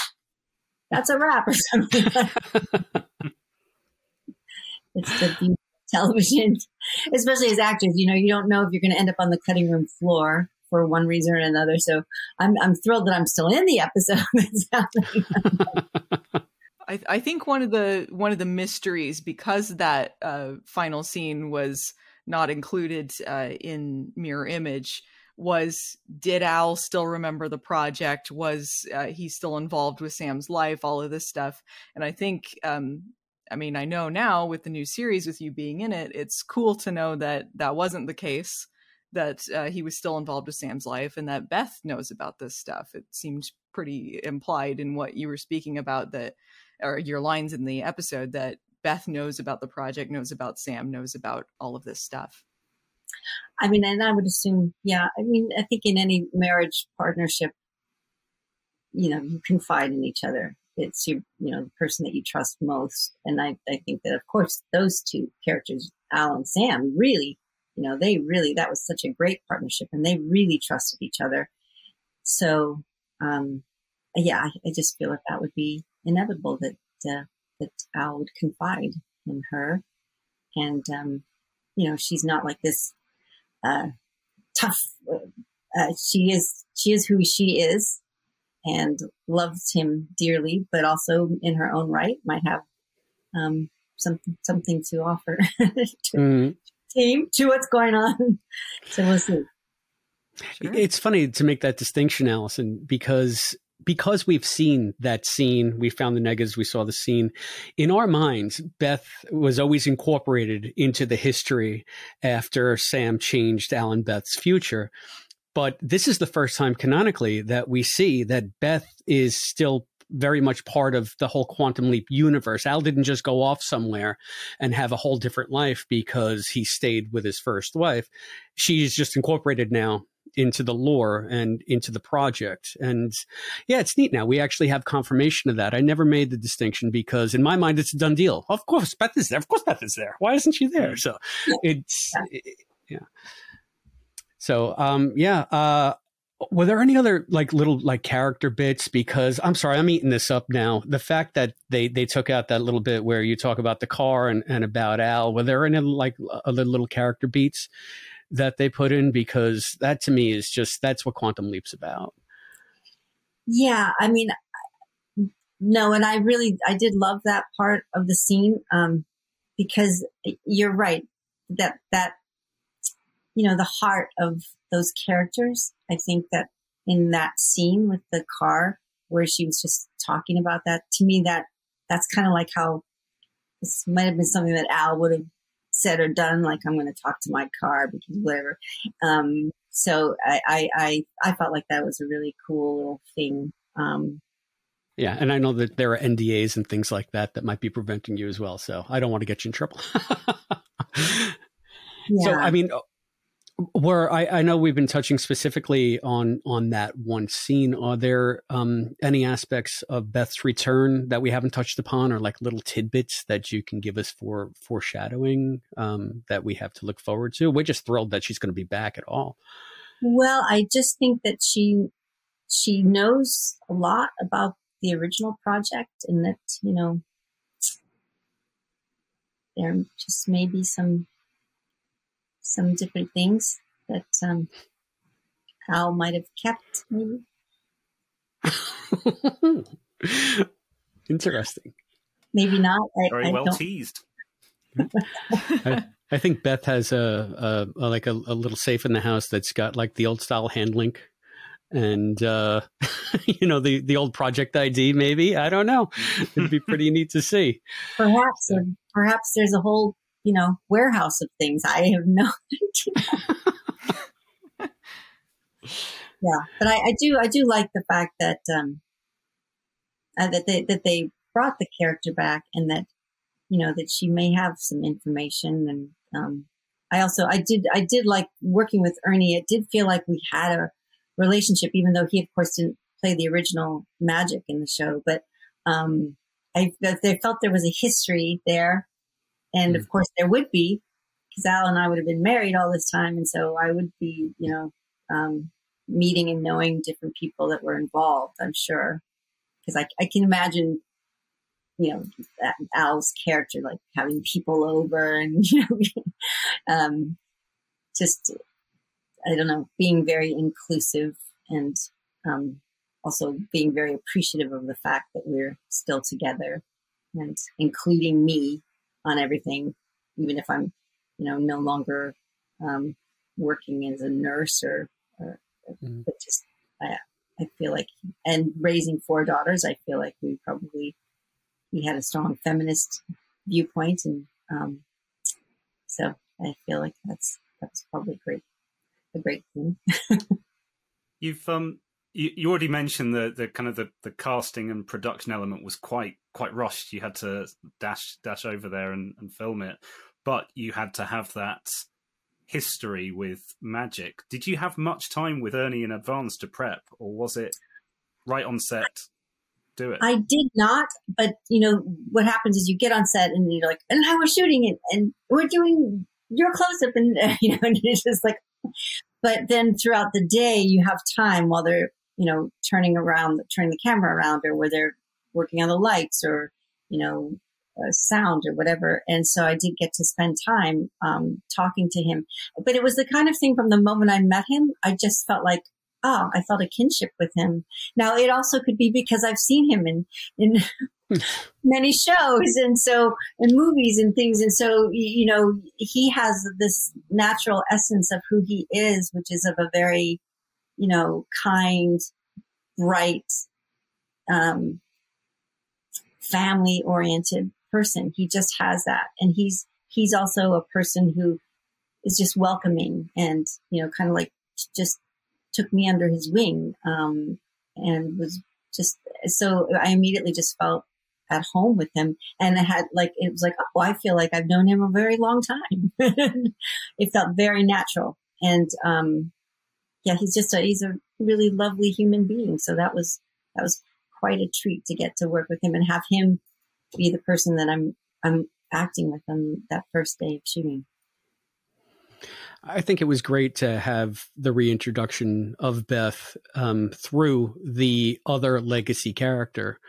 that's a wrap" or something. <laughs> it's the beauty <laughs> television, especially as actors. You know, you don't know if you're going to end up on the cutting room floor for one reason or another. So I'm, I'm thrilled that I'm still in the episode. <laughs> <laughs> I, I think one of the one of the mysteries because that uh, final scene was not included uh, in Mirror Image was did Al still remember the project? Was uh, he still involved with Sam's life? All of this stuff, and I think. Um, I mean, I know now with the new series, with you being in it, it's cool to know that that wasn't the case. That uh, he was still involved with Sam's life, and that Beth knows about this stuff. It seemed pretty implied in what you were speaking about that or your lines in the episode that Beth knows about the project, knows about Sam, knows about all of this stuff. I mean, and I would assume, yeah. I mean, I think in any marriage partnership, you know, you confide in each other. It's your, you know, the person that you trust most. And I, I think that, of course, those two characters, Al and Sam, really, you know, they really, that was such a great partnership and they really trusted each other. So, um, yeah, I, I just feel like that would be inevitable that, uh, that Al would confide in her. And, um, you know, she's not like this, uh, tough, uh, she is, she is who she is and loves him dearly, but also in her own right might have, um, something, something to offer <laughs> to Mm. team to what's going on. <laughs> So we'll see. It's funny to make that distinction, Allison, because because we've seen that scene, we found the negatives, we saw the scene. In our minds, Beth was always incorporated into the history after Sam changed Alan Beth's future. But this is the first time canonically that we see that Beth is still very much part of the whole quantum leap universe. Al didn't just go off somewhere and have a whole different life because he stayed with his first wife. She's just incorporated now into the lore and into the project. And yeah, it's neat now. We actually have confirmation of that. I never made the distinction because in my mind, it's a done deal. Of course, Beth is there. Of course, Beth is there. Why isn't she there? Mm. So it's, yeah. So, um, yeah, uh, were there any other like little like character bits? Because I'm sorry, I'm eating this up now. The fact that they they took out that little bit where you talk about the car and, and about Al. Were there any like other little character beats that they put in? Because that to me is just that's what Quantum Leap's about. Yeah, I mean, no, and I really, I did love that part of the scene um, because you're right that that you know the heart of those characters. I think that in that scene with the car where she was just talking about that to me that that's kind of like how this might have been something that Al would have said or done. Like I'm going to talk to my car because whatever. Um, so I, I, I, I felt like that was a really cool little thing. Um, yeah, and I know that there are NDAs and things like that that might be preventing you as well. So I don't want to get you in trouble. <laughs> yeah. So I mean, where I, I, know we've been touching specifically on on that one scene. Are there um, any aspects of Beth's return that we haven't touched upon, or like little tidbits that you can give us for foreshadowing um, that we have to look forward to? We're just thrilled that she's going to be back at all. Well, I just think that she she knows a lot about the original project and that, you know, there just may be some some different things that um, Al might have kept, maybe. <laughs> Interesting. Maybe not. I, Very I well don't... teased. I, I, think Beth has a, a, a like a, a, little safe in the house that's got like the old style hand link and uh, <laughs> you know the the old project ID. Maybe I don't know. It'd be pretty neat to see. Perhaps, or perhaps there's a whole you know warehouse of things. I have no <laughs> idea. yeah, but I, I, do I do like the fact that um, uh, that they that they brought the character back and that you know that she may have some information and um, I also I did I did like working with Ernie. It did feel like we had a relationship, even though he, of course, didn't play the original Magic in the show. But um, I, I felt there was a history there. And mm. of course, there would be, because Al and I would have been married all this time. And so I would be, you know, um, meeting and knowing different people that were involved, I'm sure. Because I, I can imagine, you know, Al's character, like having people over and, <laughs> you know, um, just I don't know, being very inclusive and um, also being very appreciative of the fact that we're still together and including me on everything, even if I'm, you know, no longer um, working as a nurse or, or mm. but just I, I feel like, and raising four daughters, I feel like we probably we had a strong feminist viewpoint, and um, so I feel like that's that's probably great a great thing. <laughs> You've um you, you already mentioned the the kind of the, the casting and production element was quite quite rushed. You had to dash dash over there and, and film it, but you had to have that history with Magic. Did you have much time with Ernie in advance to prep, or was it right on set? Do it. I did not, but you know what happens is you get on set and you're like, and I was shooting it, and we're doing your close up, and <laughs> you know, and it's just like, but then throughout the day, you have time while they're, you know, turning around, turning the camera around or where they're working on the lights or, you know, uh, sound or whatever. And so I did get to spend time um, talking to him. But it was the kind of thing from the moment I met him, I just felt like, oh, I felt a kinship with him. Now it also could be because I've seen him in in <laughs> many shows and so and movies and things and so you know he has this natural essence of who he is which is of a very you know kind bright um family oriented person. He just has that. And he's he's also a person who is just welcoming and you know kind of like just took me under his wing um and was just so I immediately just felt at home with him. And I had like it was like oh I feel like I've known him a very long time. <laughs> it felt very natural. And um yeah he's just a he's a really lovely human being so that was that was quite a treat to get to work with him and have him be the person that I'm I'm acting with on that first day of shooting. I think it was great to have the reintroduction of Beth um, through the other legacy character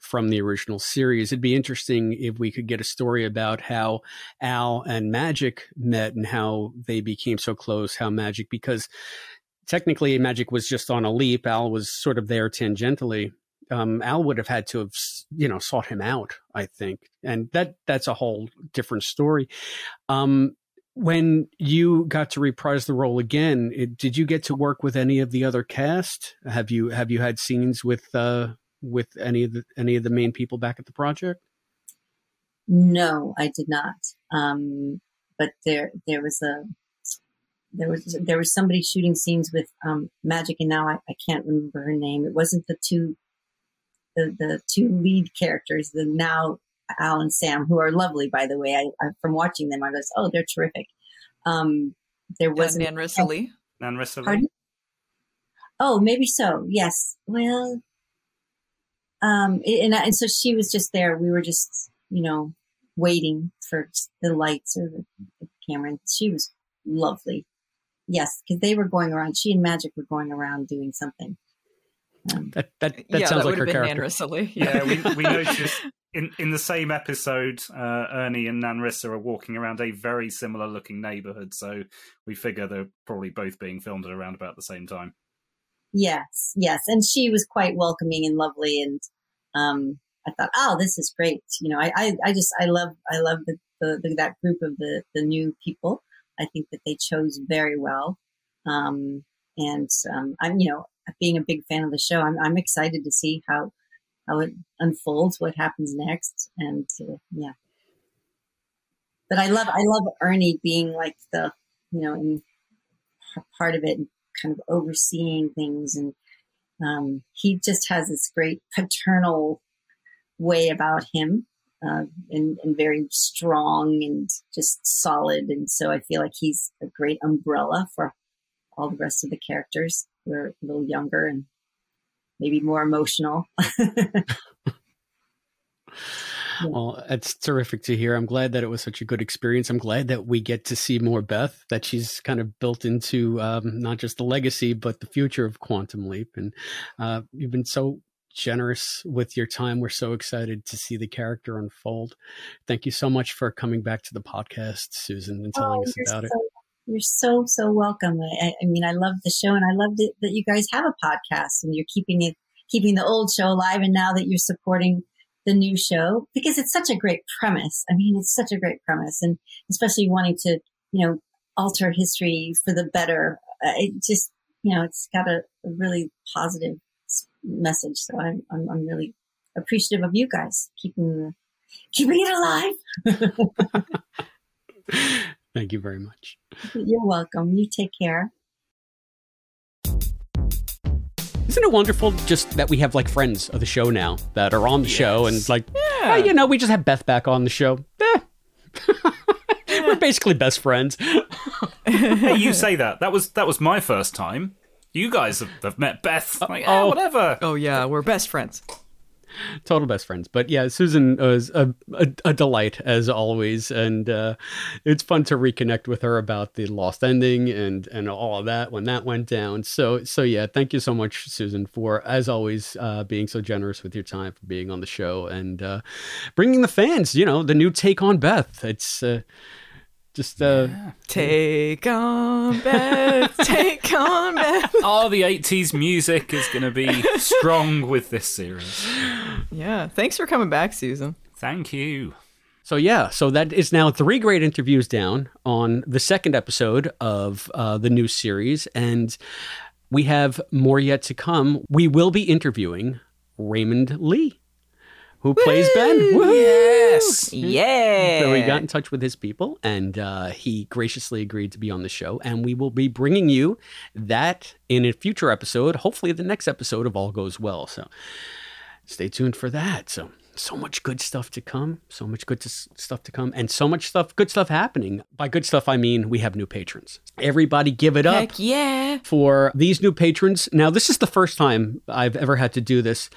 from the original series. It'd be interesting if we could get a story about how Al and Magic met and how they became so close, how Magic, because technically Magic was just on a leap, Al was sort of there tangentially. um, Al would have had to have, you know, sought him out. I think, and that that's a whole different story. Um, when you got to reprise the role again, it, did you get to work with any of the other cast? Have you have you had scenes with uh, with any of the any of the main people back at the project? No, I did not. Um, but there there was a there was there was somebody shooting scenes with um, Magic, and now I, I can't remember her name. It wasn't the two the the two lead characters, the now Al and Sam, who are lovely, by the way. I, I from watching them, I was, oh, they're terrific. Um, there was Nanrisa Lee. Nanrisa Lee. Pardon? Oh, maybe so. Yes. Well, um, and and so she was just there. We were just, you know, waiting for the lights or the, the camera. And she was lovely. Yes, because they were going around. She and Magic were going around doing something. Um, that that, that yeah, sounds that like her would have been character. Nan Yeah, we, we <laughs> noticed in, in the same episode, uh, Ernie and Nanrisa are walking around a very similar looking neighborhood. So we figure they're probably both being filmed at around about the same time. Yes, yes, and she was quite welcoming and lovely, and um, I thought, oh, this is great. You know, I, I, I just, I love, I love the, the, the, that group of the the new people. I think that they chose very well, um, and um, I'm, you know, being a big fan of the show, I'm, I'm excited to see how how it unfolds, what happens next, and uh, yeah. But I love, I love Ernie being like the, you know, in part of it, and kind of overseeing things, and um, he just has this great paternal way about him, uh, and, and very strong and just solid. And so I feel like he's a great umbrella for all the rest of the characters. We're a little younger and maybe more emotional. <laughs> Well, it's terrific to hear. I'm glad that it was such a good experience. I'm glad that we get to see more Beth, that she's kind of built into um, not just the legacy, but the future of Quantum Leap. And uh, you've been so generous with your time. We're so excited to see the character unfold. Thank you so much for coming back to the podcast, Susan, and telling Oh, us about it. You're so, so welcome. I, I mean, I love the show and I love that, that you guys have a podcast and you're keeping it, keeping the old show alive. And now that you're supporting the new show because it's such a great premise. I mean, it's such a great premise and especially wanting to, you know, alter history for the better. It just, you know, it's got a, a really positive message. So I'm, I'm, I'm really appreciative of you guys keeping the, keeping it alive. <laughs> Thank you very much. You're welcome. You take care. Isn't it wonderful just that we have like friends of the show now that are on the show and like, "Ah, you know, we just have Beth back on the show. Eh. <laughs> We're basically best friends. <laughs> hey, you say that. That was that was my first time. You guys have, have met Beth. Like, oh, whatever. Oh yeah, we're best friends. Total best friends. But yeah, Susan was a, a, a delight as always. And uh, it's fun to reconnect with her about the lost ending and, and all of that when that went down. So, so yeah, thank you so much, Susan, for as always uh, being so generous with your time, for being on the show and uh, bringing the fans, you know, the new take on Beth. It's uh, just. Uh, Take on Beth, take on <laughs> Beth. Oh, the 80s music is going to be <laughs> strong with this series. Yeah, thanks for coming back, Susan. Thank you. So yeah, so that is now three great interviews down on the second episode of uh, the new series, and we have more yet to come. We will be interviewing Raymond Lee, who plays Ben. Woohoo! Yes. Yeah. So we got in touch with his people, and uh, he graciously agreed to be on the show. And we will be bringing you that in a future episode. Hopefully, the next episode of All Goes Well. So stay tuned for that. So so much good stuff to come. So much good to, stuff to come, and so much stuff, good stuff happening. By good stuff, I mean we have new patrons. Everybody, give it up Heck yeah. for these new patrons. Now, this is the first time I've ever had to do this.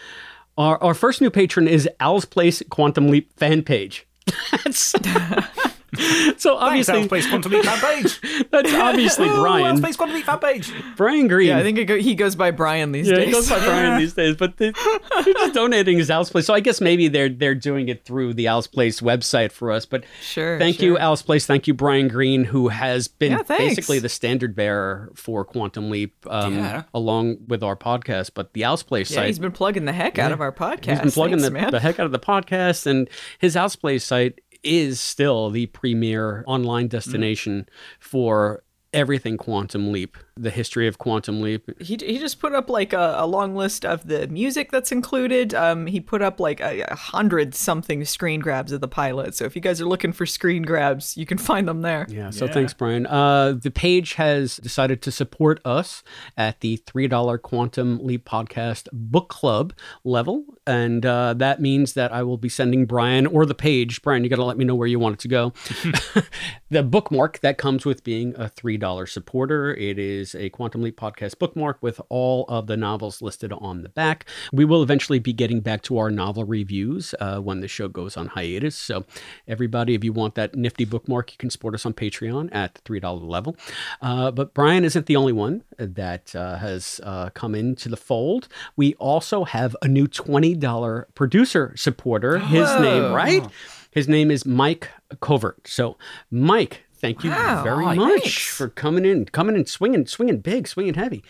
Our, our first new patron is Al's Place Quantum Leap fan page. That's <laughs> <laughs> <laughs> <laughs> so obviously, Thanks, Space Quantum Leap fan page. <laughs> that's obviously <laughs> Ooh, Brian. Space Quantum Leap fan page. Brian Green. Yeah, I think it go- he goes by Brian these yeah, days. he goes by Brian these days, but they, are just donating his Al's Place. So I guess maybe they're they're doing it through the Al's Place website for us. But Sure, thank sure. you, Al's Place. Thank you, Brian Green, who has been Yeah, basically the standard bearer for Quantum Leap, um, Yeah. along with our podcast. But the Al's Place Yeah, site, he's been plugging the heck out of our podcast. He's been plugging Thanks, the, the heck out of the podcast, and his Houseplay site is still the premier online mm-hmm. destination for everything Quantum Leap, the history of Quantum Leap. He, he just put up like a, a long list of the music that's included. Um, he put up like a, a hundred something screen grabs of the pilot. So if you guys are looking for screen grabs, you can find them there. Yeah, so thanks, Brian. Uh, the page has decided to support us at the $3 Quantum Leap Podcast Book Club level. And uh, that means that I will be sending Brian or the page. Brian, you got to let me know where you want it to go. <laughs> <laughs> the bookmark that comes with being a $3 supporter. It is a Quantum Leap Podcast bookmark with all of the novels listed on the back. We will eventually be getting back to our novel reviews uh, when the show goes on hiatus. So, everybody, if you want that nifty bookmark, you can support us on Patreon at the $3 level. Uh, but Brian isn't the only one that uh, has uh, come into the fold. We also have a new $20 producer supporter. His name, right? His name is Mike Covert. So, Mike, thank you Wow. very much thanks. for coming in, coming in, swinging, swinging big, swinging heavy.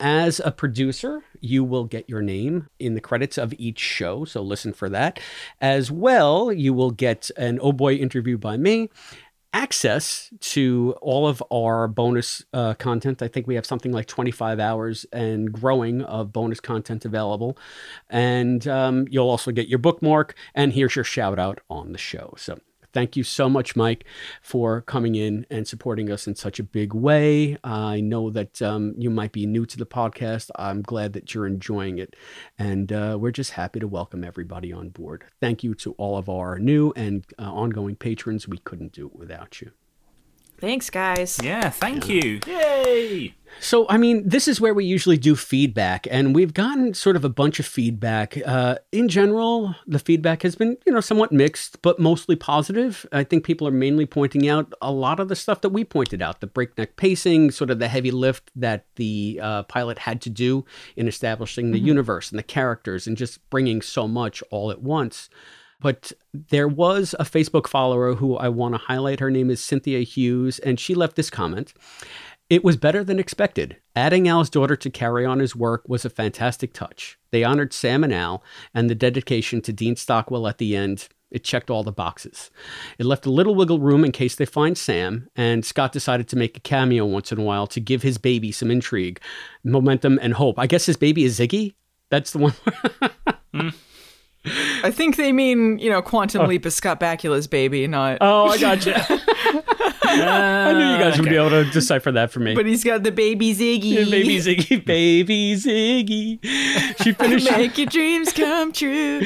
As a producer, you will get your name in the credits of each show. So, listen for that. As well, you will get an Oh Boy interview by me. Access to all of our bonus uh, content. I think we have something like 25 hours and growing of bonus content available. And um, you'll also get your bookmark. And here's your shout out on the show. So thank you so much, Mike, for coming in and supporting us in such a big way. I know that um, you might be new to the podcast. I'm glad that you're enjoying it. And uh, we're just happy to welcome everybody on board. Thank you to all of our new and uh, ongoing patrons. We couldn't do it without you. Thanks, guys. Yeah, thank you. Yay! So, I mean, this is where we usually do feedback, and we've gotten sort of a bunch of feedback. Uh, in general, the feedback has been, you know, somewhat mixed, but mostly positive. I think people are mainly pointing out a lot of the stuff that we pointed out the breakneck pacing, sort of the heavy lift that the uh, pilot had to do in establishing the Mhm. universe and the characters and just bringing so much all at once. But there was a Facebook follower who I want to highlight. Her name is Cynthia Hughes, and she left this comment. It was better than expected. Adding Al's daughter to carry on his work was a fantastic touch. They honored Sam and Al, and the dedication to Dean Stockwell at the end. It checked all the boxes. It left a little wiggle room in case they find Sam, and Scott decided to make a cameo once in a while to give his baby some intrigue, momentum, and hope. I guess his baby is Ziggy? That's the one. <laughs> Hmm. I think they mean, you know, Quantum Oh. Leap is Scott Bakula's baby, not. Oh, I gotcha. <laughs> I knew you guys would be able to decipher that for me. But he's got the baby Ziggy. Yeah, baby Ziggy, <laughs> baby Ziggy. She finishes. Make your dreams come true.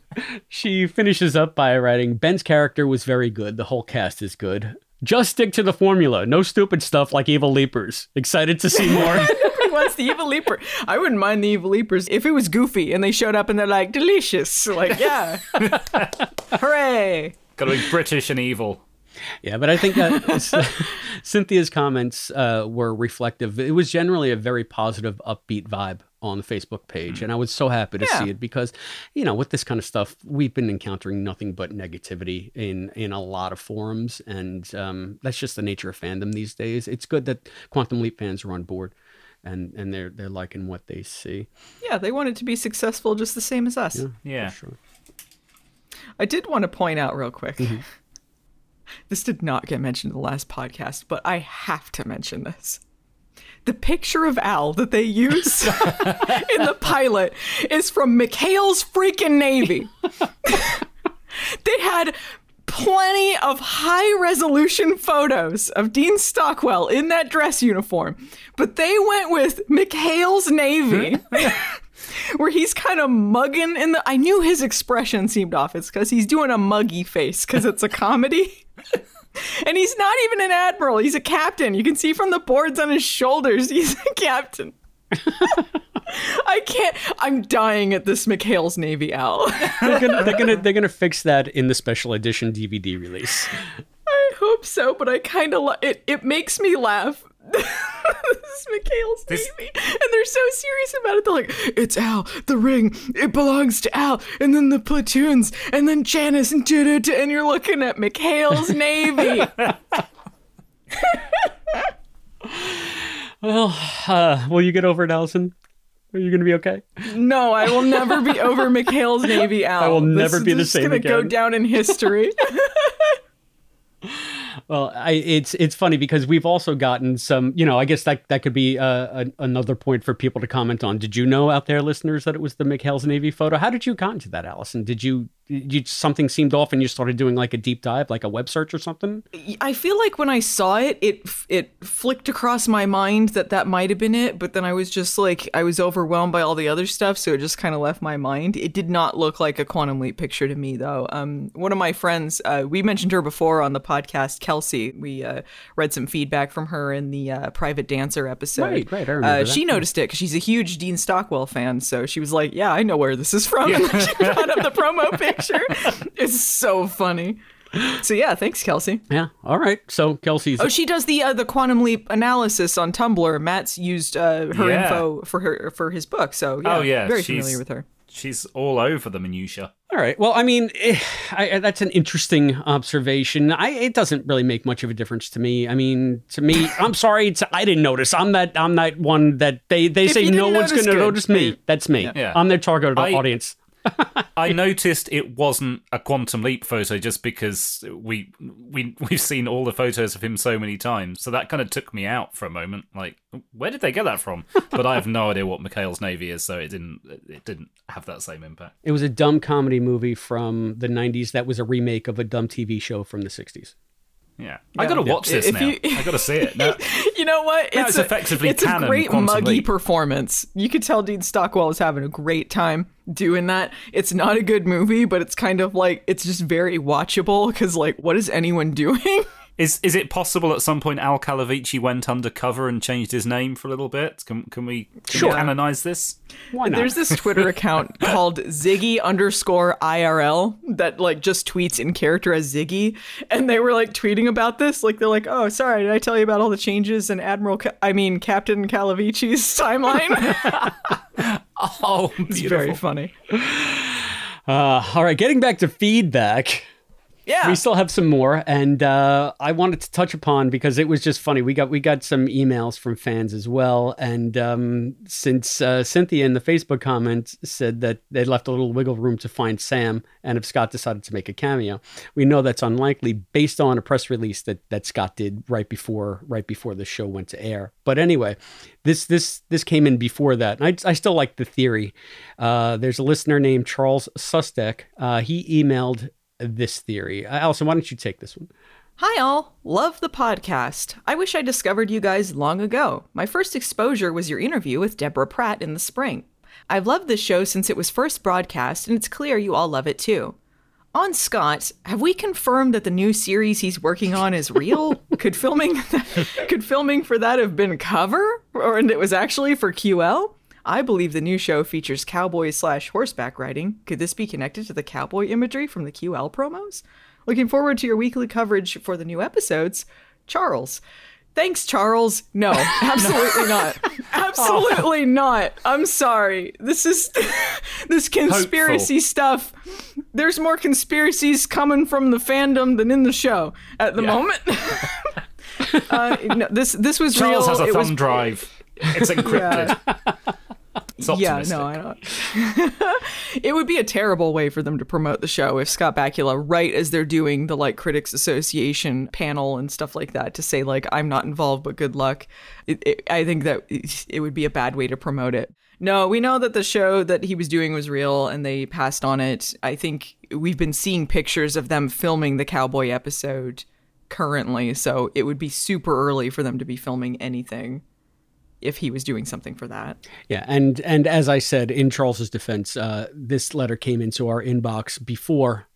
<laughs> she finishes up by writing Ben's character was very good. The whole cast is good. Just stick to the formula. No stupid stuff like Evil Leapers. Excited to see more. <laughs> Nobody wants the evil leaper. I wouldn't mind the evil leapers if it was goofy and they showed up and they're like delicious. Like yeah, <laughs> hooray! Got to be British and evil. Yeah, but I think that <laughs> Cynthia's comments uh, were reflective. It was generally a very positive, upbeat vibe on the Facebook page, and I was so happy to Yeah. see it because, you know, with this kind of stuff, we've been encountering nothing but negativity in in a lot of forums, and um, that's just the nature of fandom these days. It's good that Quantum Leap fans are on board, and and they're they're liking what they see. Yeah, they want it to be successful just the same as us. Yeah. sure. I did want to point out real quick. Mm-hmm. <laughs> This did not get mentioned in the last podcast, but I have to mention this. The picture of Al that they use <laughs> in the pilot is from McHale's freaking Navy. <laughs> they had plenty of high resolution photos of Dean Stockwell in that dress uniform, but they went with McHale's Navy. <laughs> where he's kind of mugging in the I knew his expression seemed off. It's because he's doing a muggy face because it's a comedy. <laughs> and he's not even an admiral, he's a captain. You can see from the boards on his shoulders, <laughs> he's a captain. I can't I'm dying at this McHale's Navy Al. <laughs> They're gonna, they're gonna they're gonna fix that in the special edition DVD release. I hope so, but I kind of li- it. It makes me laugh. This is Mikhail's baby, and they're so serious about it. They're like, "It's Al, the ring. It belongs to Al." And then the platoons, and then Janice, and da da. And you're looking at McHale's <laughs> navy. <laughs> Well, uh, will you get over it, Allison? Are you going to be okay? no, I will never be <laughs> over McHale's navy. Al, I will never This- be the this is same gonna go down in history. Well, I, it's it's funny because we've also gotten some. You know, I guess that that could be uh, another point for people to comment on. Did you know out there, listeners, that it was the McHale's Navy photo? How did you get into that, Allison? Did you you something seemed off and you started doing like a deep dive, like a web search or something? I feel like when I saw it, it it flicked across my mind that that might have been it, but then I was just like I was overwhelmed by all the other stuff, so it just kind of left my mind. It did not look like a quantum leap picture to me, though. Um, one of my friends, uh, we mentioned her before on the podcast, Kelsey. We uh, read some feedback from her in the uh, private dancer episode. Right, right, I remember uh, that. She noticed it because she's a huge Dean Stockwell fan, so she was like, "Yeah, I know where this is from." And then <laughs> she brought up the promo picture. <laughs> It's so funny. So yeah, thanks, Kelsey. Yeah. All right. So Kelsey's. Oh, she does the uh, the quantum leap analysis on Tumblr. Matt's used uh, her Yeah. info for her for his book, so yeah, oh yeah, very she's, familiar with her. She's all over the minutia. All right. Well, I mean, eh, I, I- that's an interesting observation. I, it doesn't really make much of a difference to me. I mean, to me, I'm sorry, it's, I didn't notice. I'm that I'm that one that they they If say no one's going to notice me. That's me. Yeah. I'm their target I- audience. I noticed it wasn't a quantum leap photo just because we we we've seen all the photos of him so many times. So that kind of took me out for a moment. Like, where did they get that from? <laughs> But I have no idea what McHale's Navy is, so it didn't it didn't have that same impact. It was a dumb comedy movie from the 90s that was a remake of a dumb TV show from the 60s. Yeah, I got to watch this If now. you- I got to see it. <laughs> Now, You know what? Now it's a- effectively it's a great muggy Leap. performance. You could tell Dean Stockwell is having a great time doing that. It's not a good movie, but it's kind of like it's just very watchable because like, what is anyone <laughs> doing? is is it possible at some point Al Calavicci went undercover and changed his name for a little bit? Can can we, can Sure. we canonize this? Why not? There's this Twitter <laughs> account called Ziggy underscore IRL that like just tweets in character as Ziggy, and they were like tweeting about this. Like they're like, "Oh, sorry, did I tell you about all the changes in Admiral? Ca- I mean Captain Calavicci's <laughs> timeline?" <laughs> oh, it's very funny. Uh, all right, getting back to feedback. Yeah. We still have some more, and uh, I wanted to touch upon because it was just funny. We got we got some emails from fans as well, and um, since uh, Cynthia in the Facebook comment said that they left a little wiggle room to find Sam, and if Scott decided to make a cameo, we know that's unlikely based on a press release that that Scott did right before right before the show went to air. But anyway, this this this came in before that, and I, I still like the theory. Uh, there's a listener named Charles Sustek. Uh, he emailed this theory. Uh, Allison, why don't you take this one? Hi, all. Love the podcast. I wish I discovered you guys long ago. My first exposure was your interview with Deborah Pratt in the spring. I've loved this show since it was first broadcast, and it's clear you all love it too. On Scott, have we confirmed that the new series he's working on is real? <laughs> could filming <laughs> could filming for that have been cover, or and it was actually for QL? I believe the new show features cowboys slash horseback riding. Could this be connected to the cowboy imagery from the QL promos? Looking forward to your weekly coverage for the new episodes. Charles. Thanks, Charles. No, <laughs> absolutely not. <laughs> Absolutely not. I'm sorry. This is <laughs> this conspiracy stuff. There's more conspiracies coming from the fandom than in the show at the moment. uh, no, this this was Charles real. has a It thumb was- drive. It's encrypted. It's yeah, no, <laughs> it would be a terrible way for them to promote the show if Scott Bakula, right as they're doing the like Critics Association panel and stuff like that, to say like I'm not involved, but good luck. It, it, I think that it would be a bad way to promote it. No, we know that the show that he was doing was real, and they passed on it. I think we've been seeing pictures of them filming the cowboy episode currently, so it would be super early for them to be filming anything if he was doing something for that. Yeah, and and as I said in Charles's defense, uh, this letter came into our inbox before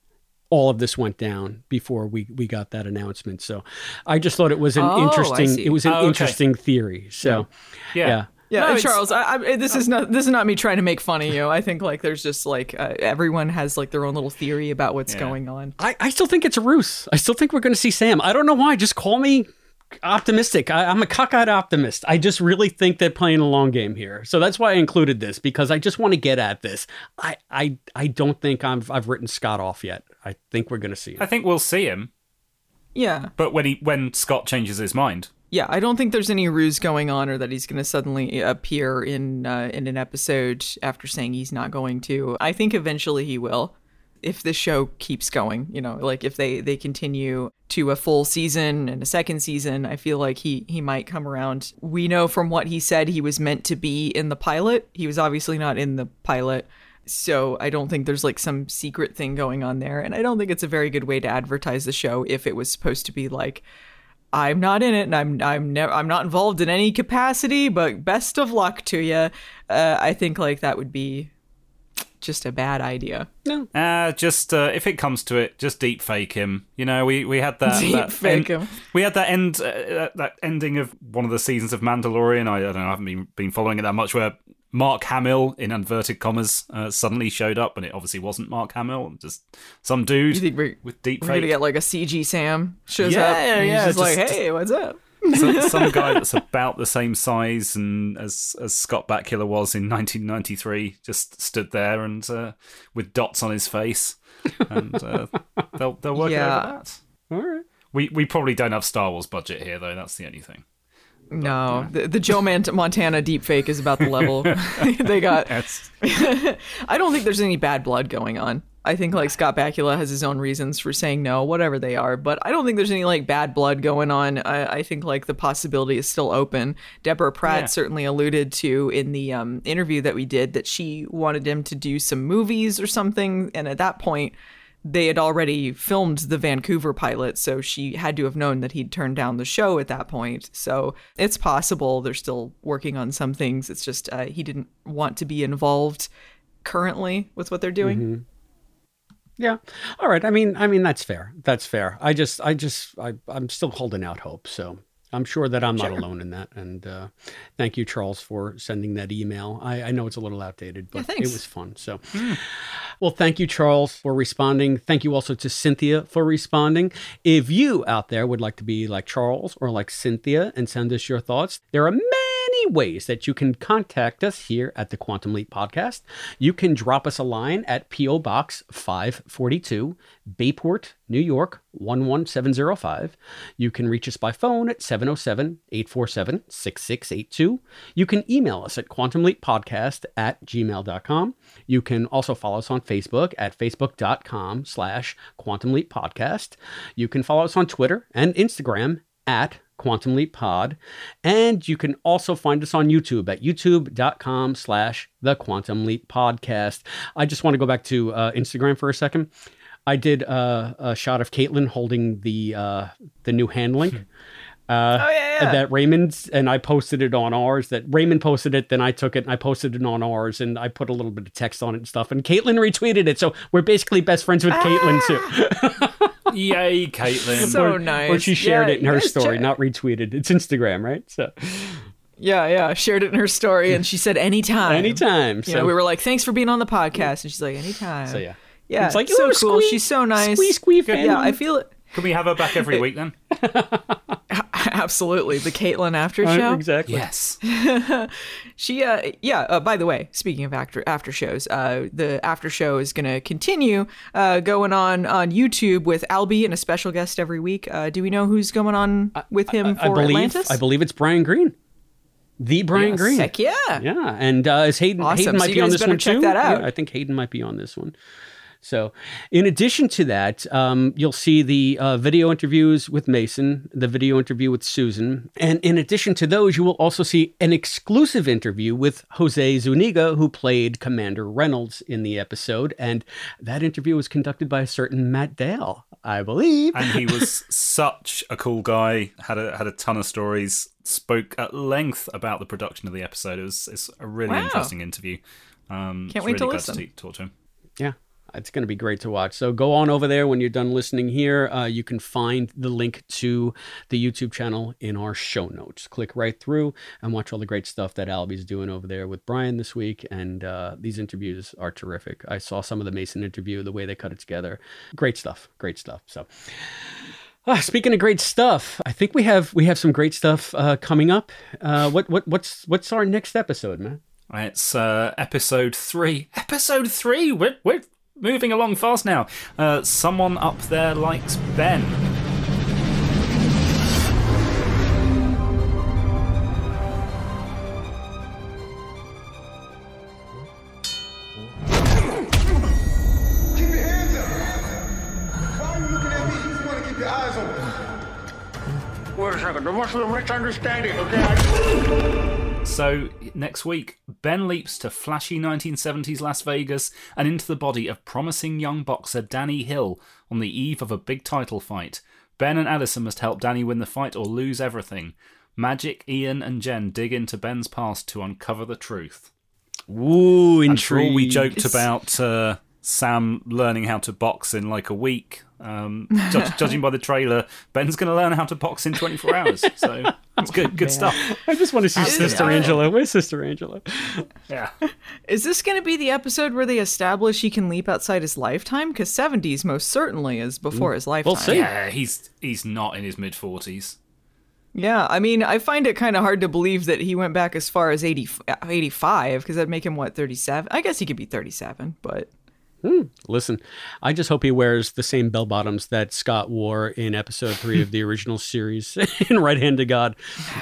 all of this went down, before we we got that announcement. So I just thought it was an Oh, interesting it was an Oh, okay. interesting theory. So Yeah. yeah. Yeah, No, and Charles, I, I, this is not this is not me trying to make fun of you. <laughs> I think like there's just like uh, everyone has like their own little theory about what's Yeah. going on. I, I still think it's a ruse. I still think we're going to see Sam. I don't know why. Just call me optimistic. I, I'm a cockeyed optimist. I just really think they're playing a long game here. So that's why I included this because I just want to get at this. I I, I don't think I've I've written Scott off yet. I think we're going to see him. I think we'll see him, Yeah, but when he when Scott changes his mind, yeah. I don't think there's any ruse going on, or that he's going to suddenly appear in uh, in an episode after saying he's not going to. I think eventually he will. If this show keeps going, you know, like if they they continue to a full season and a second season, I feel like he he might come around. We know from what he said he was meant to be in the pilot. He was obviously not in the pilot. So I don't think there's like some secret thing going on there and I don't think it's a very good way to advertise the show if it was supposed to be like I'm not in it and I'm I'm never I'm not involved in any capacity, but best of luck to you. Uh, I think like that would be just a bad idea. No. Uh, just uh, if it comes to it, just deep fake him. You know, we, we had that Deep that fake end- him. We had that end uh, that ending of one of the seasons of Mandalorian. I, I don't know, I haven't been been following it that much. Where Mark Hamill, in inverted commas, uh, suddenly showed up, and it obviously wasn't Mark Hamill, just some dude You think we're, with deep we're gonna fake. get like a CG Sam shows Yeah, up and he's yeah, just, like, hey, what's up? Some, some guy that's about the same size and as as Scott Bakula was in 1993 just stood there and uh, with dots on his face, and uh, they'll they'll work Yeah. over that. All right. We we probably don't have Star Wars budget here though. That's the only thing. No, the, the Joe Man- Montana deepfake is about the level <laughs> <laughs> they got. <laughs> I don't think there's any bad blood going on. I think like Scott Bakula has his own reasons for saying no, whatever they are, but I don't think there's any like bad blood going on. I, I think like the possibility is still open. Deborah Pratt Yeah. certainly alluded to in the um, interview that we did that she wanted him to do some movies or something, and at that point they had already filmed the Vancouver pilot, so she had to have known that he'd turned down the show at that point. So it's possible they're still working on some things. It's just uh, he didn't want to be involved currently with what they're doing. Mhm. Yeah. All right. I mean, I mean that's fair. That's fair. I just, I just, I, I'm still holding out hope. So I'm sure that I'm not Sure. alone in that. And uh, thank you, Charles, for sending that email. I, I know it's a little outdated, but thanks. it was fun. So, well, thank you, Charles, for responding. Thank you also to Cynthia for responding. If you out there would like to be like Charles or like Cynthia and send us your thoughts, there are many ways that you can contact us here at the Quantum Leap Podcast. You can drop us a line at P.O. Box 542, Bayport, New York 11705. You can reach us by phone at 707 847 6682. You can email us at quantumleappodcast at gmail.com. You can also follow us on Facebook at facebook.com slash quantum leap podcast. You can follow us on Twitter and Instagram at Quantum Leap Pod. And you can also find us on YouTube at youtube.com slash the Quantum Leap Podcast. I just want to go back to uh, Instagram for a second. I did uh, a shot of Caitlin holding the uh, the new hand link. Uh, Oh, yeah, yeah. That Raymond's and I posted it on ours. That Raymond posted it, then I took it and I posted it on ours, and I put a little bit of text on it and stuff. And Caitlin retweeted it, so we're basically best friends with Caitlin too. <laughs> Yay, Caitlin! So Or- nice. Or she shared Yeah, it in her story, check- not retweeted. It's Instagram, right? So Yeah, yeah. Shared it in her story and she said anytime. Anytime, You know, we were like, thanks for being on the podcast. And she's like, anytime. So, yeah. Yeah. It's like, so cool. squee- she's so nice. squee, squee Yeah. I feel it. Can we have her back every week then? <laughs> <laughs> Absolutely. The Caitlin after Uh, show. exactly. Yes. <laughs> she uh yeah uh, by the way speaking of after after shows uh the after show is gonna continue uh going on on youtube with albie and a special guest every week uh do we know who's going on with him I for believe atlantis I believe it's Brian Green. The Brian Yes. Green. Heck yeah. Yeah. And uh, is Hayden Awesome. Hayden might you be on this better one check too. that out. Yeah, I think Hayden might be on this one. So, in addition to that, um, you'll see the uh, video interviews with Mason, the video interview with Susan, and in addition to those, you will also see an exclusive interview with Jose Zuniga, who played Commander Reynolds in the episode, and that interview was conducted by a certain Matt Dale, I believe. and he was <laughs> such a cool guy. had a had a ton of stories. Spoke at length about the production of the episode. It was it's a really Wow. interesting interview. Um, Can't wait to really glad listen. to talk to him. Yeah. It's going to be great to watch. So go on over there when you're done listening here. Uh, you can find the link to the YouTube channel in our show notes. Click right through and watch all the great stuff that Albie's doing over there with Brian this week. And uh, these interviews are terrific. I saw some of the Mason interview, the way they cut it together. Great stuff. Great stuff. So. Ah, speaking of great stuff, I think we have we have some great stuff uh, coming up. Uh, what what what's what's our next episode, man? It's uh, episode three. Episode three. We're we're moving along fast now. Uh, someone up there likes Ben. Keep your hands up. Why are you looking at me? You just want to keep your eyes open. Wait a second, there must be a misunderstanding, okay? So next week, Ben leaps to flashy 1970s Las Vegas and into the body of promising young boxer Danny Hill on the eve of a big title fight. Ben and Addison must help Danny win the fight or lose everything. Magic, Ian, and Jen dig into Ben's past to uncover the truth. Ooh, all we joked about uh, Sam learning how to box in like a week, um, ju- <laughs> judging by the trailer, Ben's going to learn how to box in 24 hours. So it's good, good <laughs> stuff. I just want to see Absolutely. Sister Angela. Where's Sister Angela? Yeah. <laughs> Is this going to be the episode where they establish he can leap outside his lifetime? Because 70s most certainly is before his lifetime. Yeah, he's he's not in his mid 40s. Yeah, I mean, I find it kind of hard to believe that he went back as far as 80, 85, because that'd make him, what, 37? I guess he could be 37, but. Hmm. Listen, I just hope he wears the same bell bottoms that Scott wore in episode three of the original series <laughs> in Right Hand to God.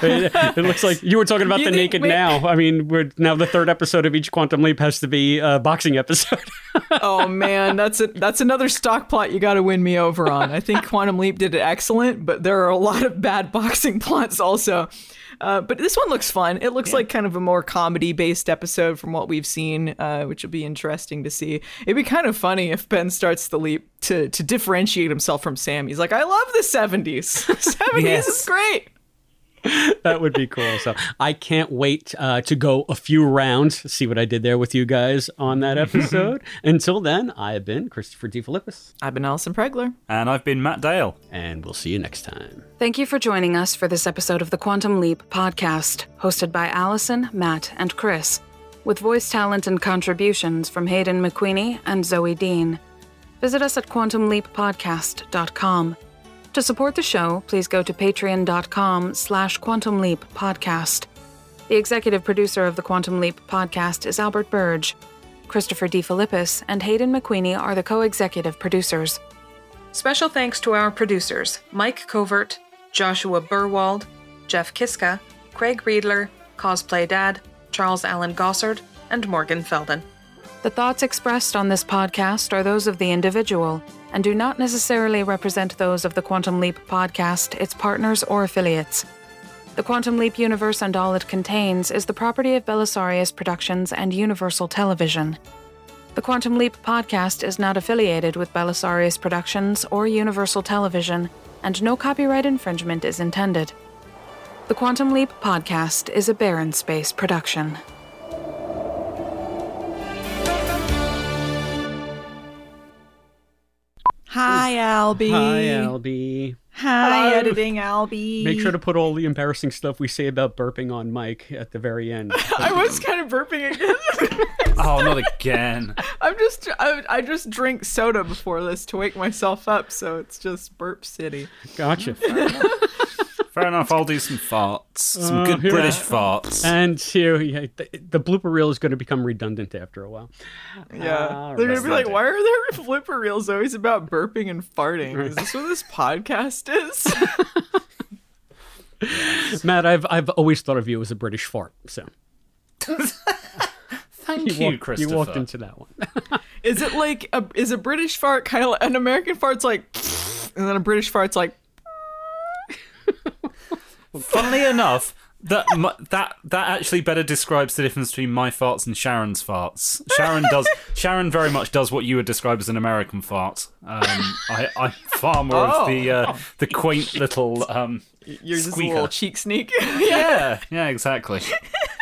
It, it looks like you were talking about You the think- naked wait. now. I mean, we're now the third episode of each Quantum Leap has to be a boxing episode. <laughs> oh man, that's a, that's another stock plot you got to win me over on. I think Quantum Leap did it excellent, but there are a lot of bad <laughs> boxing plots also. Uh, but this one looks fun. It looks like kind of a more comedy based episode from what we've seen, uh, which will be interesting to see. It'd be kind of funny if Ben starts the leap to to differentiate himself from Sam. He's like, I love the seventies. <laughs> Seventies Yes. is great. <laughs> that would be cool. So I can't wait uh, to go a few rounds, see what I did there with you guys on that <laughs> episode. Until then, I have been Christopher DeFilippis. I've been Allison Pregler. And I've been Matt Dale. And we'll see you next time. Thank you for joining us for this episode of the Quantum Leap podcast, hosted by Allison, Matt, and Chris, with voice talent and contributions from Hayden McQueenie and Zoe Dean. Visit us at quantumleappodcast.com. To support the show, please go to patreon.com slash quantum leap podcast. The executive producer of the Quantum Leap podcast is Albert Burge. Christopher DeFilippis and Hayden McQueenie are the co-executive producers. Special thanks to our producers Mike Covert, Joshua Burwald, Jeff Kiska, Craig Riedler, Cosplay Dad, Charles Allen Gossard, and Morgan Felden. The thoughts expressed on this podcast are those of the individual and do not necessarily represent those of the Quantum Leap podcast, its partners, or affiliates. The Quantum Leap universe and all it contains is the property of Belisarius Productions and Universal Television. The Quantum Leap podcast is not affiliated with Belisarius Productions or Universal Television, and no copyright infringement is intended. The Quantum Leap podcast is a Barren Space production. Hi, Albie. Hi, Albie. Hi, editing Albie. Make sure to put all the embarrassing stuff we say about burping on Mike at the very end. <laughs> I was kind of burping again. <laughs> Oh, not again. I'm just I, I just drink soda before this to wake myself up, so it's just burp city. Gotcha. <laughs> Fair enough, I'll do some farts. Some Uh, good yeah. British farts. And here, yeah, the, the blooper reel is going to become redundant after a while. Yeah, All they're gonna be like, "Why are there <laughs> flipper reels always about burping and farting? Is this what this podcast is?" <laughs> <laughs> Matt, I've I've always thought of you as a British fart. So Thank you, walked, Christopher. You walked into that one. is it like a is a British fart kind of an American fart's like, and then a British fart's like, Funnily enough, that that that actually better describes the difference between my farts and Sharon's farts. Sharon does <laughs> Sharon very much does what you would describe as an American fart. Um, I, I'm far more of the uh, the quaint little um, "You're just a little cheek sneak." <laughs> yeah, yeah, exactly.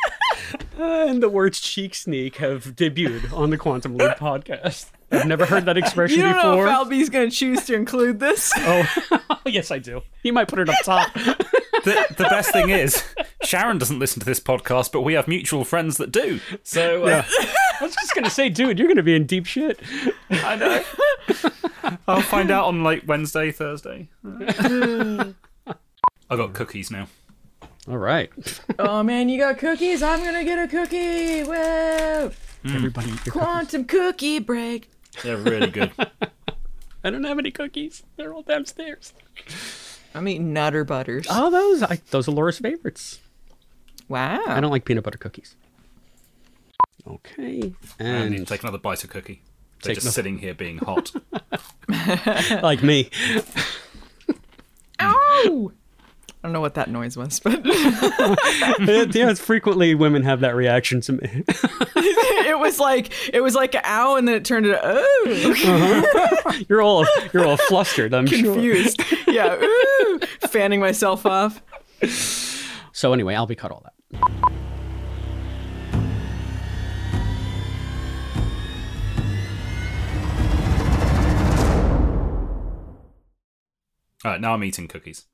<laughs> and the words cheek sneak have debuted on the Quantum Leap podcast. I've never heard that expression You don't know before. if Albie's going to choose to include this. Oh, yes, I do. He might put it up top. The, the best thing is, Sharon doesn't listen to this podcast, but we have mutual friends that do. So, uh, Yeah. <laughs> I was just gonna say, dude, you're gonna be in deep shit. I know. I'll find out on like Wednesday, Thursday. <laughs> I got cookies now. All right. oh man, you got cookies? I'm going to get a cookie. Whoa. Everybody, eat your Quantum cookie break. They're really good. <laughs> I don't have any cookies. They're all downstairs. I'm eating Nutter Butters. Oh, those I, those are Laura's favorites. Wow. I don't like peanut butter cookies. Okay, And and you take another bite of cookie. They're just no- sitting here being hot. <laughs> <laughs> like me. Ow! I don't know what that noise was, but <laughs> <laughs> yeah, it's frequently women have that reaction to me. <laughs> it was like it was like an ow, and then it turned into oh. Uh-huh. you're all you're all flustered. I'm Confused. yeah, ooh, fanning myself off. So anyway, Albie cut all that. All right, now I'm eating cookies.